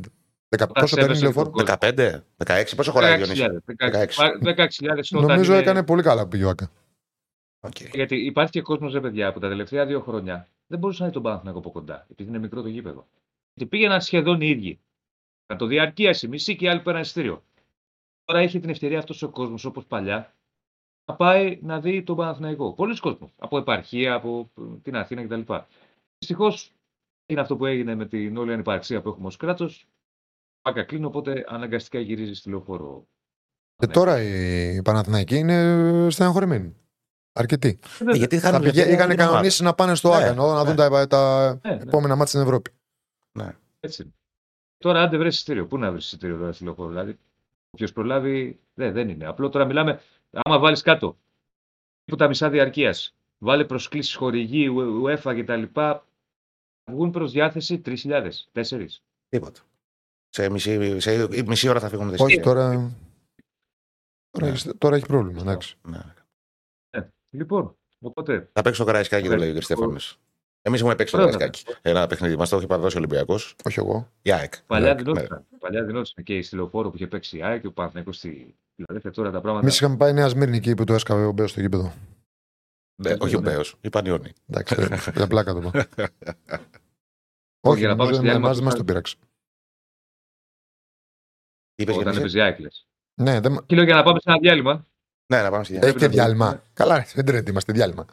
Όταν πόσο παίρνει σέβεσαι λεωφόρο; τον κόσμο. 15, 16, πόσο χωράει ο Διονύση. 16.000. 16.000 όταν Νομίζω είναι- έκανε πολύ καλά που πήγε ΟΑΚΑ. Οκ. Γιατί υπάρχει και κόσμος, ρε παιδιά, που τα τελευταία δύο χρόνια δεν μπορούσε να δει τον Παναθηναϊκό από κοντά, επειδή είναι μικρό το γήπεδο. Και πήγαιναν σχεδόν οι ίδιοι. Να το διαρκείασει μισή και οι άλλοι πέραν εισιτήριο. Τώρα έχει την ευκαιρία αυτός ο κόσμος, όπως παλιά, να πάει να δει τον Παναθηναϊκό. Πολλοί κόσμοι. Από επαρχία, από ε, την Αθήνα κτλ. Δυστυχώς είναι αυτό που έγινε με την όλη ανυπαρξία που έχουμε ως κράτος. Πάκα κλείνει, οπότε αναγκαστικά γυρίζει στη λεωφόρο. Και τώρα οι Παναθηναϊκοί είναι στεναχωρημένοι. Αρκετοί. Ε, Γιατί Θα είχαν πηγα... Είχαν κανονίσει να πάνε στο Ναι, Άκα ενώ να δουν τα, τα Ναι, ναι. επόμενα μάτια στην Ευρώπη. Έτσι. είναι. Τώρα, αν δεν βρεις εισιτήριο, πού να βρεις εισιτήριο τώρα στη λεωφόρο. Δηλαδή, όποιος προλάβει, δεν, δεν είναι. Απλό τώρα μιλάμε, άμα βάλεις κάτω που τα μισά διαρκείας, βάλει προσκλήσεις χορηγοί, ου- UEFA κτλ. Βγουν προς διάθεση 3.000, 4. Τίποτα. Σε μισή, σε μισή ώρα θα φύγουμε τα Όχι, εισιτήρια. τώρα. Τώρα, Ναι. έχει, τώρα έχει πρόβλημα. Εντάξει. Ναι. Λοιπόν, οπότε. Θα παίξω το Καραϊσκάκι, το λέει ο κ. Στέφανο. Εμείς έχουμε παίξει το Βέβαια. Καραϊσκάκι. Ένα παιχνίδι. Μας το έχει παραδώσει ο Ολυμπιακός. Όχι εγώ. Η ΑΕΚ. Παλιά Ναι, δινόταν. Παλιά δινόταν και στη λεωφόρο που είχε παίξει η ΑΕΚ και ο Παναθηναϊκός στη Φιλαδέλφια. Τώρα τα πράγματα. Εμείς είχαμε πάει Νέα Σμύρνη εκεί που το έσκαβε ο Μπέος στο γήπεδο. ναι. Όχι ο Ναι. Μπέος, η Πανιόνι. Εντάξει, δεν- για πλάκα το πω. Όχι, Για να πάμε νομίζω στη διάλειμμα εμάς δεν που μας θα- το πείραξε. Είπες για Όταν να έπαιζε η ΑΕΚ, λες. Ναι, δεν... Και λέω για να πάμε σε ένα διάλειμμα. Ναι, να πάμε στη έχει και να το διάλειμμα. δούμε. Καλά, ρε, δεν τρέχει, είμαστε διάλειμμα.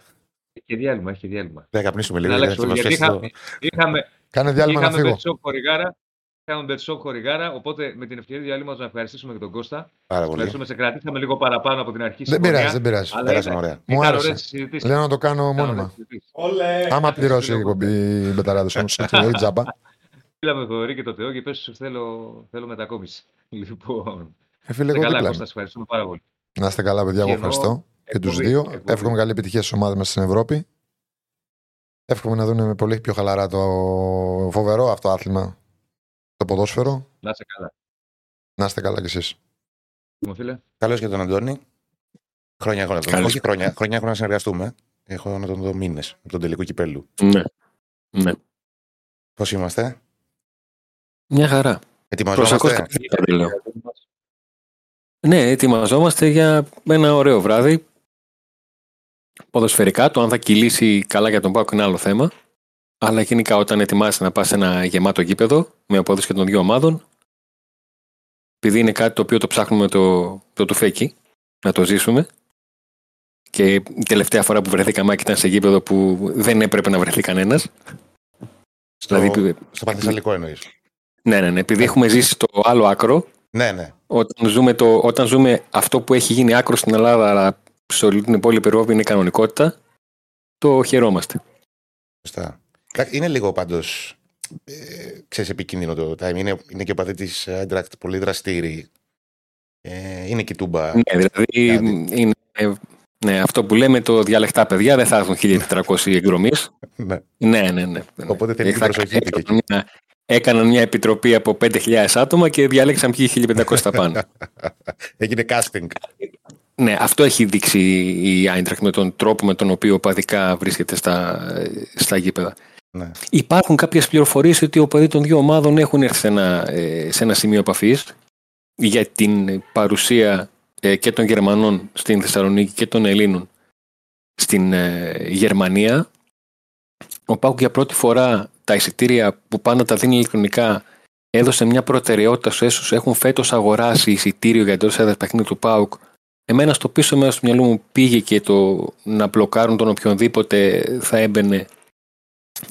Έχει και διάλειμμα, έχει και διάλειμμα. Να καπνίσουμε λίγο. Να γιατί αλλάξουμε, θα μας γιατί πέσει είχα- το- είχαμε, Κάνε διάλειμμα να είχαμε φύγω. Betshop χορηγάρα. Είχαμε Betshop χορηγάρα, οπότε με την ευκαιρία διαλύματος να ευχαριστήσουμε και τον Κώστα. Πάρα πολύ. Ευχαριστούμε, σε κρατήσαμε λίγο παραπάνω από την αρχή. Δεν συμφωνία, πειράζει, δεν πειράζει. αλλά Πέρασαμε ήταν- ωραία. Μου ήταν άρεσε. ωραίες συζητήσεις. Λέω να το κάνω Ήταν ωραίες μόνιμα. συζητήσεις. Όλε! Άμα πληρώσει η εκπομπή οι μπεταράδε όμως, όχι τζάμπα. Στείλαμε το Θοδωρή και το Θεό και πες σου θέλω, θέλω μετακόμιση. Λοιπόν, Ε, φίλε, είστε εγώ καλά, δίπλα. Κώστα, είμαι. σε ευχαριστούμε πάρα πολύ. Να είστε καλά, παιδιά. Εγώ Και ενώ- ευχαριστώ και τους Εκπομπή, δύο. εκπομπή. Εύχομαι καλή επιτυχία στις ομάδες μας στην Ευρώπη. Εύχομαι να δουν με πολύ πιο χαλαρά το φοβερό αυτό άθλημα. Το ποδόσφαιρο. Να είσαι καλά. Να είστε καλά κι εσείς. Μου φίλε; Καλώς και τον Αντώνη. Χρόνια έχω να τον Καλώς. Όχι χρόνια, χρόνια έχω να συνεργαστούμε. Έχω να τον δω μήνες από τον τελικό κυπέλου. Ναι. ναι. Πώς είμαστε, Μια χαρά. Ετοιμαζόμαστε; Προσακώς τα λέω. Ναι, ετοιμαζόμαστε για ένα ωραίο βράδυ. Ποδοσφαιρικά, το αν θα κυλήσει καλά για τον Πάοκ είναι άλλο θέμα. Αλλά γενικά όταν ετοιμάζεσαι να πας σε ένα γεμάτο γήπεδο με απόδοση και των δύο ομάδων, επειδή είναι κάτι το οποίο το ψάχνουμε το, το τουφέκι, να το ζήσουμε. Και η τελευταία φορά που βρεθήκαμε ήταν σε γήπεδο που δεν έπρεπε να βρεθεί κανένας. Στο, Δηλαδή, στο Πανθεσσαλικό εννοείς. ναι, ναι, ναι, επειδή έχουμε ζήσει το άλλο άκρο, Ναι, ναι. όταν ζούμε, το, όταν ζούμε αυτό που έχει γίνει άκρο στην Ελλάδα, αλλά σε όλη την υπόλοιπη Ευρώπη είναι κανονικότητα, το χαιρόμαστε. Σωστά. Εντάξει, Είναι λίγο πάντως. Ε, ξέρεις, επικίνδυνο το time. Είναι, είναι και ο παδί τη Έντρακτ πολύ δραστήριοι. Ε, είναι και η Τούμπα. Ναι, δηλαδή Δηλαδή. είναι, ε, ναι, αυτό που λέμε το διαλεκτά παιδιά δεν θα έρθουν 1400 εκδρομής. Ναι. Ναι, ναι, ναι. ναι. Οπότε θέλει την Θα- προσοχή του και εκεί. έκαναν μια, έκαναν μια επιτροπή από 5.000 άτομα και διάλεξαν ποιοι 1.500 θα πάνε. Έγινε casting. Ναι, αυτό έχει δείξει η Άιντρακτ με τον τρόπο με τον οποίο παδικά βρίσκεται στα, στα γήπεδα. Ναι. Υπάρχουν κάποιες πληροφορίες ότι οι οπαδοί των δύο ομάδων έχουν έρθει σε ένα, ε, σε ένα σημείο επαφής για την παρουσία ε, και των Γερμανών στην Θεσσαλονίκη και των Ελλήνων στην ε, Γερμανία. Ο Πάουκ για πρώτη φορά τα εισιτήρια που πάντα τα δίνει ηλεκτρονικά έδωσε μια προτεραιότητα σε όσους έχουν φέτος αγοράσει εισιτήριο για το έδρας παιχνίδι του Πάουκ. Εμένα στο πίσω μέρος του μυαλού μου πήγε και το να μπλοκάρουν τον οποιονδήποτε θα έμπαινε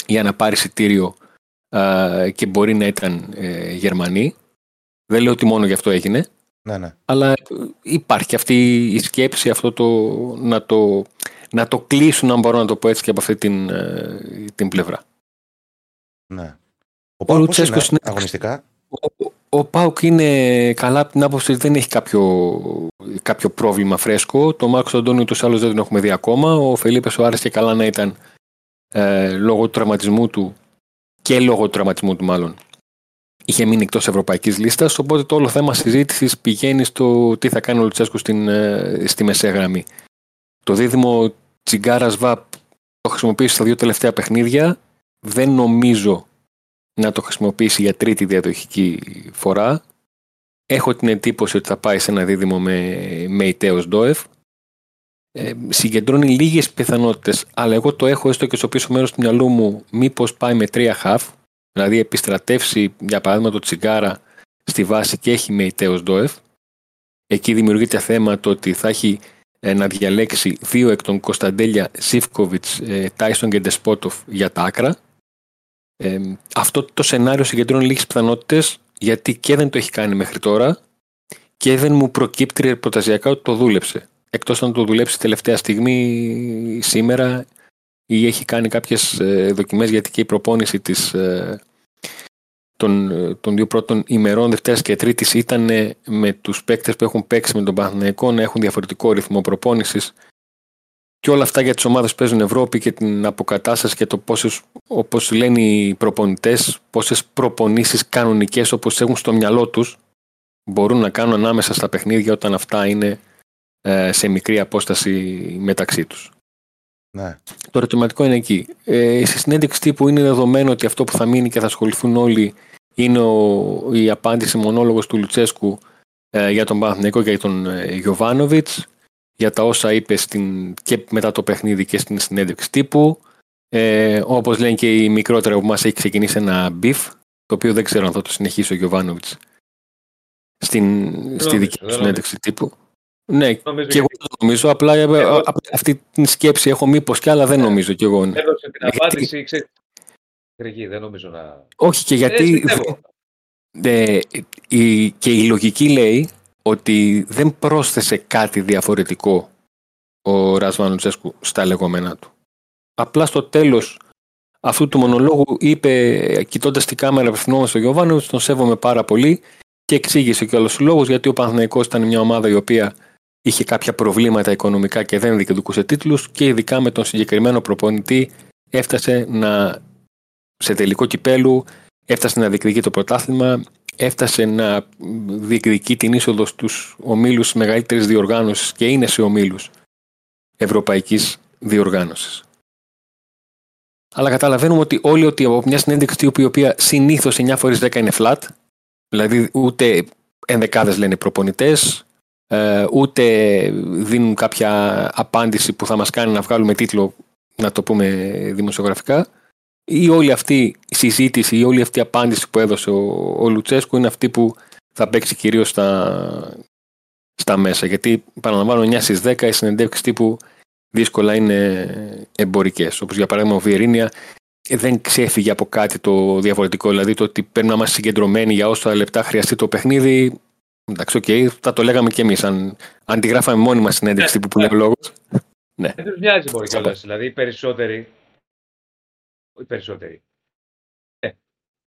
για να πάρει εισιτήριο α, και μπορεί να ήταν ε, Γερμανοί. Δεν λέω ότι μόνο γι' αυτό έγινε, Ναι, ναι. αλλά ε, υπάρχει αυτή η σκέψη, αυτό το να το, να το κλείσουν, αν μπορώ να το πω έτσι, και από αυτή την, ε, την πλευρά. Ναι. Ο Πάουκ Λουτσέσκος είναι είναι- αγωνιστικά; Ο, ο Πάουκ είναι καλά από την άποψη ότι δεν έχει κάποιο, κάποιο πρόβλημα φρέσκο. Το Μάρκος Αντώνιο του άλλου δεν τον έχουμε δει ακόμα. Ο Φελίπες ο Άρης και καλά να ήταν ε, λόγω του τραυματισμού του και λόγω του τραυματισμού του μάλλον. Είχε μείνει εκτός ευρωπαϊκής λίστας. Οπότε το όλο θέμα συζήτησης πηγαίνει στο τι θα κάνει ο Λουτσέσκο στην, ε, στη μεσαία γραμμή. Το δίδυμο Τσιγκάρα Βαπ το χρησιμοποίησε στα δύο τελευταία παιχνίδια. Δεν νομίζω να το χρησιμοποιήσει για τρίτη διαδοχική φορά. Έχω την εντύπωση ότι θα πάει σε ένα δίδυμο με, με Ιτέος Ντόεφ. Ε, συγκεντρώνει λίγες πιθανότητες, αλλά εγώ το έχω έστω και στο πίσω μέρος του μυαλού μου μήπως πάει με τρία χαφ, δηλαδή επιστρατεύσει για παράδειγμα το Τσιγκάρα στη βάση και έχει με Ιτέος Ντόεφ. Εκεί δημιουργείται θέμα το ότι θα έχει ε, να διαλέξει δύο εκ των Κωνσταντέλια Σίφκοβιτς, ε, Τάισον και Ντεσπότοφ για τα άκρα. Ε, αυτό το σενάριο συγκεντρώνει λίγες πιθανότητες γιατί και δεν το έχει κάνει μέχρι τώρα και δεν μου προκύπτει προταζιακά ότι το δούλεψε. Εκτός αν το δουλέψει τελευταία στιγμή σήμερα ή έχει κάνει κάποιες ε, δοκιμές γιατί και η προπόνηση της, ε, των, ε, των δύο πρώτων ημερών Δευτέρας και Τρίτης ήταν ε, με τους παίκτες που έχουν παίξει με τον Παναθηναϊκό να έχουν διαφορετικό ρυθμό προπόνησης και όλα αυτά για τις ομάδες που παίζουν Ευρώπη και την αποκατάσταση και το πόσες, όπως λένε οι προπονητές, πόσες προπονήσεις κανονικές όπως έχουν στο μυαλό τους μπορούν να κάνουν ανάμεσα στα παιχνίδια όταν αυτά είναι ε, σε μικρή απόσταση μεταξύ τους. Ναι. Το ερωτηματικό είναι εκεί. Ε, στη συνέντευξη τύπου είναι δεδομένο ότι αυτό που θα μείνει και θα ασχοληθούν όλοι είναι ο, η απάντηση μονόλογος του Λουτσέσκου ε, για τον Παναθηναϊκό και για τον ε, Γιωβάνοβιτς για τα όσα είπες στην, και μετά το παιχνίδι και στην συνέντευξη τύπου. Ε, όπως λένε και οι μικρότεροι που μας έχει ξεκινήσει ένα beef, το οποίο δεν ξέρω αν θα το συνεχίσει ο Γιωβάνοβιτς στην, στη νομίζω, δική του δεν συνέντευξη τύπου. Ναι, Νομίζω και εγώ γιατί δεν το νομίζω. Απλά ε, Εγώ- από αυτή την σκέψη έχω μήπως κι άλλα δεν Ναι. νομίζω κι εγώ. έδωσε την Γιατί- απάντηση, ξέρεις, Γρηγή, δεν νομίζω να... Όχι και Ε, γιατί πιστεύω. ε, η, και η λογική λέει ότι δεν πρόσθεσε κάτι διαφορετικό ο Ρασβάν Λουτσέσκου στα λεγόμενά του. Απλά στο τέλος αυτού του μονολόγου είπε, κοιτώντας την κάμερα απευθυνόμενο στο Γιωβάνο, τον σέβομαι πάρα πολύ και εξήγησε και όλους τους λόγους γιατί ο Παναθηναϊκός ήταν μια ομάδα η οποία είχε κάποια προβλήματα οικονομικά και δεν διεκδικούσε τίτλους και ειδικά με τον συγκεκριμένο προπονητή έφτασε να σε τελικό κυπέλου, έφτασε να διεκδικεί το πρωτάθλημα, έφτασε να διεκδικεί την είσοδο στους ομίλους μεγαλύτερης διοργάνωσης και είναι σε ομίλους ευρωπαϊκής διοργάνωσης. Αλλά καταλαβαίνουμε ότι όλοι ότι από μια συνέντευξη τύπου η οποία συνήθως 9 φορές 10 είναι flat, δηλαδή ούτε ενδεκάδες λένε προπονητές, ε, ούτε δίνουν κάποια απάντηση που θα μας κάνει να βγάλουμε τίτλο, να το πούμε δημοσιογραφικά, η όλη αυτή η συζήτηση, η όλη αυτή η απάντηση που έδωσε ο, ο Λουτσέσκου είναι αυτή που θα παίξει κυρίως στα, στα μέσα. Γιατί, παραλαμβάνω, 9 στις 10 οι συνεντεύξεις τύπου δύσκολα είναι εμπορικές. Όπως για παράδειγμα ο Βιερίνια δεν ξέφυγε από κάτι το διαφορετικό. Δηλαδή το ότι πρέπει να είμαστε συγκεντρωμένοι για όσα λεπτά χρειαστεί το παιχνίδι. Εντάξει, οκ, θα το λέγαμε κι εμείς. Αν, αν τη γράφαμε μόνοι μας συνέντευξη τύπου που λέει ο λόγος. Δεν τους μοιάζει μπορεί κιόλας. Δηλαδή οι περισσότεροι, οι περισσότεροι, ε,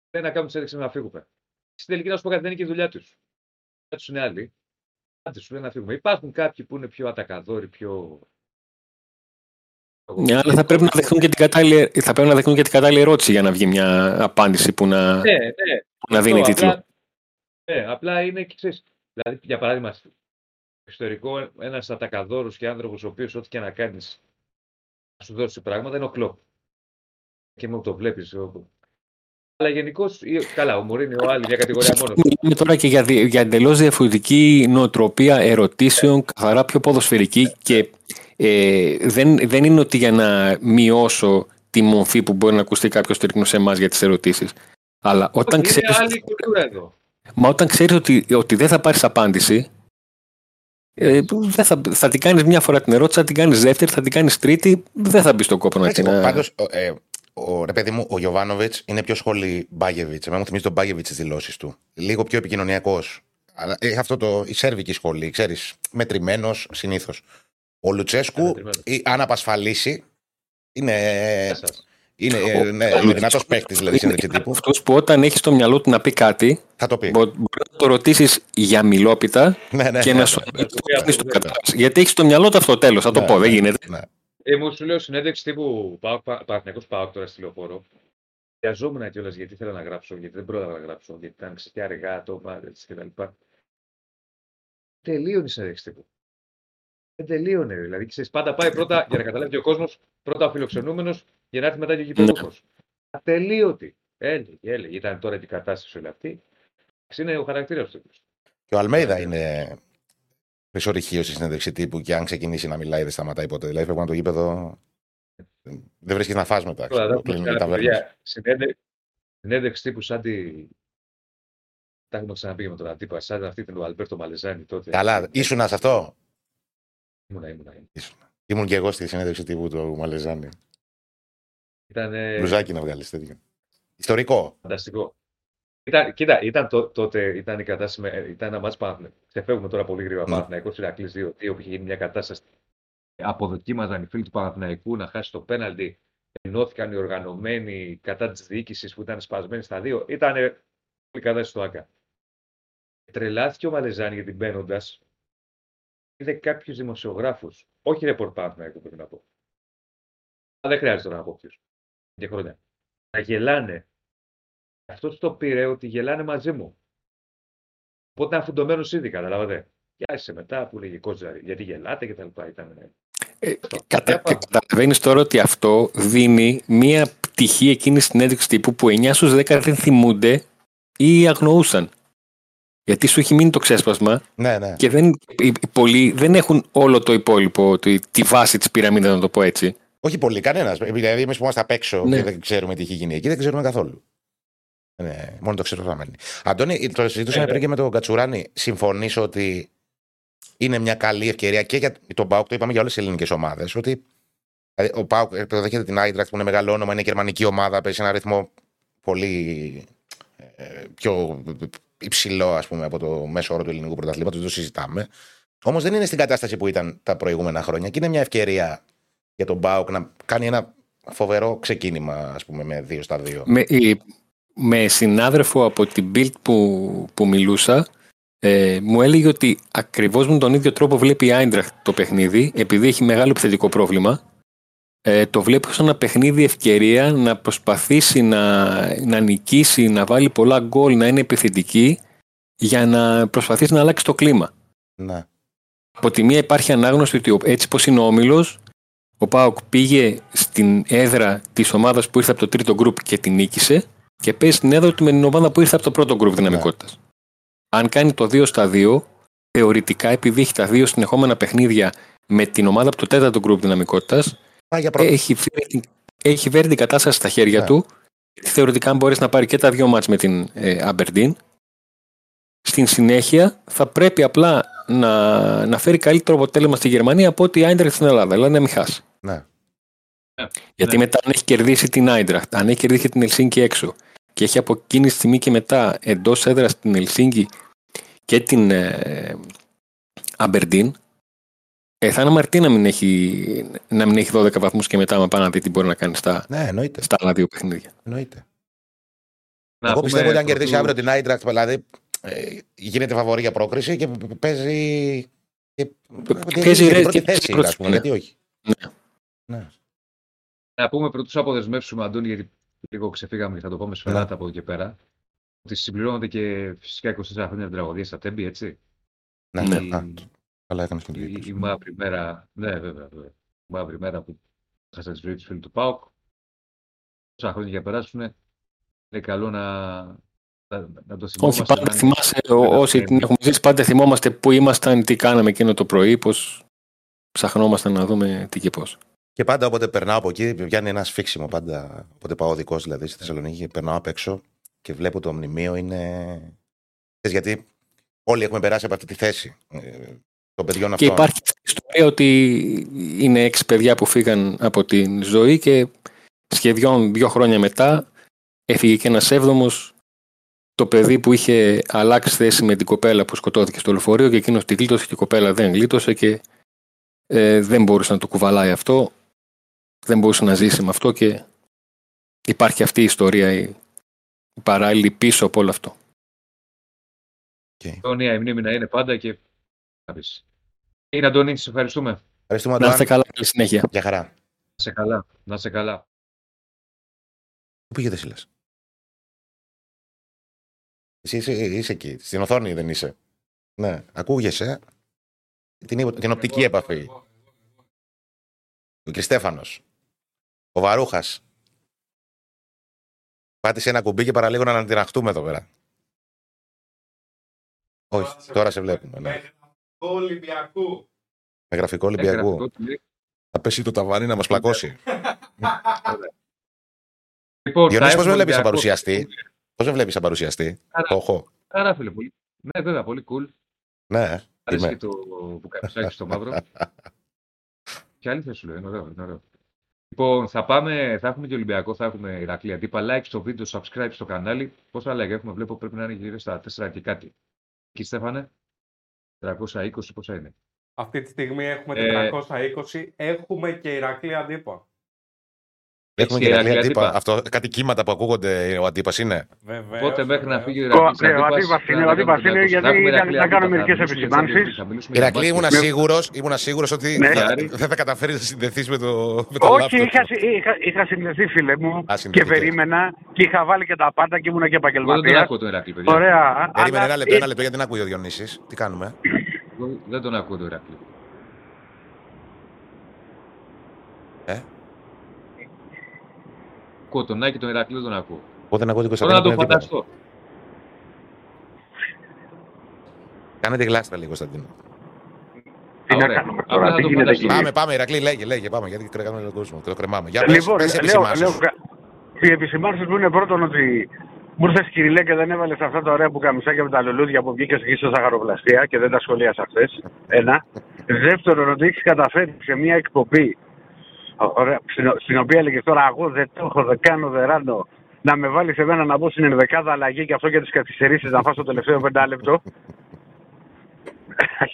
δεν να κάνουν τις να φύγουμε. Στην τελική να σου πω κάτι, δεν είναι και η δουλειά τους. Η δουλειά τους είναι άλλη. Άντε σου λένε να φύγουμε. Υπάρχουν κάποιοι που είναι πιο ατακαδόροι, πιο... Ναι, αλλά θα πρέπει να δεχτούν και την κατάλληλη, θα πρέπει να δεχτούν και την κατάλληλη ερώτηση για να βγει μια απάντηση που να, Ναι, ναι. που να δίνει Αυτό, τίτλο. Απλά, ναι, απλά είναι και ξέρεις, δηλαδή για παράδειγμα στο εξωτερικό ένας ατακαδόρος και άνθρωπος ο οποίος ό,τι και να κάνεις να σου δώσει πράγματα είναι ο κλοπ. Και μου το βλέπεις. Αλλά γενικώς, καλά, ο Μωρίνη ο άλλη μια κατηγορία μόνος. του. Μιλάμε τώρα και για, δι- για εντελώς διαφορετική νοοτροπία ερωτήσεων, καθαρά πιο ποδοσφαιρική και ε, δεν, δεν είναι ότι για να μειώσω τη μορφή που μπορεί να ακουστεί κάποιος τρίκνο σε εμάς για τις ερωτήσεις. Αλλά όταν Όχι, είναι ξέρεις άλλη κουλτούρα εδώ. Μα όταν ξέρεις ότι, ότι δεν θα πάρεις απάντηση, ε, δεν θα, θα την κάνεις μια φορά την ερώτηση, θα την κάνεις δεύτερη, θα την κάνεις τρίτη, δεν θα μπει στον κόπο να Έτσι, την. πάντως, ο, ε, ο, ρε παιδί μου, ο Γιωβάνοβιτς είναι πιο σχολή Μπάγεβιτς. Εμένα μου θυμίζει τον Μπάγεβιτς τι δηλώσεις του. Λίγο πιο επικοινωνιακός. Έχει αυτό το, η σέρβικη σχολή, ξέρεις. Μετρημένος συνήθως. Ο Λουτσέσκου, Ανατριμμένος. ή, αν απασφαλίσει, είναι, Εσάς. είναι, Ο- ναι, ο είναι δυνατός παίκτης δηλαδή συνέντευξη τύπου. Αυτός που όταν έχει στο μυαλό του να πει κάτι, Θα το πει. μπο- μπορεί να το ρωτήσεις για μιλόπιτα Ναι, ναι, και ναι, να σου ναι, το ναι, κάνεις στο ναι. κατάσταση. Γιατί έχει στο μυαλό του αυτό το τέλος. Θα το Ναι, πω, δεν ναι, γίνεται. Ναι. Ε, μου σου λέω συνέντευξη τύπου Παναθηναϊκός Πάοκ τώρα στη λεωφόρο. Βιαζόμουν κιόλας γιατί ήθελα να γράψω, γιατί δεν πρόλαβα να γράψω, γιατί ήταν ξέρεις, και αργά το έτσι κτλ. Τελείωνε η συνέντευξη τύπου. Δεν τελείωνε. Δηλαδή, ξέρεις, πάντα πάει πρώτα για να καταλάβει και ο κόσμος, πρώτα ο φιλοξενούμενος για να έρθει μετά και ο γηπεδούχος. Ατελείωτη. Έλεγε, έλεγε. Ήταν τώρα την κατάσταση όλη αυτή. Είναι ο χαρακτήρας του. Και ο Αλμέιδα είναι πεσορυχείο στη συνέντευξη τύπου και αν ξεκινήσει να μιλάει δεν σταματάει ποτέ. Δηλαδή πρέπει να το γήπεδο. Δεν βρίσκεις να φας μετά. Τώρα, ξέρω, εδώ κλείνουν οι παιδιά, ταβέρνες. συνέντε- Συνέντευξη τύπου σαν τη. Τα έχουμε ξαναπεί και με τον Αντίπα, σαν αυτή την του Αλμπέρτο Μαλεζάνη τότε. Καλά, ήσουν σε αυτό; Ήμουνα, ήμουνα. ήμουνα. Ήμουν και εγώ στη συνέντευξη τύπου του Μαλεζάνη. Ήταν ε, Μπλουζάκι να βγάλεις τέτοιο. Ιστορικό. φανταστικό. Ήταν, κοίτα, ήταν τό- τότε ήταν η κατάσταση, με, ε, ήταν ένα μάτς Παναθηναϊκό. Ξεφεύγουμε τώρα πολύ γρήγορα. Ναι. Παναθηναϊκός Ηρακλής 2-2 που είχε γίνει μια κατάσταση. Αποδοκίμαζαν οι φίλοι του Παναθηναϊκού να χάσει το πέναλτι. Ενώθηκαν οι οργανωμένοι κατά της διοίκησης που ήταν σπασμένοι στα δύο. Ήταν πολύ κατάσταση στο ΑΚΑ. Τρελάθηκε ο Μαλεζάνη γιατί μπαίνοντας. Είδε κάποιους δημοσιογράφους. Όχι ρεπορ Παναθηναϊκού πρέπει να πω. Αλλά δεν χρειάζεται τώρα να πω ποιου. Και χρόνια. Να γελάνε. Αυτός το πήρε ότι γελάνε μαζί μου. Οπότε ήταν φουντωμένο ήδη, καταλάβατε. Γιάσε μετά που λέγε κότζαρη, γιατί γελάτε και τα λοιπά. Ήταν, Ε, κατα, Καταλαβαίνεις τώρα ότι αυτό δίνει μία πτυχή εκείνης στην ένδειξη τύπου που 9 στους 10 δεν θυμούνται ή αγνοούσαν. Γιατί σου έχει μείνει το ξέσπασμα Ναι, ναι. και δεν, οι, οι πολλοί δεν έχουν όλο το υπόλοιπο, τη, τη βάση της πυραμίδας, να το πω έτσι. Όχι πολύ, κανένας. Δηλαδή, εμείς που είμαστε απ' έξω Ναι. και δεν ξέρουμε τι έχει γίνει εκεί, δεν ξέρουμε καθόλου. Ναι, μόνο το ξέρω θα μένει. Αντώνη, το συζητούσαμε Ε, πριν και με τον Κατσουράνη. Συμφωνείς ότι είναι μια καλή ευκαιρία και για τον Πάουκ, το είπαμε για όλες τι ελληνικές ομάδες. Ότι δηλαδή, ο Πάουκ δέχεται την Άιντρακτ που είναι μεγάλο όνομα, είναι γερμανική ομάδα, παίζει ένα ρυθμό πολύ ε, πιο υψηλό ας πούμε, από το μέσο όρο του ελληνικού πρωταθλήματος. Δεν το συζητάμε. Όμως δεν είναι στην κατάσταση που ήταν τα προηγούμενα χρόνια και είναι μια ευκαιρία για τον Πάουκ να κάνει ένα φοβερό ξεκίνημα, ας πούμε, με δύο στα δύο. Με, η- με συνάδελφο από την Bild που, που μιλούσα, ε, μου έλεγε ότι ακριβώς με τον ίδιο τρόπο βλέπει η Άιντραχτ το παιχνίδι, επειδή έχει μεγάλο επιθετικό πρόβλημα. Ε, το βλέπει σαν ένα παιχνίδι ευκαιρία να προσπαθήσει να, να νικήσει, να βάλει πολλά γκολ, να είναι επιθετική για να προσπαθήσει να αλλάξει το κλίμα. Ναι. Από τη μία υπάρχει ανάγνωση ότι ο- έτσι πως είναι ο Όμιλος, ο Πάοκ πήγε στην έδρα της ομάδας που ήρθε από το τρίτο γκρουπ και την νίκησε και παίζει στην έδρα του με την ομάδα που ήρθε από το πρώτο γκρουπ δυναμικότητας. Αν κάνει το 2 στα 2, θεωρητικά επειδή έχει τα δύο συνεχόμενα παιχνίδια με την ομάδα από το τέταρτο γκρουπ δυναμικότητας, Πάει για πρώτο. έχει, φέρει, την- έχει φέρει την κατάσταση στα χέρια Ναι. του. Θεωρητικά, αν μπορέσει να πάρει και τα δύο μάτς με την ε, Aberdeen, στην συνέχεια θα πρέπει απλά να, να φέρει καλύτερο αποτέλεσμα στη Γερμανία από ότι η Άιντραχτ στην Ελλάδα. Δηλαδή να μην χάσει. Ναι. Γιατί Ναι. μετά, αν έχει κερδίσει την Άιντραχτ, αν έχει κερδίσει την Ελσίνκη έξω και έχει από εκείνη τη στιγμή και μετά εντός έδρας την Ελσίνκη και την ε, Aberdeen, ε, θα είναι αμαρτία να μην έχει, να μην έχει 12 βαθμούς και μετά, μα πάει να δει τι μπορεί να κάνει στα, ναι, εννοείται. στα άλλα δύο παιχνίδια. εννοείται. Να Εγώ πούμε πιστεύω ότι αν πρωτού- κερδίσει αύριο την Άιντρακτ, δηλαδή ε, γίνεται φαβορή για πρόκριση και παίζει. Και, παίζει για την ρε- πρώτη και- θέση, πρώτη, ας πούμε, ναι. γιατί όχι. Ναι. Ναι. Να πούμε πρωτού του αποδεσμεύσουμε, Αντώνη, γιατί λίγο ξεφύγαμε και θα το πούμε σφαιράτα Ναι. από εδώ και πέρα. Ότι συμπληρώνονται και φυσικά 24 χρόνια την τραγωδία στα Τέμπη, έτσι. Ναι, Ναι. ναι. Α, Καλά έκανες την Η, η δική μαύρη μέρα, ναι, βέβαια, βέβαια. Η μαύρη μέρα που χάσανε τη ζωή τους φίλους του ΠΑΟΚ. Τόσα χρόνια για περάσουν, είναι καλό να, να, να το θυμόμαστε. Όχι, πάντα να- θυμάσαι, να- ό- να- όσοι την έχουμε ζήσει, πάντα θυμόμαστε πού ήμασταν, τι κάναμε εκείνο το πρωί, πώς ψαχνόμασταν να δούμε τι και πώς. Και πάντα όποτε περνάω από εκεί, πιάνει ένα σφίξιμο πάντα. Όποτε πάω οδικό δηλαδή στη Θεσσαλονίκη, περνάω απ' έξω και βλέπω το μνημείο είναι. Ξέρεις, γιατί όλοι έχουμε περάσει από αυτή τη θέση ε, των παιδιών Και αυτών. υπάρχει αυτή η ιστορία ότι είναι έξι παιδιά που φύγαν από την ζωή και σχεδόν δύο χρόνια μετά έφυγε και ένας έβδομος το παιδί που είχε αλλάξει θέση με την κοπέλα που σκοτώθηκε στο λεωφορείο και εκείνος τη γλίτωσε και η κοπέλα δεν γλίτωσε και ε, δεν μπορούσε να το κουβαλάει αυτό, δεν μπορούσε να ζήσει με αυτό και υπάρχει αυτή η ιστορία, η, η παράλληλη πίσω από όλο αυτό. Okay. Τόνια, η μνήμη να είναι πάντα και Είναι Αντώνη, σε ευχαριστούμε. Ευχαριστούμε, Να είστε καλά, καλή συνέχεια. Για χαρά. Να σε καλά, να σε καλά. Πού πήγετε, Σίλας. Εσύ είσαι, είσαι εκεί, στην οθόνη δεν είσαι. Ναι, ακούγεσαι. Την, την οπτική επαφή. Ο Κριστέφανος. Ο Βαρούχας. Πάτησε ένα κουμπί και παραλίγο να αντιναχτούμε εδώ πέρα. Όχι, τώρα σε βλέπουμε. Ναι. Ολυμπιακού. Με γραφικό Ολυμπιακού. Θα πέσει το ταβάνι να μας πλακώσει. Λοιπόν, Διονύση, πώς με βλέπεις σαν παρουσιαστή; Πώς με βλέπεις σαν παρουσιαστή; Το έχω. Άρα, φίλε, πολύ. Ναι, βέβαια, πολύ cool. Ναι, Αρέσει και το που κάνει στο μαύρο. και άλλη θα σου λέω, είναι ωραίο, είναι ωραίο. Λοιπόν, θα πάμε, θα έχουμε και Ολυμπιακό, θα έχουμε Ηρακλή αντίπα. Like στο βίντεο, subscribe στο κανάλι. Πόσα like έχουμε, βλέπω πρέπει να είναι γύρω στα 4 και κάτι. Εκεί Στέφανε, 320 πόσα είναι. Αυτή τη στιγμή έχουμε 420, ε, έχουμε και Ηρακλή αντίπα. Έχουμε και Ηρακλή αντίπα. Αυτό, κάτι κύματα που ακούγονται ο αντίπας είναι. Βέβαια. Πότε μέχρι να φύγει ο Ηρακλή. Ο αντίπας είναι, ο αντίπας είναι γιατί να κάνω μερικές επισημάνσεις. Ηρακλή, ήμουν σίγουρος ήμουν σίγουρος ότι ναι. δεν θα καταφέρεις να συνδεθείς με το, με το Όχι, είχα, είχα, είχα συνδεθεί, φίλε μου, και περίμενα και είχα βάλει και τα πάντα και ήμουν και επαγγελματίας. Δεν τον ακούω τον Ηρακλή, παιδιά. Ωραία. Περίμενε ένα λεπτό, ένα λεπτό γιατί δεν ακούει ο Διονύσης. Τι κάνουμε; Δεν τον ακούω τον Ηρακλή. Ε; Ακούω τον Άκη, τον Ηρακλή δεν τον ακούω. Εγώ δεν ακούω την Κωνσταντίνα. Μπορώ να το φανταστώ. Κάνετε γλάστρα λίγο, Κωνσταντίνο. Τι να κάνουμε τώρα, τι γίνεται εκεί. Πάμε, πάμε, Ηρακλή, λέγε, λέγε, πάμε, γιατί κρεμάμε τον κόσμο, το κρεμάμε. Για λοιπόν, πες, πες λέω, λέω, οι επισημάνσεις μου είναι πρώτον ότι μου ήρθες Κυριλέ και δεν έβαλες αυτά τα ωραία που καμισάκια με τα λουλούδια που βγήκες εκεί στο ζαχαροπλαστεία και δεν τα σχολίασα χθες. Ένα. Δεύτερον, ότι έχεις καταφέρει σε μια εκπομπή Ωραία, στην οποία έλεγε τώρα εγώ δεν το έχω, δεν κάνω, δεν ράνω. Να με βάλει σε μένα να μπω στην ενδεκάδα αλλαγή και αυτό για τι καθυστερήσει να φάω το τελευταίο πεντάλεπτο.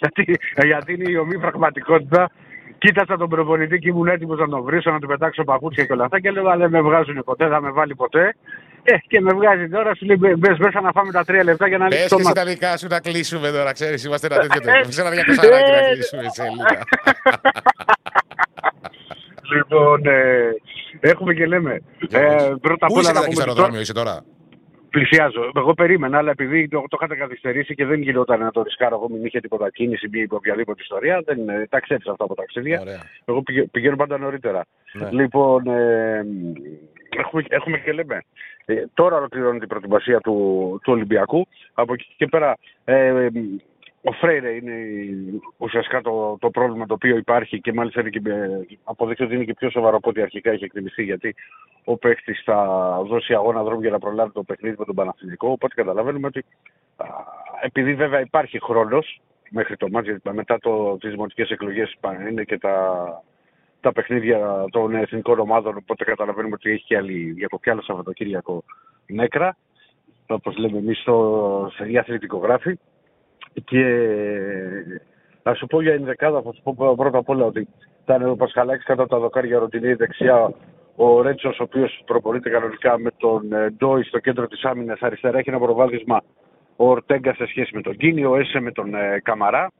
γιατί, γιατί είναι η ομή πραγματικότητα. Κοίτασα τον προπονητή και ήμουν έτοιμο να τον βρίσω, να του πετάξω παπούτσια και όλα αυτά. Και λέω, δεν με βγάζουν ποτέ, θα με βάλει ποτέ. Ε, και με βγάζει τώρα, σου λέει μπε μέσα να φάμε τα τρία λεπτά για να λύσουμε. Πες και τα δικά σου να κλείσουμε τώρα, ξέρει, είμαστε ένα τέτοιο τέλο. Σε ένα διακοσαράκι να κλείσουμε σε Λοιπόν, ε, έχουμε και λέμε. Ε, πρώτα απ' όλα να πούμε. αεροδρόμιο είσαι τώρα; Πλησιάζω. Εγώ περίμενα, αλλά επειδή το, το είχατε καθυστερήσει και δεν γινόταν να το ρισκάρω, εγώ μην είχε τίποτα κίνηση ή οποιαδήποτε ιστορία. Δεν, ε, τα ξέρεις αυτά από ταξίδια. Ωραία. Εγώ πηγαίνω πάντα νωρίτερα. Ναι. Λοιπόν, ε, έχουμε, έχουμε και λέμε. Ε, τώρα ολοκληρώνεται η προετοιμασία του, του Ολυμπιακού. Από εκεί και πέρα ε, ο Φρέιρε είναι ουσιαστικά το, το πρόβλημα το οποίο υπάρχει και μάλιστα είναι και, αποδείχθηκε ότι είναι και πιο σοβαρό από ό,τι αρχικά είχε εκτιμηθεί γιατί ο παίκτης θα δώσει αγώνα δρόμο για να προλάβει το παιχνίδι με τον Παναθηνικό. Οπότε καταλαβαίνουμε ότι α, επειδή βέβαια υπάρχει χρόνος μέχρι το μάτι, μετά το, τις δημοτικές εκλογές είναι και τα, τα παιχνίδια των εθνικών ομάδων, οπότε καταλαβαίνουμε ότι έχει και άλλη, και άλλο Σαββατοκύριακο νέκρα, όπως λέμε εμείς στο, σε αθλητικογράφη. Και να σου πω για την δεκάδα, θα σου πω πρώτα απ' όλα ότι ήταν ο Πασχαλάκης κατά τα δοκάρια Ρωτινή δεξιά, ο Ρέτσος, ο οποίος προπονείται κανονικά με τον ε, Ντόι στο κέντρο της άμυνας. Αριστερά έχει ένα προβάδισμα ο Ορτέγκα σε σχέση με τον Κίνη, ο Έσε με τον ε, Καμαρά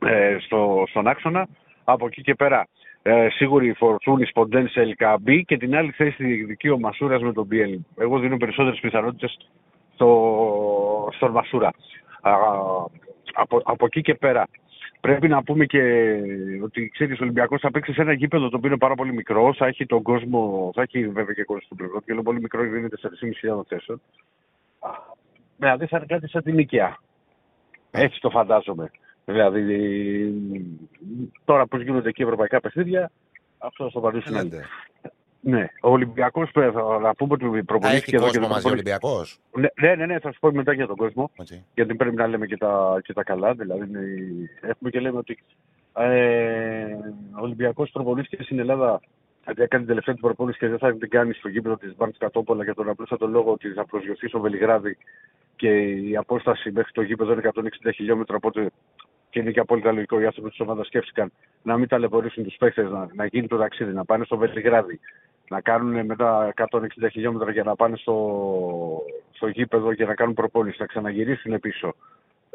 ε, στο, στον άξονα. Από εκεί και πέρα ε, σίγουρη η Φορτούνη Σποντέν σε Ελκαμπή και την άλλη θέση τη δική ο Μασούρας με τον Μπιέλ. Εγώ δίνω περισσότερες πιθανότητες στο, στον Μασούρα από, από εκεί και πέρα πρέπει να πούμε και ότι ξέρεις, ο Ολυμπιακός θα παίξει σε ένα γήπεδο το οποίο είναι πάρα πολύ μικρό. Θα έχει τον κόσμο, θα έχει βέβαια και κόσμο στον πλευρό και είναι πολύ μικρό, είναι 4.500 θέσεων. Δηλαδή θα είναι κάτι σαν την οικία. Έτσι το φαντάζομαι. Δηλαδή, τώρα πώς γίνονται εκεί ευρωπαϊκά παιχνίδια, αυτό θα το απαντήσουν. Ναι, ο Ολυμπιακός να πούμε ότι προπονήθηκε εδώ και μαζί ο Ολυμπιακός; Ναι, ναι, ναι, ναι, θα σου πω μετά για τον κόσμο. Okay. Γιατί πρέπει να λέμε και τα, και τα καλά. Δηλαδή, έχουμε και λέμε ότι ε, ο Ολυμπιακός προπονήθηκε στην Ελλάδα. Γιατί έκανε την τελευταία του προπόνηση και δεν θα την κάνει στο γήπεδο της Μπάρτς Κατόπολα για τον απλούστατο λόγο ότι θα προσγειωθεί στο Βελιγράδι και η απόσταση μέχρι το γήπεδο είναι 160 χιλιόμετρα. Οπότε και είναι και απόλυτα λογικό οι άνθρωποι της ομάδας σκέφτηκαν να μην ταλαιπωρήσουν τους παίχτε, να, να γίνει το ταξίδι, να πάνε στο Βελιγράδι, να κάνουν μετά 160 χιλιόμετρα για να πάνε στο, στο γήπεδο και να κάνουν προπόνηση, να ξαναγυρίσουν πίσω.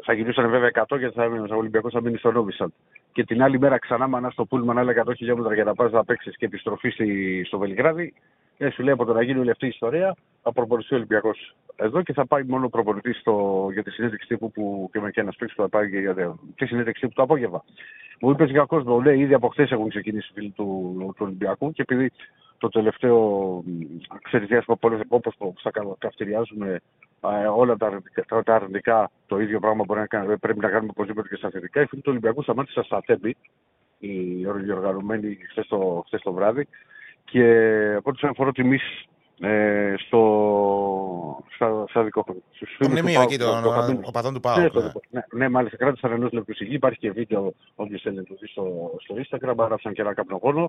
Θα γυρίσουν βέβαια 100 γιατί θα, ο Ολυμπιακός θα μείνει στο Νόβισαντ. Και την άλλη μέρα ξανά μανά στο πούλμαν άλλα 100 χιλιόμετρα για να πας να παίξεις και επιστροφή στη, στο Βελιγράδι. Ε, σου λέει από το να γίνει όλη αυτή η ιστορία, θα προπονηθεί ο Ολυμπιακός εδώ και θα πάει μόνο προπονητής για τη συνέντευξη τύπου που και με ένα σπίτι που θα πάει για τη συνέντευξη τύπου το απόγευμα. Μου είπες για κόσμο, λέει ήδη από χθες έχουν ξεκινήσει οι φίλοι του, του Ολυμπιακού και επειδή το τελευταίο, ξέρεις, διάστημα όπως θα καυτηριάζουμε όλα τα αρνητικά, τα αρνητικά, το ίδιο πράγμα μπορεί να κάνει, πρέπει να κάνουμε οπωσδήποτε και στα θετικά. Οι φίλοι του Ολυμπιακού σταμάτησαν στα τέμπη, οι οργανωμένοι χθες το, το βράδυ και από ό,τι αφορά τιμής ε, στο, στα, στα δικό Το μνημείο εκεί των οπαδών του ΠΑΟ. Ναι, ναι. ναι, ναι, μάλιστα κράτησαν ενός λεπτού σιγή. Υπάρχει και βίντεο όποιος θέλει να το δει στο, στο Instagram. Έγραψαν και ένα καπνογόνο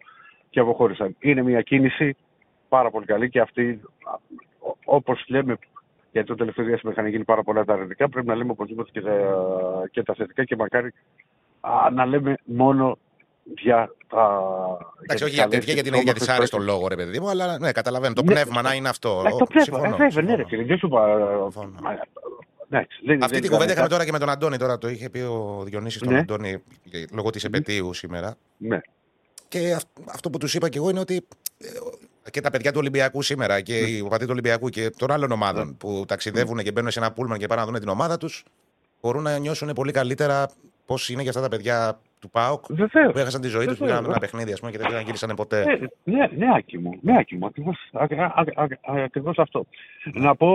και αποχώρησαν. Είναι μια κίνηση πάρα πολύ καλή και αυτή, όπως λέμε, γιατί το τελευταίο διάστημα είχαν γίνει πάρα πολλά τα αρνητικά, πρέπει να λέμε οπωσδήποτε και, και τα θετικά και μακάρι α, να λέμε μόνο για τα. Εντάξει, όχι για τέτοια, γιατί είναι για δυσάρεστο λόγο, ρε παιδί μου, αλλά ναι, καταλαβαίνω. Το ναι, πνεύμα να είναι αυτό. Ναι, το πνεύμα, ε, βέβαια, ναι, ρε φίλε. Δεν σου Αυτή την κουβέντα είχαμε τώρα και με τον Αντώνη. Τώρα το είχε πει ο Διονύσης τον Αντώνη λόγω της επαιτίου σήμερα. Ναι. Και αυτό που τους είπα και εγώ είναι ότι ε, και τα παιδιά του Ολυμπιακού σήμερα και οι οπαδοί του Ολυμπιακού και των άλλων ομάδων που ταξιδεύουν και μπαίνουν σε ένα πούλμαν και πάνε να δουν την ομάδα τους μπορούν να νιώσουν πολύ καλύτερα πώς είναι για αυτά τα παιδιά του ΠΑΟΚ Βεβαίως. που έχασαν τη ζωή τους, πήγαν ένα παιχνίδι ας πούμε, και δεν γύρισαν ποτέ. Ε, ναι, ναι, άκη μου. Ναι, άκη μου. Ακριβώς, αυτό. Να πω,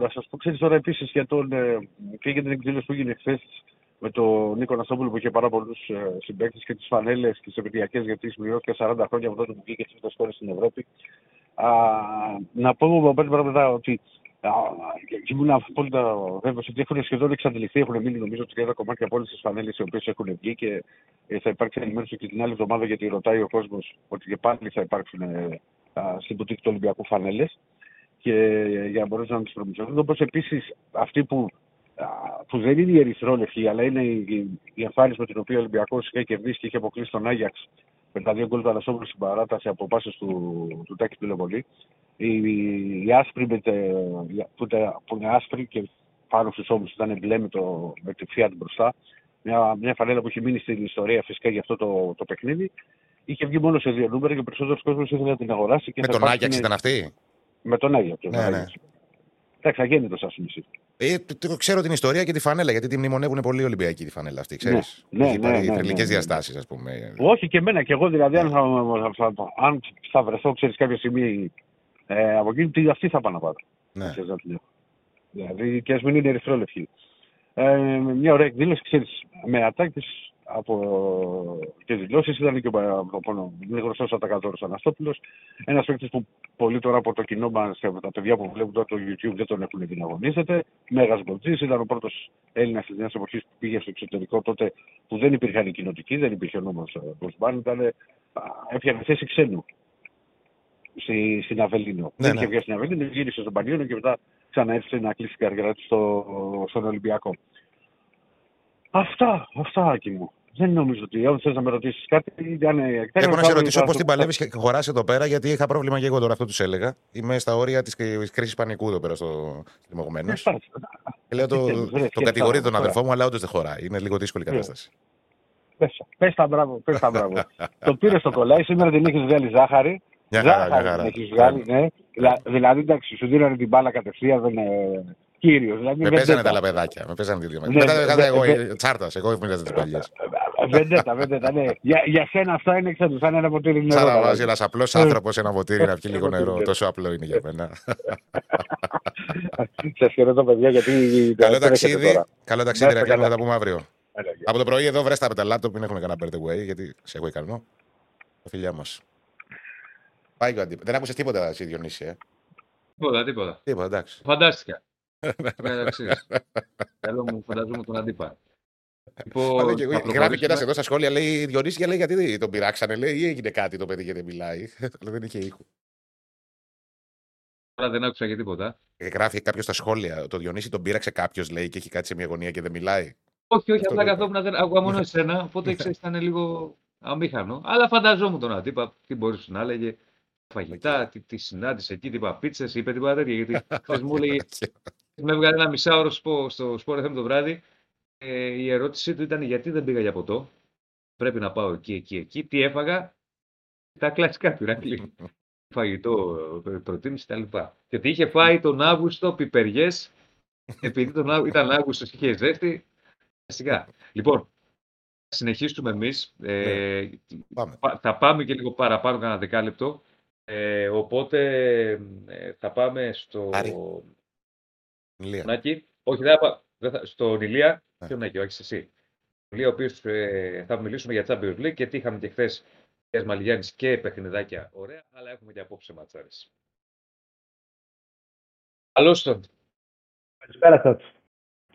να σας πω, ξέρεις τώρα επίσης για τον, ε, και για την εκδήλωση που έγινε χθες με τον Νίκο Ναστόπουλο που είχε πάρα πολλούς ε, συμπαίκτες και τις φανέλες και τις επαιτειακές γιατί συμπληρώθηκε 40 χρόνια από τότε που βγήκε στι χώρε στην Ευρώπη. Α, να πω από πέντε πράγματα ότι ήμουν απόλυτα βέβαιος ότι έχουν σχεδόν εξαντληθεί. Έχουν μείνει νομίζω 30 κομμάτια από όλες τις φανέλες οι οποίες έχουν βγει και ε, θα υπάρξει ενημέρωση και την άλλη εβδομάδα γιατί ρωτάει ο κόσμος ότι και πάλι θα υπάρξουν ε, στην πουτίκ του Ολυμπιακού φανέλες και ε, για να μπορέσουν να τις προμηθεύουν. Όπως επίσης αυτοί που, που δεν είναι η ερυθρόλευκη, αλλά είναι η, η εμφάνιση με την οποία ο Ολυμπιακός είχε κερδίσει και είχε αποκλείσει τον Άγιαξ με τα δύο γκολ του στην παράταση από πάσει του, του Τάκη Τηλεβολή η, η άσπρη με τε, που, τε, που είναι άσπρη και πάνω στους ώμους ήταν μπλε με, το, με τη Fiat μπροστά. Μια, μια φανέλα που έχει μείνει στην ιστορία φυσικά για αυτό το, το παιχνίδι. Είχε βγει μόνο σε δύο νούμερα και ο περισσότερος κόσμος ήθελε να την αγοράσει. Και με τον Άγιαξ ήταν αυτή; Με τον Άγιαξ. Ναι, ναι. Εντάξει, αγέννητο σα μισή. Ε, το, ξέρω την ιστορία και τη φανέλα, γιατί τη μνημονεύουν πολύ οι Ολυμπιακοί τη φανέλα αυτή. Ξέρεις. Ναι, ναι, ναι, ναι, ναι, ναι. διαστάσεις, ας πούμε. Όχι και εμένα, και εγώ δηλαδή, αν, θα, αν θα βρεθώ, ξέρεις, κάποια στιγμή ε, από εκεί τι αυτή θα πάνε να πάρω. Ναι. Δηλαδή και ας μην είναι ερυθρόλευκη. Ε, μια ωραία εκδήλωση, ξέρεις, με ατάκες από και δηλώσεις. Ήταν και ο είναι γνωστός Ατακατόρο Αναστόπουλος. Ένας παίκτης που πολύ τώρα από το κοινό μας, τα παιδιά που βλέπουν τώρα το YouTube δεν τον έχουν δει να αγωνίζεται. Μέγας γκολτζή, ήταν ο πρώτος Έλληνας της νέας εποχής που πήγε στο εξωτερικό τότε που δεν υπήρχαν οι κοινοτικοί, δεν υπήρχε νόμος Μποσμπάν. Ήταν, έφτιανε θέση ξένου στη, στην Αβελίνο. Ναι, δεν είχε ναι. βγει στην Αβελίνο, γύρισε στον Πανιόνιο και μετά ξαναέρθε να κλείσει την καριέρα του στο, στον Ολυμπιακό. Αυτά, αυτά, Άκη μου. Δεν νομίζω ότι αν θες να με ρωτήσεις κάτι. Αν, Έχω να σε ρωτήσω πώς την παλεύεις και χωρά εδώ πέρα, γιατί είχα πρόβλημα και εγώ τώρα αυτό τους έλεγα. Είμαι στα όρια της κρίσης πανικού εδώ πέρα στο Δημογμένο. Και λέω το, το κατηγορεί τον αδερφό μου, αλλά όντως δεν χωράει. Είναι λίγο δύσκολη η ναι. κατάσταση. Πες τα μπράβο, πες τα μπράβο. το πήρες στο κολλάι, σήμερα την έχεις βγάλει ζάχαρη. Μια χαρά, μια χαρά. Έχεις βγάλει, ναι. Δηλαδή, εντάξει, σου δίνανε την μπάλα κατευθείαν, δεν είναι κύριος. Δηλαδή, με παίζανε τα λαπεδάκια. Με παίζανε δύο ναι, Μετά είχα εγώ τσάρτας, εγώ μοιράζα τι παλιές. Βεντέτα, βεντέτα, ναι. Για, για σένα αυτά είναι ξέρω, σαν ένα ποτήρι νερό. Σαν να βάζεις ένας απλός άνθρωπος ένα ποτήρι να πιει λίγο νερό. Τόσο απλό είναι για μένα. Σε χαιρετώ, παιδιά, γιατί. Καλό ταξίδι. Καλό ταξίδι, να θα τα πούμε αύριο. Από το πρωί εδώ βρέστα με τα λάπτοπ, μην έχουμε κανένα birthday way, γιατί σε έχω ικανό. Τα φιλιά μας. Πάει ο Δεν άκουσες τίποτα εσύ, Διονύση, ε; Τίποτα, τίποτα. Τίποτα, εντάξει. Φαντάστηκα. Θέλω μου φανταζόμαι τον αντίπα. Λοιπόν, γράφει και ένας εδώ στα σχόλια, λέει Διονύση και λέει γιατί τον πειράξανε, λέει ή έγινε κάτι το παιδί και δεν μιλάει. Αλλά δεν είχε ήχο. Αλλά δεν άκουσα και τίποτα. Ε, γράφει κάποιος στα σχόλια. Το Διονύση τον πείραξε κάποιος, λέει, και έχει κάτι σε μια γωνία και δεν μιλάει. Όχι, όχι, Αυτό απλά δεν καθόμουν, δεν άκουγα μόνο εσένα, οπότε ξέρεις, ήταν λίγο αμήχανο. Αλλά φανταζόμουν τον αντίπα, τι μπορούσε να έλεγε. Φαγητά, τι, τι συνάντησε εκεί, τίποτα πίτσε, είπε τίποτα τέτοια. Γιατί χθες μου έλεγε, με έβγαλε ένα μισάωρο στο, στο Sport FM το βράδυ. Ε, η ερώτησή του ήταν γιατί δεν πήγα για ποτό; Πρέπει να πάω εκεί, εκεί, εκεί. Τι έφαγα; Τα κλασικά του Ηρακλή. Φαγητό, ε, προτίμηση κτλ. Και ότι είχε φάει τον Αύγουστο πιπεριές, επειδή τον, Αύ- ήταν Αύγουστος και είχε ζέστη. Σιγά. Λοιπόν, θα συνεχίσουμε εμείς. Ε, Πάμε. πα- θα πάμε και λίγο παραπάνω, κανένα δεκάλεπτο. Ε, οπότε ε, θα πάμε στο Άρη. Ηλία. Νάκη. Όχι, δεν θα, πά- δεν θα, στον Ηλία. Ναι. Ποιο Νάκη, όχι εσύ. Ο Ηλία, ο οποίος θα μιλήσουμε για Champions League και τι είχαμε και χθες Γιάννη Μαλιγιάννης και παιχνιδάκια ωραία, αλλά έχουμε και απόψε ματσάρες. Καλώς τον. Καλησπέρα σας.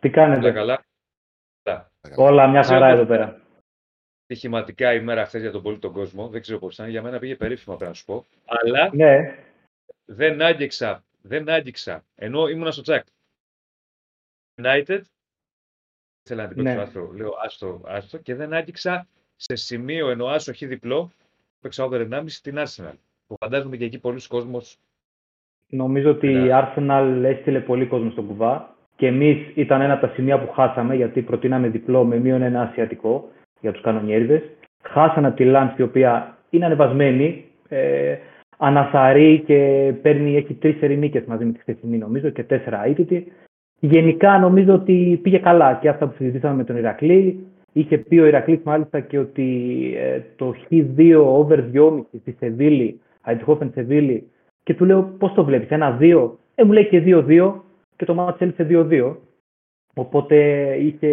Τι Όλα κάνετε. καλά. Καλά. Όλα μια χαρά Ξέρω εδώ πέρα. Στοιχηματικά ημέρα χθες για τον πολύ τον κόσμο. Δεν ξέρω πώς ήταν. Για μένα πήγε περίφημα, πρέπει να σου πω. Αλλά Ναι, δεν άγγιξα, δεν άγγιξα, ενώ ήμουνα στο τσακ. United, ήθελα να την παίξω Ναι. άστρο, λέω άστρο, άστρο, και δεν άγγιξα σε σημείο ενώ άσο χ διπλό, παίξα over 1,5 την Arsenal. Που φαντάζομαι και εκεί πολλοί κόσμος νομίζω ότι η Ναι. Arsenal έστειλε πολύ κόσμο στον κουβά και εμείς ήταν ένα από τα σημεία που χάσαμε γιατί προτείναμε διπλό με μείον ένα ασιατικό για τους κανονιέριδες. Χάσανε από τη Lens η οποία είναι ανεβασμένη, ε, αναθαρεί και παίρνει, έχει τρεις ερηνίκες μαζί με τη χθεσινή νομίζω και τέσσερα αίτητη. Γενικά νομίζω ότι πήγε καλά και αυτά που συζητήσαμε με τον Ηρακλή. Είχε πει ο Ηρακλής μάλιστα και ότι ε, το Χ2 over 2,5 στη Σεβίλη, Αιτχόφεν Σεβίλη, και του λέω πώς το βλέπεις, ένα-δύο. Ε, μου λέει και 2-2 και το μάτι έλειξε 2-2. Οπότε είχε,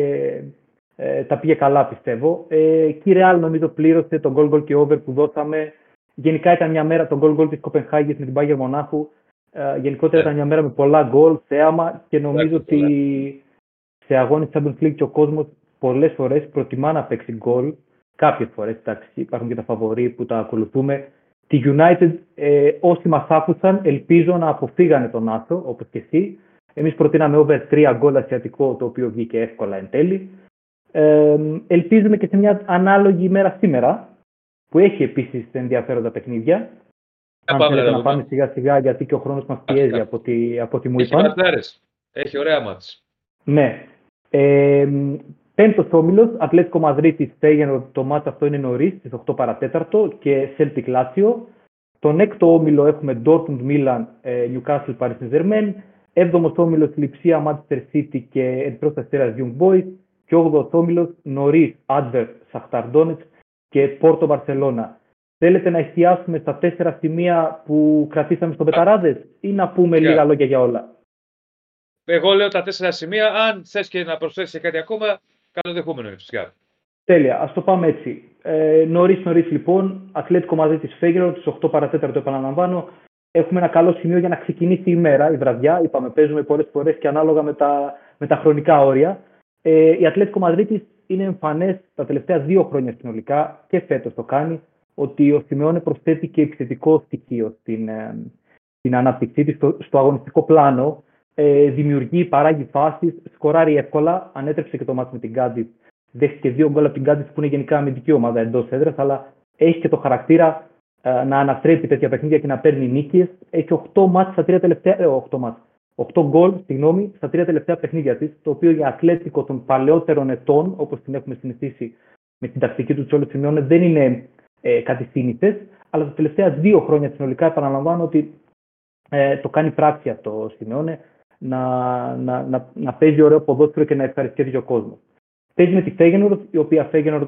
ε, τα πήγε καλά πιστεύω. Ε, και η Real νομίζω πλήρωσε τον goal goal και over που δώσαμε. Γενικά ήταν μια μέρα το goal goal της Κοπενχάγης με την Bayern Μονάχου. Ε, γενικότερα Ναι. ήταν μια μέρα με πολλά γκολ, θέαμα και νομίζω Εντάξει, πολλά. ότι σε αγώνες Champions League και ο κόσμος πολλές φορές προτιμά να παίξει γκολ. Κάποιες φορές, εντάξει, υπάρχουν και τα φαβορή που τα ακολουθούμε. Τη United, ε, όσοι μας άκουσαν, ελπίζω να αποφύγανε τον άθρο, όπως και εσύ. Εμείς προτείναμε over 3 γκολ ασιατικό, το οποίο βγήκε εύκολα εν τέλει. Ε, ελπίζουμε και σε μια ανάλογη ημέρα σήμερα, που έχει επίσης ενδιαφέροντα παιχνίδια. Αν πάμε θέλετε να να δούμε. πάμε σιγά σιγά, γιατί και ο χρόνος μας πιέζει Άστα. από ό,τι, από ό,τι μου Έχει είπαν. ματσάρες. Έχει ωραία μάτς. Ναι. Ε, Πέμπτος όμιλος, Ατλέτικο Μαδρίτη, Φέγενο, το μάτι αυτό είναι νωρίς, στις 8 παρατέταρτο και Celtic Λάτσιο. Τον έκτο όμιλο έχουμε Dortmund, Milan, ε, Newcastle, Paris Saint-Germain. Έβδομος όμιλος Λιψία, Manchester City και Ερυθρό Αστέρας Young Boys. Και όγδοος όμιλος νωρίς, Adver, Σαχτάρ Donetsk και Πόρτο Μπαρσελόνα. Θέλετε να εστιάσουμε στα τέσσερα σημεία που κρατήσαμε στο Πεταράδες ή να πούμε Για. λίγα λόγια για όλα; Εγώ λέω τα τέσσερα σημεία. Αν θες και να προσθέσεις κάτι ακόμα, καλοδεχούμενο είναι φυσικά. Τέλεια, ας το πάμε έτσι. Ε, νωρίς νωρίς λοιπόν, Ατλέτικο μαζί της Φέγγερο, τις 8 παρατέταρτο επαναλαμβάνω, έχουμε ένα καλό σημείο για να ξεκινήσει η μέρα, η βραδιά. Είπαμε, παίζουμε πολλές φορές και ανάλογα με τα, με τα χρονικά όρια. Ε, η Ατλέτικο Μαδρίτης είναι εμφανές τα τελευταία δύο χρόνια συνολικά και φέτος το κάνει, ότι ο Σιμεώνε προσθέτει και επιθετικό στοιχείο στην, ε, στην ανάπτυξή της, στο, στο αγωνιστικό πλάνο. Ε, δημιουργεί, παράγει φάσεις, σκοράρει εύκολα, ανέτρεψε και το μάτι με την Γκάντι δέχτηκε δύο γκολ από την Κάντις που είναι γενικά αμυντική ομάδα εντός έδρας, αλλά έχει και το χαρακτήρα ε, να αναστρέψει τέτοια παιχνίδια και να παίρνει νίκες. Έχει 8 μάτς στα τρία τελευταία. Ε, 8 μάτς. 8 γκολ, συγγνώμη, στα τρία τελευταία παιχνίδια της, το οποίο για ατλέτικο των παλαιότερων ετών, όπως την έχουμε συνηθίσει με την τακτική του Τσόλο Σιμεώνε, δεν είναι ε, κάτι σύνηθε. Αλλά τα τελευταία δύο χρόνια συνολικά επαναλαμβάνω ότι ε, το κάνει πράξη αυτό ο Σιμεώνε να, να, να, να παίζει ωραίο ποδόσφαιρο και να ευχαριστήσει ο κόσμος. Παίζει με τη Φέγενορ, η οποία Φέγενορ,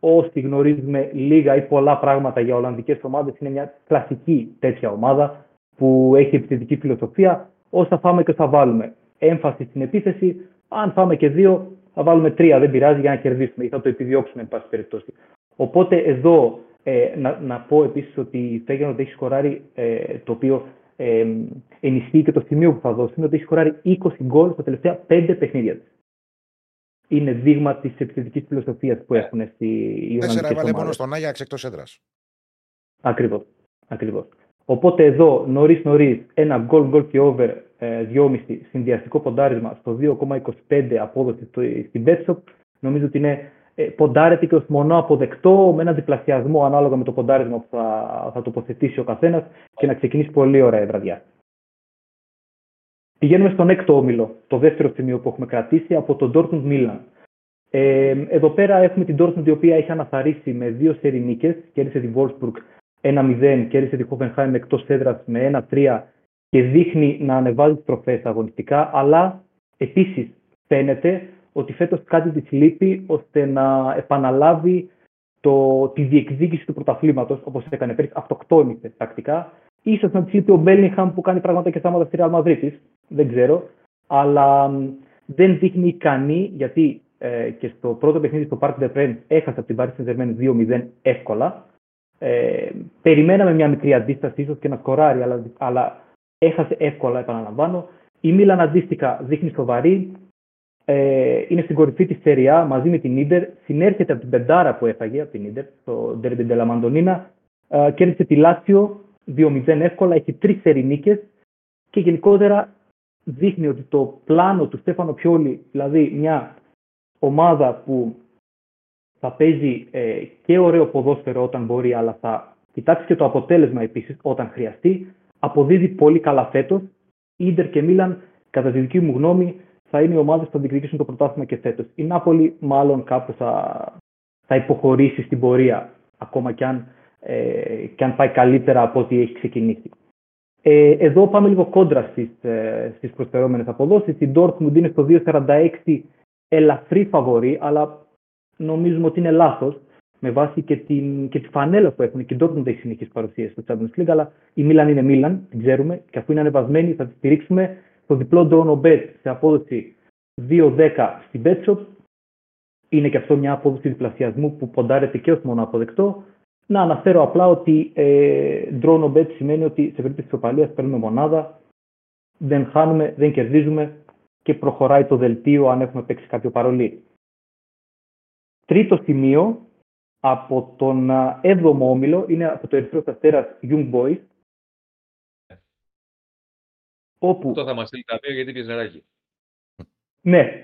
όσοι γνωρίζουμε λίγα ή πολλά πράγματα για Ολλανδικές ομάδες, είναι μια κλασική τέτοια ομάδα που έχει επιθετική φιλοσοφία. Όσα φάμε και όσα βάλουμε. Έμφαση στην επίθεση. Αν φάμε και δύο, θα βάλουμε τρία. Δεν πειράζει για να κερδίσουμε ή θα το επιδιώξουμε, εν πάση περιπτώσει. Οπότε εδώ ε, να, να πω επίσης ότι η Φέγενορ έχει σκοράρει ε, το οποίο ε, ενισχύει και το σημείο που θα δώσει είναι ότι έχει σκοράρει 20 γκολ στα τελευταία 5 παιχνίδια της είναι δείγμα της επιθετικής φιλοσοφίας που έχουν στη οι Τέσσερα Ολλανδικές έβαλε μόνο ομάδες. στον Άγιαξ εκτός έδρας. Ακριβώς. Ακριβώς. Οπότε εδώ νωρίς νωρίς ένα goal goal και over ε, 2,5 συνδυαστικό ποντάρισμα στο 2,25 απόδοση στο, στην Betshop Νομίζω ότι είναι, ε, ποντάρεται και ω μονό αποδεκτό με ένα διπλασιασμό ανάλογα με το ποντάρισμα που θα, θα τοποθετήσει ο καθένας και να ξεκινήσει πολύ ωραία η βραδιά. Πηγαίνουμε στον έκτο όμιλο, το δεύτερο σημείο που έχουμε κρατήσει από τον Dortmund Milan. Ε, εδώ πέρα έχουμε την Dortmund η οποία έχει αναθαρίσει με δύο σερι νίκες, κέρδισε τη Wolfsburg 1-0, κέρδισε τη Hoffenheim εκτός έδρας με 1-3 και δείχνει να ανεβάζει τις τροφές αγωνιστικά, αλλά επίσης φαίνεται ότι φέτος κάτι της λείπει ώστε να επαναλάβει το, τη διεκδίκηση του πρωταθλήματος, όπως έκανε πέρυσι, αυτοκτόνησε τακτικά. Ίσως να της λείπει ο Μπέλνιχαμ που κάνει πράγματα και θάματα στη Real Madrid δεν ξέρω. Αλλά δεν δείχνει ικανή, γιατί ε, και στο πρώτο παιχνίδι στο Park de Prince έχασε από την Paris Saint-Germain 2-0 εύκολα. Ε, περιμέναμε μια μικρή αντίσταση, ίσως και να σκοράρει, αλλά, αλλά έχασε εύκολα, επαναλαμβάνω. Η Μίλαν αντίστοιχα δείχνει σοβαρή. Ε, είναι στην κορυφή της Σεριά μαζί με την ντερ. Συνέρχεται από την πεντάρα που έφαγε από την ντερ, στο Derby de la Mandonina. Ε, κέρδισε τη Λάτσιο 2-0 εύκολα. Έχει τρεις σερινίκε και γενικότερα δείχνει ότι το πλάνο του Στέφανο Πιόλη, δηλαδή μια ομάδα που θα παίζει ε, και ωραίο ποδόσφαιρο όταν μπορεί, αλλά θα κοιτάξει και το αποτέλεσμα επίσης όταν χρειαστεί, αποδίδει πολύ καλά φέτος. Ιντερ και Μίλαν, κατά τη δική μου γνώμη, θα είναι οι ομάδες που θα διεκδικήσουν το πρωτάθλημα και φέτος. Η Νάπολη, μάλλον κάπου θα, θα υποχωρήσει στην πορεία, ακόμα κι αν, ε, και αν πάει καλύτερα από ό,τι έχει ξεκινήσει. Ε, εδώ πάμε λίγο κόντρα στις, ε, στις προσφερόμενες αποδόσεις. Η Dortmund είναι στο 2.46 ελαφρύ φαβορή, αλλά νομίζουμε ότι είναι λάθος με βάση και, την, και τη φανέλα που έχουν. Και η Dortmund έχει συνεχείς παρουσίες στο Champions League, αλλά η Milan είναι Milan, την ξέρουμε, και αφού είναι ανεβασμένη θα τη στηρίξουμε. Το διπλό Dono Bet σε απόδοση 2.10 στην BetShop είναι και αυτό μια απόδοση διπλασιασμού που ποντάρεται και ως μόνο αποδεκτό. Να αναφέρω απλά ότι ε, drone bet σημαίνει ότι σε περίπτωση της οπαλίας παίρνουμε μονάδα, δεν χάνουμε, δεν κερδίζουμε και προχωράει το δελτίο αν έχουμε παίξει κάποιο παρολί. Τρίτο σημείο από τον 7ο όμιλο είναι από το Ερυθρό Αστέρα Young Boys. Όπου... Αυτό θα μας στείλει ταμείο γιατί πιες νεράκι. Ναι,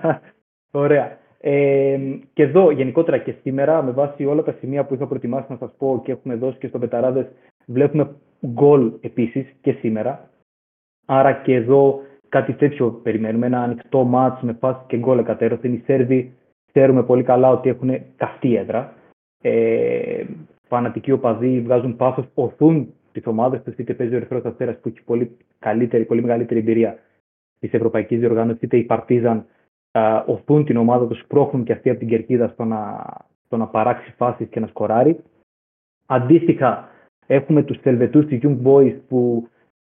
ωραία. Ε, και εδώ γενικότερα και σήμερα, με βάση όλα τα σημεία που είχα προετοιμάσει να σας πω και έχουμε δώσει και στο Πεταράδες, βλέπουμε γκολ επίσης και σήμερα. Άρα και εδώ κάτι τέτοιο περιμένουμε, ένα ανοιχτό μάτς με φάση και γκολ εκατέρωθεν. Οι Σέρβοι ξέρουμε πολύ καλά ότι έχουν καυτή έδρα. Ε, φανατικοί οπαδοί βγάζουν πάθος, οθούν τις ομάδες τους, είτε παίζει ο Ερυθρός Αστέρας που έχει πολύ, καλύτερη, πολύ μεγαλύτερη εμπειρία της Ευρωπαϊκής Διοργάνωσης, είτε η Παρτίζαν οθούν την ομάδα τους, σπρώχνουν και αυτή από την κερκίδα στο να, στο να παράξει φάσεις και να σκοράρει. Αντίστοιχα, έχουμε τους Ελβετού, του Young Boys, που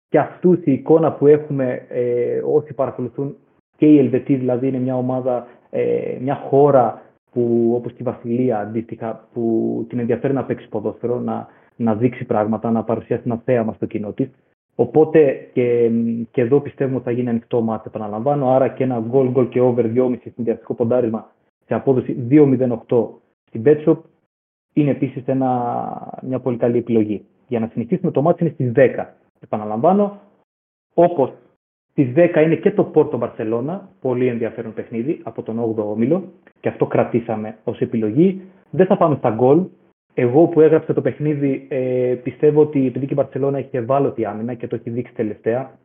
και αυτούς η εικόνα που έχουμε ε, όσοι παρακολουθούν και οι Ελβετοί, δηλαδή είναι μια ομάδα, ε, μια χώρα που, όπως και η Βασιλεία αντίστοιχα, που την ενδιαφέρει να παίξει ποδόσφαιρο, να, να δείξει πράγματα, να παρουσιάσει ένα θέαμα στο κοινό της. Οπότε και, και εδώ πιστεύουμε ότι θα γίνει ανοιχτό μάτι, επαναλαμβάνω. Άρα και ένα goal, goal και over 2,5 συνδυαστικό ποντάρισμα σε απόδοση 2,08 στην BetShop είναι επίσης μια πολύ καλή επιλογή. Για να συνεχίσουμε, το μάτι είναι στις 10. Επαναλαμβάνω, όπως στις 10 είναι και το Πόρτο Μπαρσελόνα, πολύ ενδιαφέρον παιχνίδι από τον 8ο όμιλο και αυτό κρατήσαμε ως επιλογή. Δεν θα πάμε στα γκολ, εγώ που έγραψα το παιχνίδι ε, πιστεύω ότι επειδή και η Μπαρσελόνα έχει ευάλωτη άμυνα και το έχει δείξει τελευταία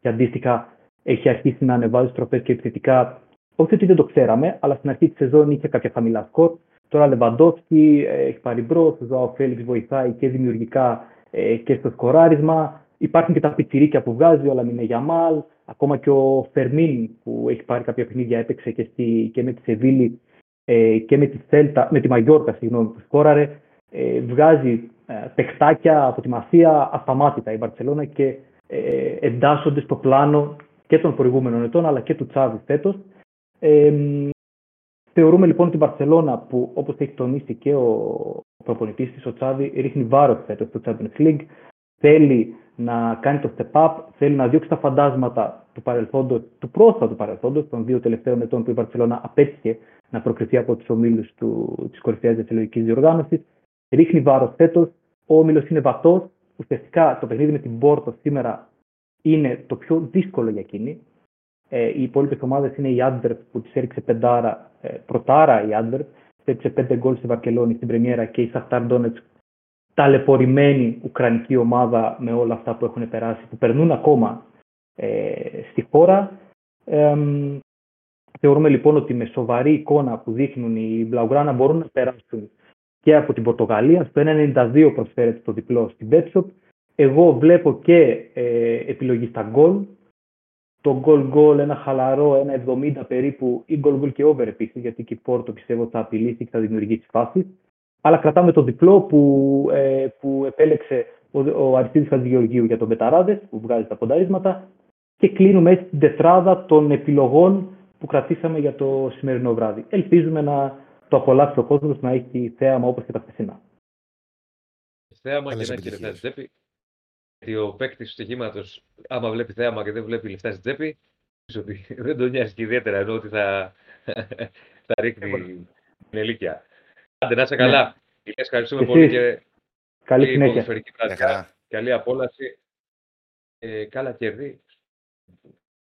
και αντίστοιχα έχει αρχίσει να ανεβάζει στροφές και επιθετικά. Όχι ότι δεν το ξέραμε, αλλά στην αρχή της σεζόν είχε κάποια χαμηλά σκορ. Τώρα Λεβαντόφσκι ε, έχει πάρει μπρος, ο Ζωάο Φέληξ βοηθάει και δημιουργικά ε, και στο σκοράρισμα. Υπάρχουν και τα πιτσιρίκια που βγάζει, όλα μην είναι Γιαμάλ. Ακόμα και ο Φερμίν που έχει πάρει κάποια παιχνίδια έπαιξε και, στη, και με τη Σεβίλη ε, και με τη, Θέλτα, με τη Μαγιόρκα συγγνώμη, που σκόραρε, ε, βγάζει ε, παιχτάκια από τη Μασία ασταμάτητα η Βαρκελόνα και ε, εντάσσονται στο πλάνο και των προηγούμενων ετών αλλά και του Τσάβη φέτος. Ε, θεωρούμε λοιπόν την Βαρκελόνα που όπως έχει τονίσει και ο προπονητής της ο Τσάβη ρίχνει βάρος φέτος στο Champions League θέλει να κάνει το step up, θέλει να διώξει τα φαντάσματα του παρελθόντος, του πρόσφατου παρελθόντος, των δύο τελευταίων ετών που η Βαρκελόνα απέτυχε να προκριθεί από τους ομίλους της κορυφαίας διαθελογική διοργάνωσης. Ρίχνει βάρος φέτος. Ο όμιλος είναι βατός. Ουσιαστικά το παιχνίδι με την Πόρτο σήμερα είναι το πιο δύσκολο για εκείνη. Ε, οι υπόλοιπες ομάδες είναι η Adverb που τη έριξε πεντάρα, ε, πρωτάρα η Adverb, έριξε πέντε γκολ στη Βαρκελόνη στην Πρεμιέρα και η Σαχτάρ Ντόνετς ταλαιπωρημένη ουκρανική ομάδα με όλα αυτά που έχουν περάσει, που περνούν ακόμα ε, στη χώρα. Ε, θεωρούμε λοιπόν ότι με σοβαρή εικόνα που δείχνουν οι Μπλαουγκράνα μπορούν να περάσουν και από την Πορτογαλία. Στο 1,92 προσφέρεται το διπλό στην Betshop. Εγώ βλέπω και ε, επιλογή στα γκολ. Το goal goal, ένα χαλαρό, 1,70 περίπου, ή goal goal και over επίσης, γιατί και η Πόρτο πιστεύω θα απειλήσει και θα δημιουργήσει φάσεις. Αλλά κρατάμε το διπλό που, ε, που επέλεξε ο, ο Αριστίδης Χατζηγεωργίου για τον Πεταράδες, που βγάζει τα πονταρίσματα. Και κλείνουμε έτσι την τετράδα των επιλογών που κρατήσαμε για το σημερινό βράδυ. Ελπίζουμε να το απολαύσει ο κόσμος να έχει θέαμα όπως και τα χθεσινά. Θέαμα και να έχει λεφτά στην τσέπη. Γιατί ο παίκτης του στοιχήματος, άμα βλέπει θέαμα και δεν βλέπει λεφτά στην τσέπη, ότι δεν τον νοιάζει και ιδιαίτερα ενώ ότι θα, θα ρίχνει την ελίκια. Άντε, να είσαι ναι. καλά. Ηλίας, ευχαριστούμε πολύ και καλή συνέχεια. Καλή απόλαυση. Ε, καλά κερδί.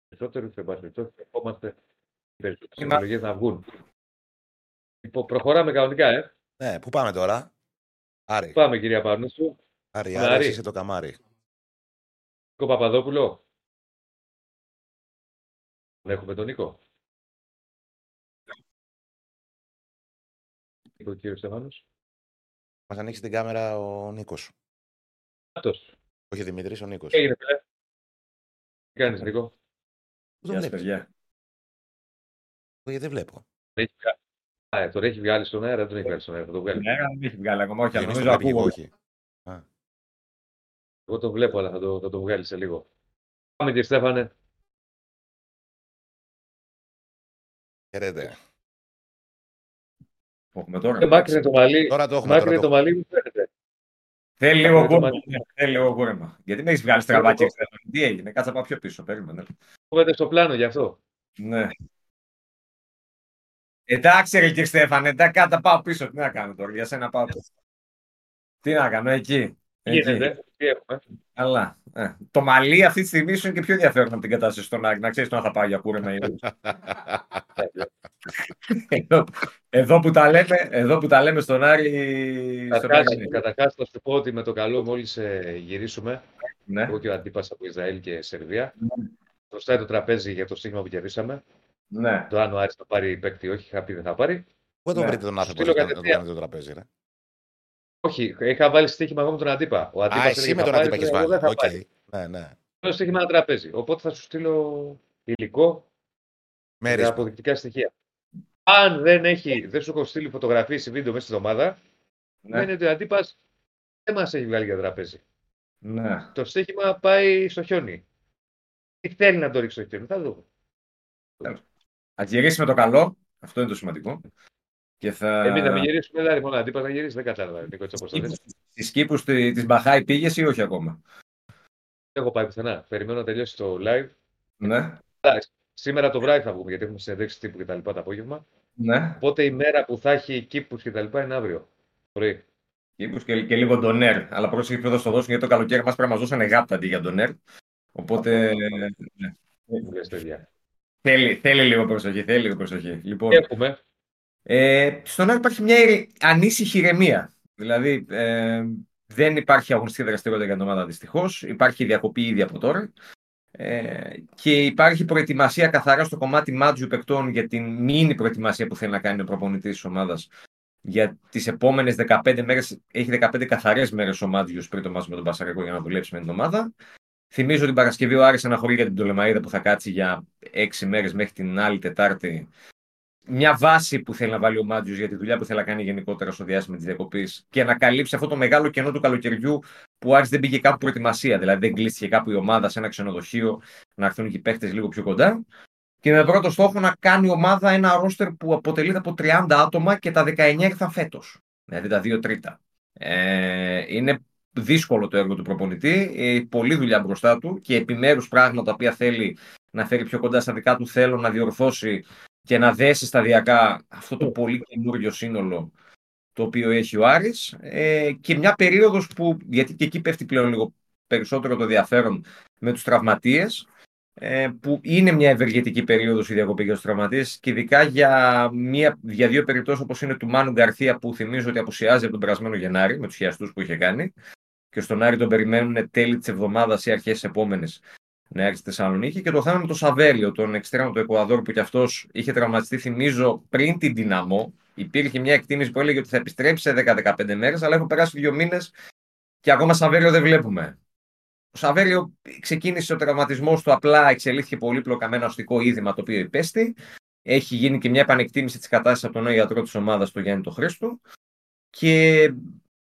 Περισσότερου, σε πάση περιπτώσει, ερχόμαστε περισσότερε να βγουν. Λοιπόν, προχωράμε κανονικά, ε. Ναι, πού πάμε τώρα; Άρη. Πάμε, κυρία Παρνούσου. Άρη, Άρη, είσαι το καμάρι. Νίκο Παπαδόπουλο. Έχουμε τον Νίκο. Νίκο, κύριο Στεφάνος. Μας ανοίξει την κάμερα ο Νίκος. Αυτός. Όχι Δημήτρης, ο Νίκος. Έγινε, φίλε. Τι κάνεις, Νίκο; Γεια σας, παιδιά. Όχι, δεν βλέπω. Α, τον έχει βγάλει στον αέρα, δεν τον έχει βγάλει στον αέρα. Θα το βγάλει. Ναι, δεν έχει βγάλει ακόμα, όχι, νομίζω ακούω. Όχι. Εγώ το βλέπω, αλλά θα το, θα το βγάλει σε λίγο. Πάμε, κύριε Στέφανε. Χαίρετε. Το έχουμε τώρα. Ε, μάκρυνε το μαλλί. Τώρα το έχουμε. Μάκρυνε το μαλλί μου φαίνεται. Θέλει λίγο κούρεμα. Θέλει λίγο κούρεμα. Γιατί με έχεις βγάλει στραβάκι Τι έγινε, κάτσα πάω πιο πίσω. Περίμενε. Κόβεται στο πλάνο γι' αυτό. Ναι. Εντάξει, ρε κύριε Στέφανε, εντάξει, κάτα πάω πίσω. Τι να κάνω τώρα, για σένα πάω πίσω. Τι να κάνω, εκεί. Γίνεται, τι έχουμε. Αλλά. Ε, το μαλλί αυτή τη στιγμή σου είναι και πιο ενδιαφέρον από την κατάσταση στον Άρη. Να ξέρεις τον θα πάω για κούρεμα ή εδώ, εδώ, που τα λέμε, εδώ που τα λέμε στον Άρη. Καταρχάς, θα σου πω ότι με το καλό, μόλις ε, γυρίσουμε, ναι. εγώ και ο αντίπας από Ισραήλ και Σερβία, ναι. μπροστά το τραπέζι για το στίγμα που κερδίσαμε. Ναι. Το αν ο Άρης θα πάρει παίκτη, όχι, είχα πει δεν θα πάρει. Πού το ναι. βρείτε τον άνθρωπο να το κάνετε το τραπέζι, ρε; Όχι, είχα βάλει στοίχημα εγώ με τον αντίπα. Ο αντίπα Α, εσύ με τον αντίπα έχεις βάλει. Okay. Ναι, ναι. Θέλω στοίχημα ένα τραπέζι. Οπότε θα σου στείλω υλικό με αποδεικτικά στοιχεία. Αν δεν, έχει, δεν σου έχω στείλει φωτογραφίες ή βίντεο μέσα στη εβδομάδα, ναι. είναι ότι ο αντίπας δεν μας έχει βγάλει για τραπέζι. Ναι. Το στοίχημα πάει στο χιόνι. Τι θέλει να το ρίξει στο χιόνι, θα δούμε. Α γυρίσει με το καλό. Αυτό είναι το σημαντικό. Και θα... Εμεί θα γυρίσουμε, δηλαδή μόνο αντίπα θα γυρίσεις, δεν κατάλαβα. Στι κήπου της Μπαχάη πήγες ή όχι ακόμα; Δεν έχω πάει πουθενά. Περιμένω να τελειώσει το live. Ναι. Σήμερα το βράδυ θα βγούμε γιατί έχουμε συνεδέξει τύπου και τα λοιπά το απόγευμα. Ναι. Οπότε η μέρα που θα έχει κήπου και τα λοιπά είναι αύριο. Πρωί. Κήπου και, και λίγο ντονέρ. Αλλά πρόσεχε ποιο θα στο δώσουν γιατί το καλοκαίρι μας πρέπει να μας δώσουν γάπτα αντί για ντονέρ. Οπότε. Ναι. Θέλει, θέλει λίγο προσοχή. Θέλει λίγο προσοχή. Λοιπόν, Έχουμε. Ε, στον Άρη υπάρχει μια ανήσυχη ηρεμία. Δηλαδή, ε, δεν υπάρχει αγωνιστική δραστηριότητα για την ομάδα δυστυχώς. Υπάρχει διακοπή ήδη από τώρα. Ε, και υπάρχει προετοιμασία καθαρά στο κομμάτι μάτζου παικτών για την μήνυ προετοιμασία που θέλει να κάνει ο προπονητής της ομάδας για τις επόμενες 15 μέρες. Έχει 15 καθαρές μέρες ο Μάτζιος πριν το μάτι με τον Πασαρικό για να δουλέψει με την ομάδα. Θυμίζω ότι την Παρασκευή ο Άρης αναχωρεί για την Τολεμαίδα που θα κάτσει για 6 μέρες μέχρι την άλλη Τετάρτη μια βάση που θέλει να βάλει ο Μάτζιος για τη δουλειά που θέλει να κάνει γενικότερα στο διάστημα της διακοπής και να καλύψει αυτό το μεγάλο κενό του καλοκαιριού που Άρης δεν πήγε κάπου προετοιμασία. Δηλαδή δεν κλείστηκε κάπου η ομάδα σε ένα ξενοδοχείο να έρθουν και οι παίχτες λίγο πιο κοντά. Και με πρώτο στόχο να κάνει η ομάδα ένα ρόστερ που αποτελείται από 30 άτομα και τα 19 ήρθαν φέτος. Δηλαδή τα 2 τρίτα. Ε, είναι δύσκολο το έργο του προπονητή, ε, πολλή δουλειά μπροστά του και επιμέρους πράγματα τα οποία θέλει να φέρει πιο κοντά στα δικά του θέλω να διορθώσει και να δέσει σταδιακά αυτό το πολύ καινούριο σύνολο το οποίο έχει ο Άρης. Ε, και μια περίοδος που, γιατί και εκεί πέφτει πλέον λίγο περισσότερο το ενδιαφέρον με τους τραυματίες ε, που είναι μια ευεργετική περίοδος η διακοπή για τους τραυματίες και ειδικά για, μια, για δύο περιπτώσεις όπως είναι του Μάνου Γκαρθία που θυμίζω ότι απουσιάζει από τον περασμένο Γενάρη με τους χιαστούς που είχε κάνει και στον Άρη τον περιμένουν τέλη της εβδομάδας ή αρχές της επόμενης να έρθει στη Θεσσαλονίκη και το θέμα με τον Σαβέλιο, τον εξτρέμο του Εκουαδόρ που κι αυτός είχε τραυματιστεί θυμίζω πριν την Δυναμό υπήρχε μια εκτίμηση που έλεγε ότι θα επιστρέψει σε 10-15 μέρες αλλά έχουν περάσει δύο μήνες και ακόμα Σαβέλιο δεν βλέπουμε. Ο Σαβέριο ξεκίνησε ο τραυματισμός του απλά, εξελίχθηκε πολύπλοκα με ένα οστικό είδημα το οποίο υπέστη. Έχει γίνει και μια επανεκτίμηση της κατάστασης από τον νέο γιατρό της ομάδας, τον Γιάννη τον Χρήστο. Και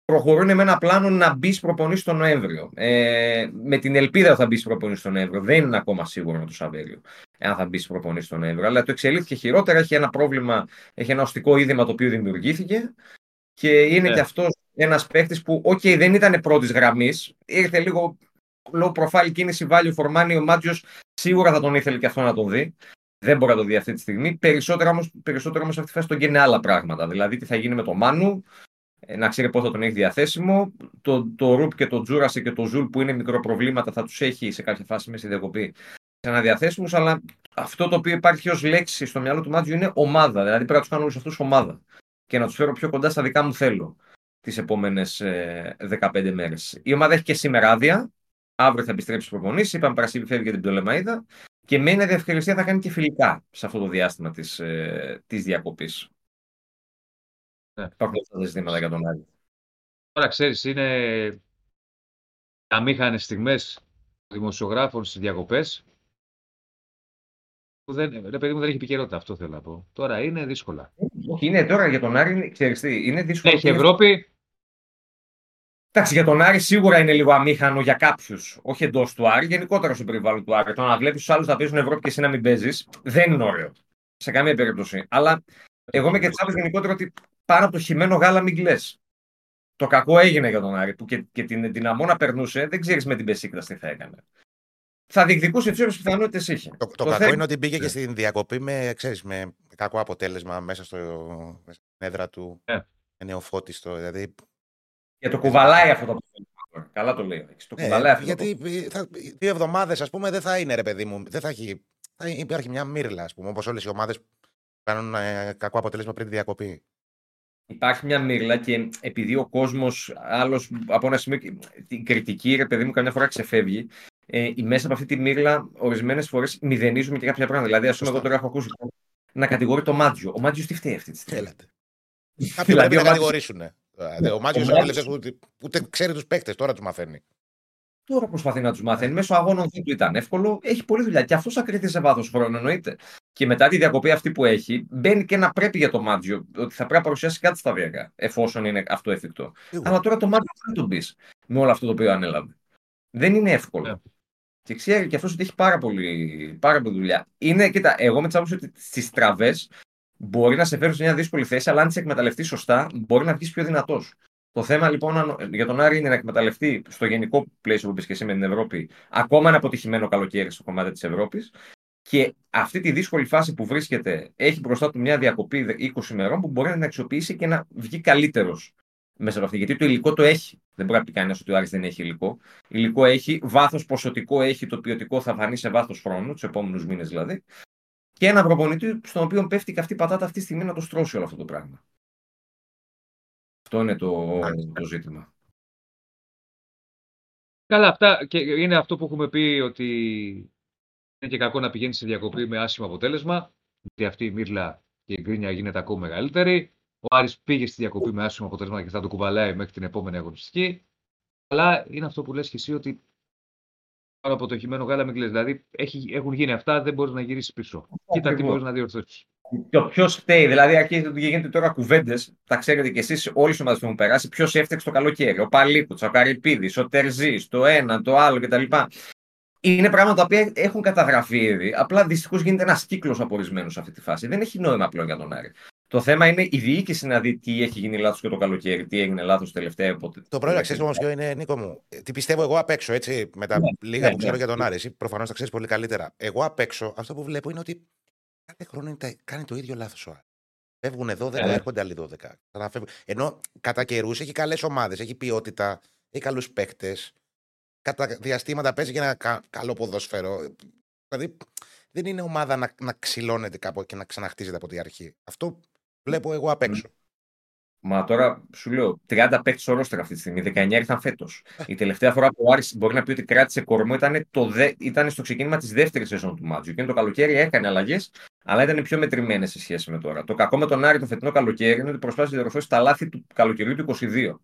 προχωρούν με ένα πλάνο να μπεις προπονή τον Νοέμβριο. Ε, με την ελπίδα ότι θα μπεις προπονή τον Νοέμβριο. Δεν είναι ακόμα σίγουρο με το Σαβέριο, εάν θα μπεις προπονή τον Νοέμβριο. Αλλά το εξελίχθηκε χειρότερα. Έχει ένα πρόβλημα, έχει ένα οστικό είδημα το οποίο δημιουργήθηκε. Και είναι yeah. και αυτός ένας παίχτη που, OK, δεν ήταν πρώτης γραμμής. Ήρθε λίγο low profile κίνηση value for money. Ο Μάντζιος σίγουρα θα τον ήθελε και αυτό να τον δει. Δεν μπορεί να το δει αυτή τη στιγμή. Περισσότερο όμως περισσότερο όμως αυτή τη φάση τον καίνε άλλα πράγματα. Δηλαδή τι θα γίνει με το Μάνου, ε, να ξέρει πώς θα τον έχει διαθέσιμο. Το, το Ρουπ και το Τζούρασε και το Ζουλ που είναι μικροπροβλήματα θα τους έχει σε κάποια φάση μέσα στη διακοπή ξανά διαθέσιμους. Αλλά αυτό το οποίο υπάρχει ως λέξη στο μυαλό του Μάντζιου είναι ομάδα. Δηλαδή πρέπει να τους κάνω όλους αυτούς ομάδα και να τους φέρω πιο κοντά στα δικά μου θέλω τις επόμενες 15 μέρες. Η ομάδα έχει και σήμερα άδεια. Αύριο θα επιστρέψει προπονήσει. Είπαμε Παρασκευή φεύγει για την Πτολεμαίδα. Και με ένα διευκολυνσία θα κάνει και φιλικά σε αυτό το διάστημα της ε, της διακοπής. Ναι. Υπάρχουν αυτά τα ζητήματα για τον Άρη. Τώρα ξέρεις, είναι αμήχανε στιγμές δημοσιογράφων στις διακοπές. Που δεν, ρε παιδί μου, δεν έχει επικαιρότητα, αυτό θέλω να πω. Τώρα είναι δύσκολα. Είναι τώρα για τον Άρη, ξέρεις τι, είναι δύσκολο. Έχει Ευρώπη, Εντάξει, για τον Άρη σίγουρα είναι λίγο αμήχανο για κάποιους. Όχι εντός του Άρη, γενικότερα στο περιβάλλον του Άρη. Το να βλέπεις του άλλους να παίζουν Ευρώπη και εσύ να μην παίζεις δεν είναι ωραίο. Σε καμία περίπτωση. Αλλά εγώ είμαι και της γενικότερα ότι πάνω από το χειμένο γάλα μην κλε. Το κακό έγινε για τον Άρη που και, και την δυναμό περνούσε, δεν ξέρεις με την Πεσίκτα τι θα έκανε. Θα διεκδικούσε τις όλε πιθανότητες είχε. Το, το, το κακό είναι ότι μπήκε και στην διακοπή με, ξέρεις, με κακό αποτέλεσμα μέσα, στο, μέσα στην έδρα του. Yeah. Ναι. Νεοφώτιστο. Δηλαδή και το κουβαλάει αυτό το πράγμα. Καλά το λέει. Το ε, κουβαλάει αυτό γιατί το... θα, δύο εβδομάδες, ας πούμε, δεν θα είναι ρε παιδί μου. Δεν θα, έχει, θα υπάρχει μια μύρλα, ας πούμε, όπως όλες οι ομάδες κάνουν ε, κακό αποτέλεσμα πριν τη διακοπή. Υπάρχει μια μύρλα και επειδή ο κόσμος άλλος από ένα σημείο. Την κριτική, ρε παιδί μου, καμιά φορά ξεφεύγει. Ε, μέσα από αυτή τη μύρλα, ορισμένες φορές μηδενίζουμε και κάποια πράγματα. Δηλαδή, ας πούμε, εγώ τώρα έχω ακούσει να κατηγορεί το Μάτζιο. Ο Μάτζιος τι φταίει αυτή τη στιγμή; Θέλετε. Κάποιοι δηλαδή, πρέπει να κατηγορήσουν. Ναι. Ο Μάτζιο ούτε, ούτε ξέρει τους παίκτες, τώρα τους μαθαίνει. Τώρα προσπαθεί να τους μάθει. Μέσω αγώνων δεν του ήταν εύκολο. Έχει πολλή δουλειά. Και αυτός θα κρυθεί σε βάθος χρόνου, εννοείται. Και μετά τη διακοπή αυτή που έχει, μπαίνει και ένα πρέπει για το Μάτζιο. Ότι θα πρέπει να παρουσιάσει κάτι σταδιακά, εφόσον είναι αυτό εφικτό. Αλλά τώρα το Μάτζιο δεν τον πεις με όλο αυτό το οποίο ανέλαβε. Δεν είναι εύκολο. Yeah. Ναι. Και ξέρει και αυτός ότι έχει πάρα πολύ, πάρα πολύ δουλειά. Είναι, κοίτα, εγώ με τσάβω ότι στις τραβές μπορεί να σε φέρει σε μια δύσκολη θέση, αλλά αν τις εκμεταλλευτείς σωστά, μπορεί να βγεις πιο δυνατός. Το θέμα λοιπόν για τον Άρη είναι να εκμεταλλευτεί στο γενικό πλαίσιο που πεις και εσύ με την Ευρώπη ακόμα ένα αποτυχημένο καλοκαίρι στο κομμάτι της Ευρώπης. Και αυτή τη δύσκολη φάση που βρίσκεται έχει μπροστά του μια διακοπή 20 ημερών που μπορεί να την αξιοποιήσει και να βγει καλύτερος μέσα από αυτή. Γιατί το υλικό το έχει. Δεν μπορεί να πει κανένας ότι ο Άρης δεν έχει υλικό. Υλικό έχει, βάθος ποσοτικό έχει, το ποιοτικό θα φανεί σε βάθος χρόνου, τους επόμενους μήνες δηλαδή και ένα προπονητή στον οποίο πέφτει και αυτή η πατάτα αυτή τη στιγμή να το στρώσει όλο αυτό το πράγμα. Αυτό είναι το, το ζήτημα. Καλά, αυτά και είναι αυτό που έχουμε πει ότι είναι και κακό να πηγαίνει σε διακοπή με άσχημο αποτέλεσμα. Γιατί αυτή η μύρλα και η γκρίνια γίνεται ακόμα μεγαλύτερη. Ο Άρης πήγε στη διακοπή με άσχημο αποτέλεσμα και θα το κουβαλάει μέχρι την επόμενη αγωνιστική. Αλλά είναι αυτό που λες και εσύ ότι πάνω από το χειμένο γάλα μην Δηλαδή έχει, έχουν γίνει αυτά, δεν μπορείς να γυρίσεις πίσω. Κοίτα τι μπορείς να διορθώσεις. Και ποιος φταίει, δηλαδή αρχίζετε ότι γίνεται τώρα κουβέντες, τα ξέρετε κι εσείς, όλοι οι ομάδε που έχουν περάσει, ποιος έφτιαξε το καλοκαίρι. Ο Παλίκουτ, ο Καρυπίδη, ο Τερζής, το ένα, το άλλο κτλ. Είναι πράγματα τα οποία έχουν καταγραφεί ήδη. Απλά δυστυχώς γίνεται ένας κύκλος από ορισμένους σε αυτή τη φάση. Δεν έχει νόημα πλέον για τον Άρη. Το θέμα είναι η διοίκηση να δει τι έχει γίνει λάθος και το καλοκαίρι, τι έγινε λάθος τελευταία. Το πρώτο ξέρεις όμως ποιο είναι, Νίκο μου. Τι πιστεύω εγώ απ' έξω, έτσι, με τα ναι, λίγα ναι, που ξέρω ναι. για τον Άρη. Προφανώς τα ξέρεις πολύ καλύτερα. Εγώ απ' έξω αυτό που βλέπω είναι ότι κάθε χρόνο κάνει το ίδιο λάθος ο Άρης. Φεύγουν 12, yeah. έρχονται άλλοι 12. Ενώ κατά καιρούς έχει καλές ομάδες, έχει ποιότητα, έχει καλούς παίκτες. Κατά διαστήματα παίζει και ένα καλό ποδόσφαιρο. Δηλαδή δεν είναι ομάδα να, να ξυλώνεται κάπου και να ξαναχτίζεται από την αρχή. Αυτό βλέπω εγώ απ' έξω. Μα τώρα σου λέω 30 παίχτε ορόστερα αυτή τη στιγμή. 19 ήρθαν φέτος. Η τελευταία φορά που ο Άρης μπορεί να πει ότι κράτησε κορμό ήταν, το δε, ήταν στο ξεκίνημα της δεύτερης σεζόν του Μάτζου. Και το καλοκαίρι έκανε αλλαγές, αλλά ήταν πιο μετρημένες σε σχέση με τώρα. Το κακό με τον Άρη το φετινό καλοκαίρι είναι ότι προσπάθησε να διορθώσει τα λάθη του καλοκαιριού του 22.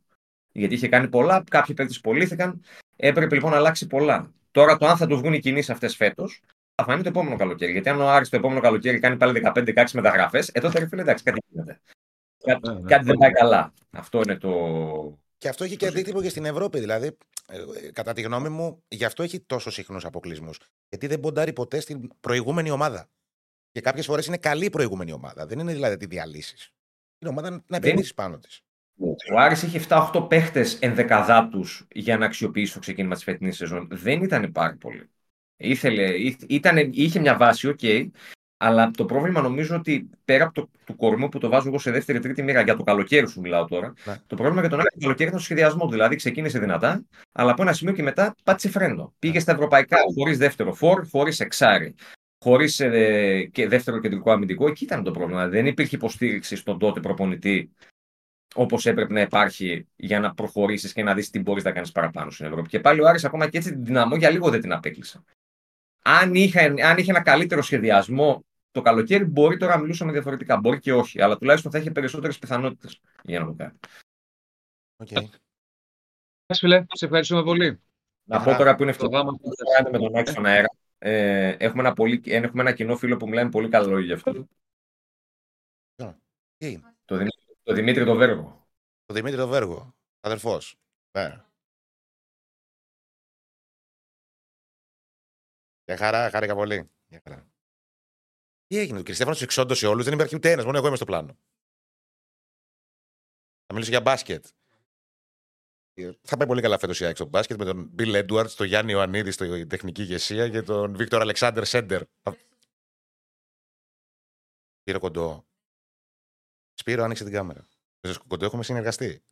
Γιατί είχε κάνει πολλά, κάποιοι παίκτες πωλήθηκαν. Έπρεπε λοιπόν να αλλάξει πολλά. Τώρα το αν θα τους βγουν οι κινήσεις αυτές φέτος θα φανεί το επόμενο καλοκαίρι. Γιατί αν ο Άρης το επόμενο καλοκαίρι κάνει πάλι 15-16 μεταγραφές, ε τότε ρε εντάξει, κάτι γίνεται. Κάτι, ναι, ναι. κάτι δεν πάει καλά. Αυτό είναι το. Και αυτό έχει και αντίκτυπο και στην Ευρώπη. Δηλαδή, ε, κατά τη γνώμη μου, γι' αυτό έχει τόσο συχνούς αποκλεισμούς. Γιατί δεν ποντάρει ποτέ στην προηγούμενη ομάδα. Και κάποιες φορές είναι καλή η προηγούμενη ομάδα. Δεν είναι δηλαδή τη διαλύσεις. Είναι ομάδα να επενδύσεις πάνω της. Ο Άρης είχε 7-8 παίχτες ενδεκαδάτους για να αξιοποιήσει το ξεκίνημα της φετινής σεζόν. Δεν ήταν πάρα πολύ. Ήθελε, ήταν, είχε μια βάση, OK, okay, αλλά το πρόβλημα νομίζω ότι πέρα από το του κορμού που το βάζω εγώ σε δεύτερη-τρίτη μοίρα για το καλοκαίρι σου μιλάω τώρα, ναι. το πρόβλημα για τον Άρη το καλοκαίρι ήταν στο σχεδιασμό του. Δηλαδή ξεκίνησε δυνατά, αλλά από ένα σημείο και μετά πάτησε φρένο. Πήγε στα ευρωπαϊκά χωρίς δεύτερο φορ, χωρίς εξάρι, χωρίς ε, και δεύτερο κεντρικό αμυντικό. Εκεί ήταν το πρόβλημα. Δεν υπήρχε υποστήριξη στον τότε προπονητή όπως έπρεπε να υπάρχει για να προχωρήσεις και να δεις τι μπορείς να κάνεις παραπάνω στην Ευρώπη. Και πάλι ο Άρης ακόμα και έτσι την δυναμό για λίγο δεν την απέκλεισε. Αν είχε, αν είχε ένα καλύτερο σχεδιασμό το καλοκαίρι, μπορεί τώρα να μιλούσαμε διαφορετικά. Μπορεί και όχι, αλλά τουλάχιστον θα είχε περισσότερες πιθανότητες για να το κάνει. Okay. φίλε, σε ευχαριστούμε πολύ. Να πω τώρα που είναι εβδομάδα που θα με τον Άκη στον αέρα. Ε, έχουμε, ένα πολύ, έχουμε ένα κοινό φίλο που μιλάει πολύ καλό λόγια γι' αυτό. Το, Δημήτρη, το Δημήτρη το Βέργο. Το Δημήτρη το Βέργο. Αδερφός. Ναι. Για χαρά, χάρηκα πολύ. Για χαρά. Τι έγινε, ο Κριστέφανο του εξόντωσε όλους, δεν υπάρχει ούτε ένας, μόνο εγώ είμαι στο πλάνο. Θα μιλήσω για μπάσκετ. Θα πάει πολύ καλά φέτος η ΑΕΚ μπάσκετ με τον Μπιλ Έντουαρτ, τον Γιάννη Ιωαννίδη στην τεχνική ηγεσία και τον Βίκτορ Αλεξάνδρ Σέντερ. Σπύρο κοντό. Σπύρο, άνοιξε την κάμερα. Με κοντό έχουμε συνεργαστεί.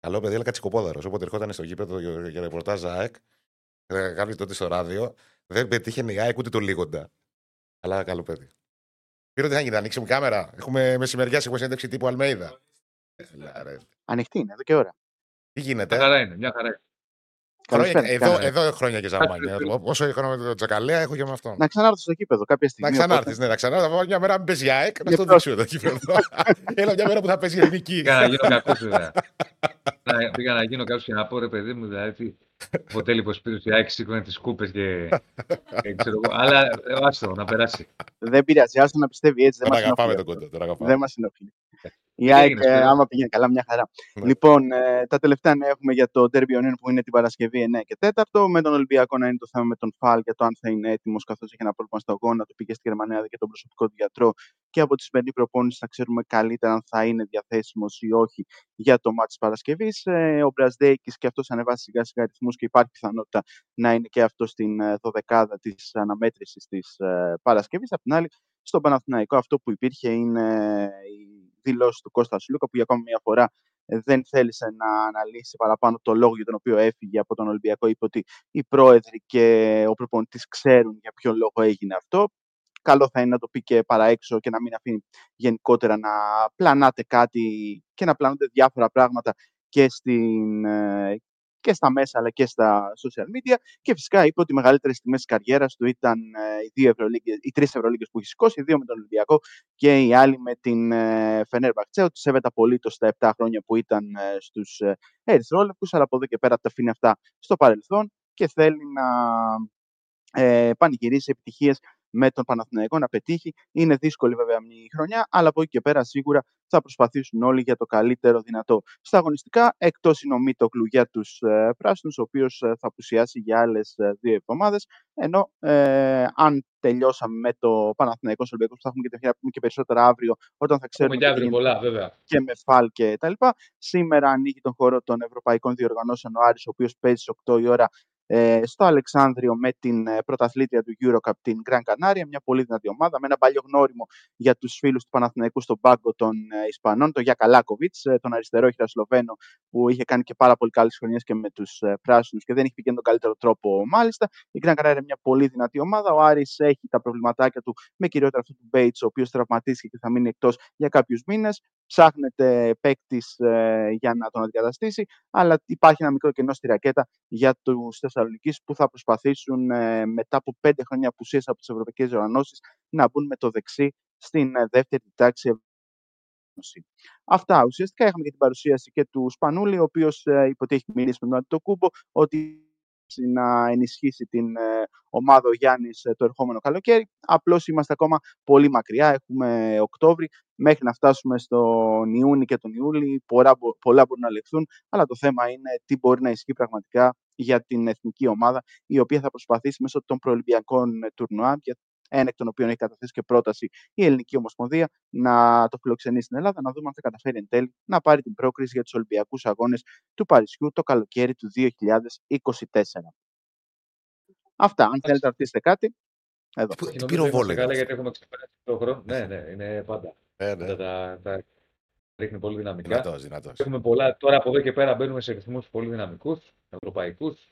Καλό παιδί, αλλά κατσικοπόδαρος. Όποτε ερχόταν στο γήπεδο για ρεπορτάζ ΑΕΚ, ε, κάποιο τότε στο ράδιο, δεν πετύχαινε η ΑΕΚ ούτε το λίγοντα. Αλλά καλό παιδί. Πήρε τι θα γίνει, θα ανοίξουμε κάμερα. Έχουμε μεσημεριά, έχουμε συνέντευξη τύπου Αλμέιδα. Ανοιχτή είναι, εδώ και ώρα. Τι γίνεται; Μια χαρά είναι, μια χαρά Χρόνια, εδώ, εδώ χρόνια και ζαμάνια. Όσο έχω με τον Τζακαλέα, έχω και με αυτό. Να ξανάρθω στο κήπεδο κάποια στιγμή. Να ξανάρθεις, ναι, να ξανάρθεις. Θα μια μέρα με παίζει ΑΕΚ, να το δείξω εδώ κήπεδο. Έλα μια μέρα που θα παίζει ελληνική. Πήγα να γίνω κακό, βέβαια. Πήγα να γίνω κάποιος και να πω ρε παιδί μου, δηλαδή Ποτέ λοιπόν σπίτι του ΑΕΚ σήκωνε τις κούπες και. ξέρω εγώ. Αλλά ε, άστο να περάσει. Δεν πειράζει, άστο να πιστεύει έτσι. Δεν μας αγαπάμε τον κοντό. Δεν μας ενοχλεί. Η ΑΕΚ, ε, άμα πηγαίνει καλά, μια χαρά. Ναι. Λοιπόν, ε, τα τελευταία νέα έχουμε για το Derby Onion που είναι την Παρασκευή 9 και 4. Με τον Ολυμπιακό να είναι το θέμα με τον Φαλ για το αν θα είναι έτοιμος καθώς έχει ένα πρόβλημα στο γόνα του. Πήγε στη Γερμανία και τον προσωπικό του γιατρό. Και από τη σημερινή προπόνησης θα ξέρουμε καλύτερα αν θα είναι διαθέσιμος ή όχι για το μάτι της Παρασκευής. Ε, ο Μπραζδέκη και αυτός ανεβάσει σιγά σιγά αριθμού και υπάρχει πιθανότητα να είναι και αυτό στην ε, δωδεκάδα της αναμέτρησης της ε, Παρασκευής. Απ' την άλλη, στον Παναθηναϊκό αυτό που υπήρχε είναι η δηλώσει του Κώστα Σλούκα που για ακόμα μια φορά ε, δεν θέλησε να αναλύσει παραπάνω το λόγο για τον οποίο έφυγε από τον Ολυμπιακό. Είπε ότι οι πρόεδροι και ο προπονητής ξέρουν για ποιο λόγο έγινε αυτό. Καλό θα είναι να το πει και παραέξω και να μην αφήνει γενικότερα να πλανάτε κάτι και να πλανούνται διάφορα πράγματα και στην, και στα μέσα αλλά και στα social media. Και φυσικά είπε ότι οι μεγαλύτερες τιμέ της καριέρας του ήταν ε, οι, δύο οι τρεις Ευρωλίγκες που έχει σηκώσει, οι δύο με τον Ολυμπιακό και οι άλλοι με την Φενέρ Μπαχτσέ. Ότι σέβεται απολύτως τα 7 χρόνια που ήταν ε, στους Ερυθρόλεπτου, αλλά από εδώ και πέρα τα αφήνει αυτά στο παρελθόν και θέλει να ε, πανηγυρίσει επιτυχίες με τον Παναθηναϊκό να πετύχει. Είναι δύσκολη βέβαια μια χρονιά, αλλά από εκεί και πέρα σίγουρα θα προσπαθήσουν όλοι για το καλύτερο δυνατό. Στα αγωνιστικά, εκτός είναι ο Μίτοκλου για τους ε, πράσινους, ο οποίος ε, θα απουσιάσει για άλλες ε, δύο εβδομάδες. Ενώ ε, αν τελειώσαμε με το Παναθηναϊκό Ολυμπιακό, που θα έχουμε και την ευκαιρία και περισσότερα αύριο, όταν θα ξέρουμε. Και αύριο πολλά, βέβαια. Και με φάλ και τα λοιπά. Σήμερα ανοίγει τον χώρο των Ευρωπαϊκών Διοργανώσεων ο Άρης, ο οποίος παίζει στις 8 η ώρα ε, στο Αλεξάνδριο με την ε, πρωταθλήτρια του EuroCup, την Gran Canaria, μια πολύ δυνατή ομάδα, με ένα παλιό γνώριμο για τους φίλους του Παναθηναϊκού στον πάγκο των ε, Ισπανών, τον Γιάκα Λάκοβιτς, ε, τον αριστερό Σλοβαίνο, που είχε κάνει και πάρα πολύ καλές χρονιές και με τους ε, πράσινους και δεν έχει πηγαίνει τον καλύτερο τρόπο μάλιστα. Η Gran Canaria είναι μια πολύ δυνατή ομάδα. Ο Άρης έχει τα προβληματάκια του με κυριότερα αυτό του Bates, ο οποίος τραυματίστηκε και θα μείνει εκτός για κάποιους μήνες ψάχνεται παίκτης ε, για να τον αντικαταστήσει, αλλά υπάρχει ένα μικρό κενό στη ρακέτα για τους Θεσσαλονίκη που θα προσπαθήσουν ε, μετά από πέντε χρόνια απουσίας από τις ευρωπαϊκές οργανώσεις να μπουν με το δεξί στην ε, δεύτερη τάξη Αυτά. Ουσιαστικά είχαμε και την παρουσίαση και του Σπανούλη, ο οποίος ε, υποτίθεται έχει μιλήσει με τον Αντιτοκούμπο ότι να ενισχύσει την ε, ομάδα ο Γιάννης ε, το ερχόμενο καλοκαίρι. Απλώς είμαστε ακόμα πολύ μακριά, έχουμε Οκτώβρη, μέχρι να φτάσουμε στον Ιούνι και τον Ιούλη, πολλά, πολλά μπορούν να λεχθούν, αλλά το θέμα είναι τι μπορεί να ισχύει πραγματικά για την εθνική ομάδα, η οποία θα προσπαθήσει μέσω των προελπιακών ε, τουρνουά, ένα εκ των οποίων έχει καταθέσει και πρόταση η Ελληνική Ομοσπονδία να το φιλοξενεί στην Ελλάδα, να δούμε αν θα καταφέρει εν τέλει να πάρει την πρόκριση για τους Ολυμπιακούς Αγώνες του Παρισιού το καλοκαίρι του 2024. Αυτά. Αν θέλετε να ρωτήσετε κάτι, εδώ. Τι πυροβόλε. Καλά, γιατί έχουμε ξεπεράσει το χρόνο. Ναι, ναι, είναι πάντα. Ε, ναι. Τα, τα, ρίχνει πολύ δυναμικά. Δυνατός, δυνατός. Έχουμε πολλά. Τώρα από εδώ και πέρα μπαίνουμε σε ρυθμούς πολύ δυναμικούς, ευρωπαϊκούς.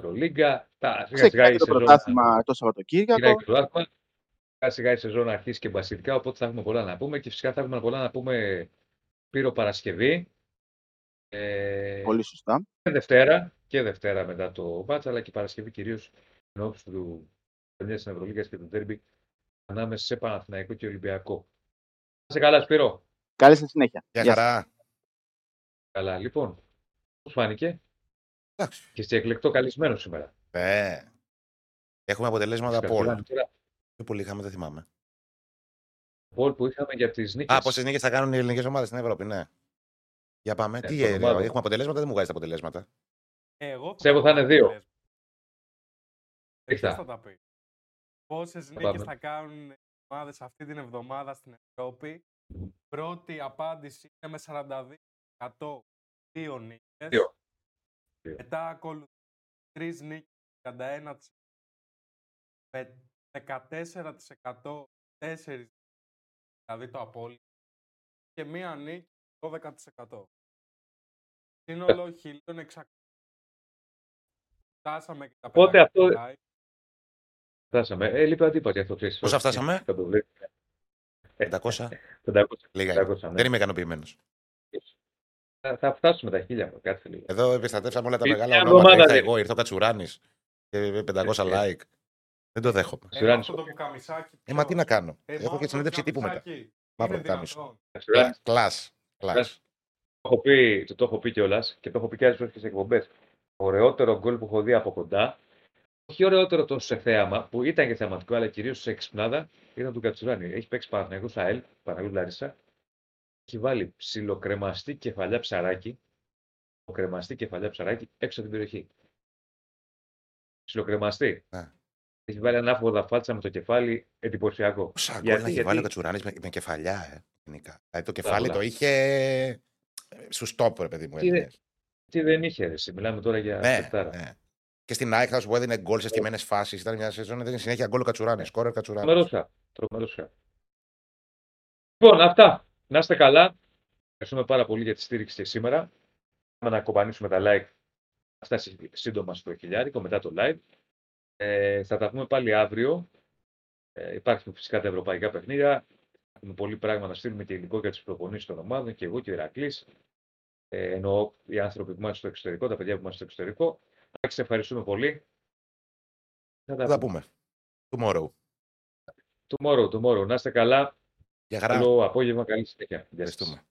Ευρωλίγκα. Ξεκινάει το πρωτάθλημα το Σαββατοκύριακο. Σιγά σιγά η σεζόν αρχίσει και μπασιτικά, οπότε θα έχουμε πολλά να πούμε και φυσικά θα έχουμε πολλά να πούμε Πύρο Παρασκευή. Ε, Πολύ σωστά. Και Δευτέρα, και Δευτέρα μετά το μπάτσα, αλλά και Παρασκευή κυρίως εν του Περνιά της Ευρωλίγα και του Τέρμπι ανάμεσα σε Παναθηναϊκό και Ολυμπιακό. Σε καλά, Σπύρο. Καλή σας συνέχεια. Γεια χαρά. Καλά, λοιπόν. Πώς φάνηκε; Εντάξει. Και σε εκλεκτό καλεσμένο σήμερα. Ε, έχουμε αποτελέσματα από όλα. Πιο πολύ είχαμε, δεν θυμάμαι. Πολ που είχαμε για τις νίκες. Α, πόσες νίκες θα κάνουν οι ελληνικές ομάδες στην Ευρώπη, ναι. Για πάμε. Ε, Τι έγινε, έχουμε αποτελέσματα, δεν μου βγάζει τα αποτελέσματα. Εγώ Πιστεύω θα είναι δύο. Ποιος θα τα πει. Πόσες νίκες θα κάνουν οι ομάδες αυτή την εβδομάδα στην Ευρώπη. Πρώτη απάντηση είναι με 42% δύο νίκες. Μετά ακολουθεί τρεις νίκες 31% με 14% 4 δηλαδή το απόλυτο και μία νίκη 12%. Σύνολο 1.600. Φτάσαμε και τα Οπότε αυτό... Φτάσαμε. Ε, λείπει αντίπατη αυτό. Πόσα φτάσαμε; 500. 500. Λίγα. 500, ναι. Δεν είμαι ικανοποιημένος. Θα, φτάσουμε τα χίλια. Κάτσε λίγο. Εδώ επιστατεύσαμε όλα τα μεγάλα ονόματα. Ήρθα εγώ, ήρθα ο Κατσουράνης και 500 ε, like. Δεν το δέχομαι. Ένα αυτό το Ε, μα τι να κάνω. Έχω και συνέντευξη τύπου μετά. Μαύρο κάμισο. Κλάς. Το έχω πει, το, το έχω πει κιόλας και το έχω πει και άλλες φορές και σε εκπομπές. Ωραιότερο γκολ που έχω δει από κοντά, όχι ωραιότερο τόσο σε θέαμα, που ήταν και θεαματικό, αλλά κυρίως σε εξυπνάδα, ήταν του Κατσουράνη. Έχει παίξει Παναγιώτο Σαέλ, Παναγιώτο Λαρίσα. Έχει βάλει ψιλοκρεμαστή κεφαλιά ψαράκι, κρεμαστή κεφαλιά ψαράκι έξω από την περιοχή. Ψιλοκρεμαστή. Ναι. Έχει βάλει ανάποδα φάτσα με το κεφάλι εντυπωσιακό. Πόσα γκολ έχει γιατί... βάλει ο Κατσουράνης με, με, κεφαλιά, ε, γενικά. Δηλαδή το κεφάλι το είχε ε, στους τόπου, παιδί μου. Τι, τι δεν είχε, ρε, μιλάμε τώρα για ναι, ναι. Και στην ΑΕΚ θα σου πω έδινε γκολ σε στιμένες φάσεις. Ήταν μια σεζόν, έδινε συνέχεια γκολ ο Κατσουράνης. Σκόρερ Κατσουράνης. Τρομερός Λοιπόν, αυτά. Να είστε καλά. Ευχαριστούμε πάρα πολύ για τη στήριξη και σήμερα. Πάμε να κομπανίσουμε τα like. Θα φτάσει σύντομα στο χιλιάρικο μετά το live. Ε, θα τα πούμε πάλι αύριο. Ε, υπάρχουν φυσικά τα ευρωπαϊκά παιχνίδια. Έχουμε πολύ πράγμα να στείλουμε και υλικό για τις προπονήσεις των ομάδων και εγώ και ο Ηρακλής. Ε, εννοώ οι άνθρωποι που είμαστε στο εξωτερικό, τα παιδιά που είμαστε στο εξωτερικό. Σα ευχαριστούμε πολύ. Θα τα, θα τα πούμε. Tomorrow. Tomorrow, tomorrow. Να είστε καλά. Για χαρά. Καλό απόγευμα, καλή συνέχεια. Ευχαριστούμε.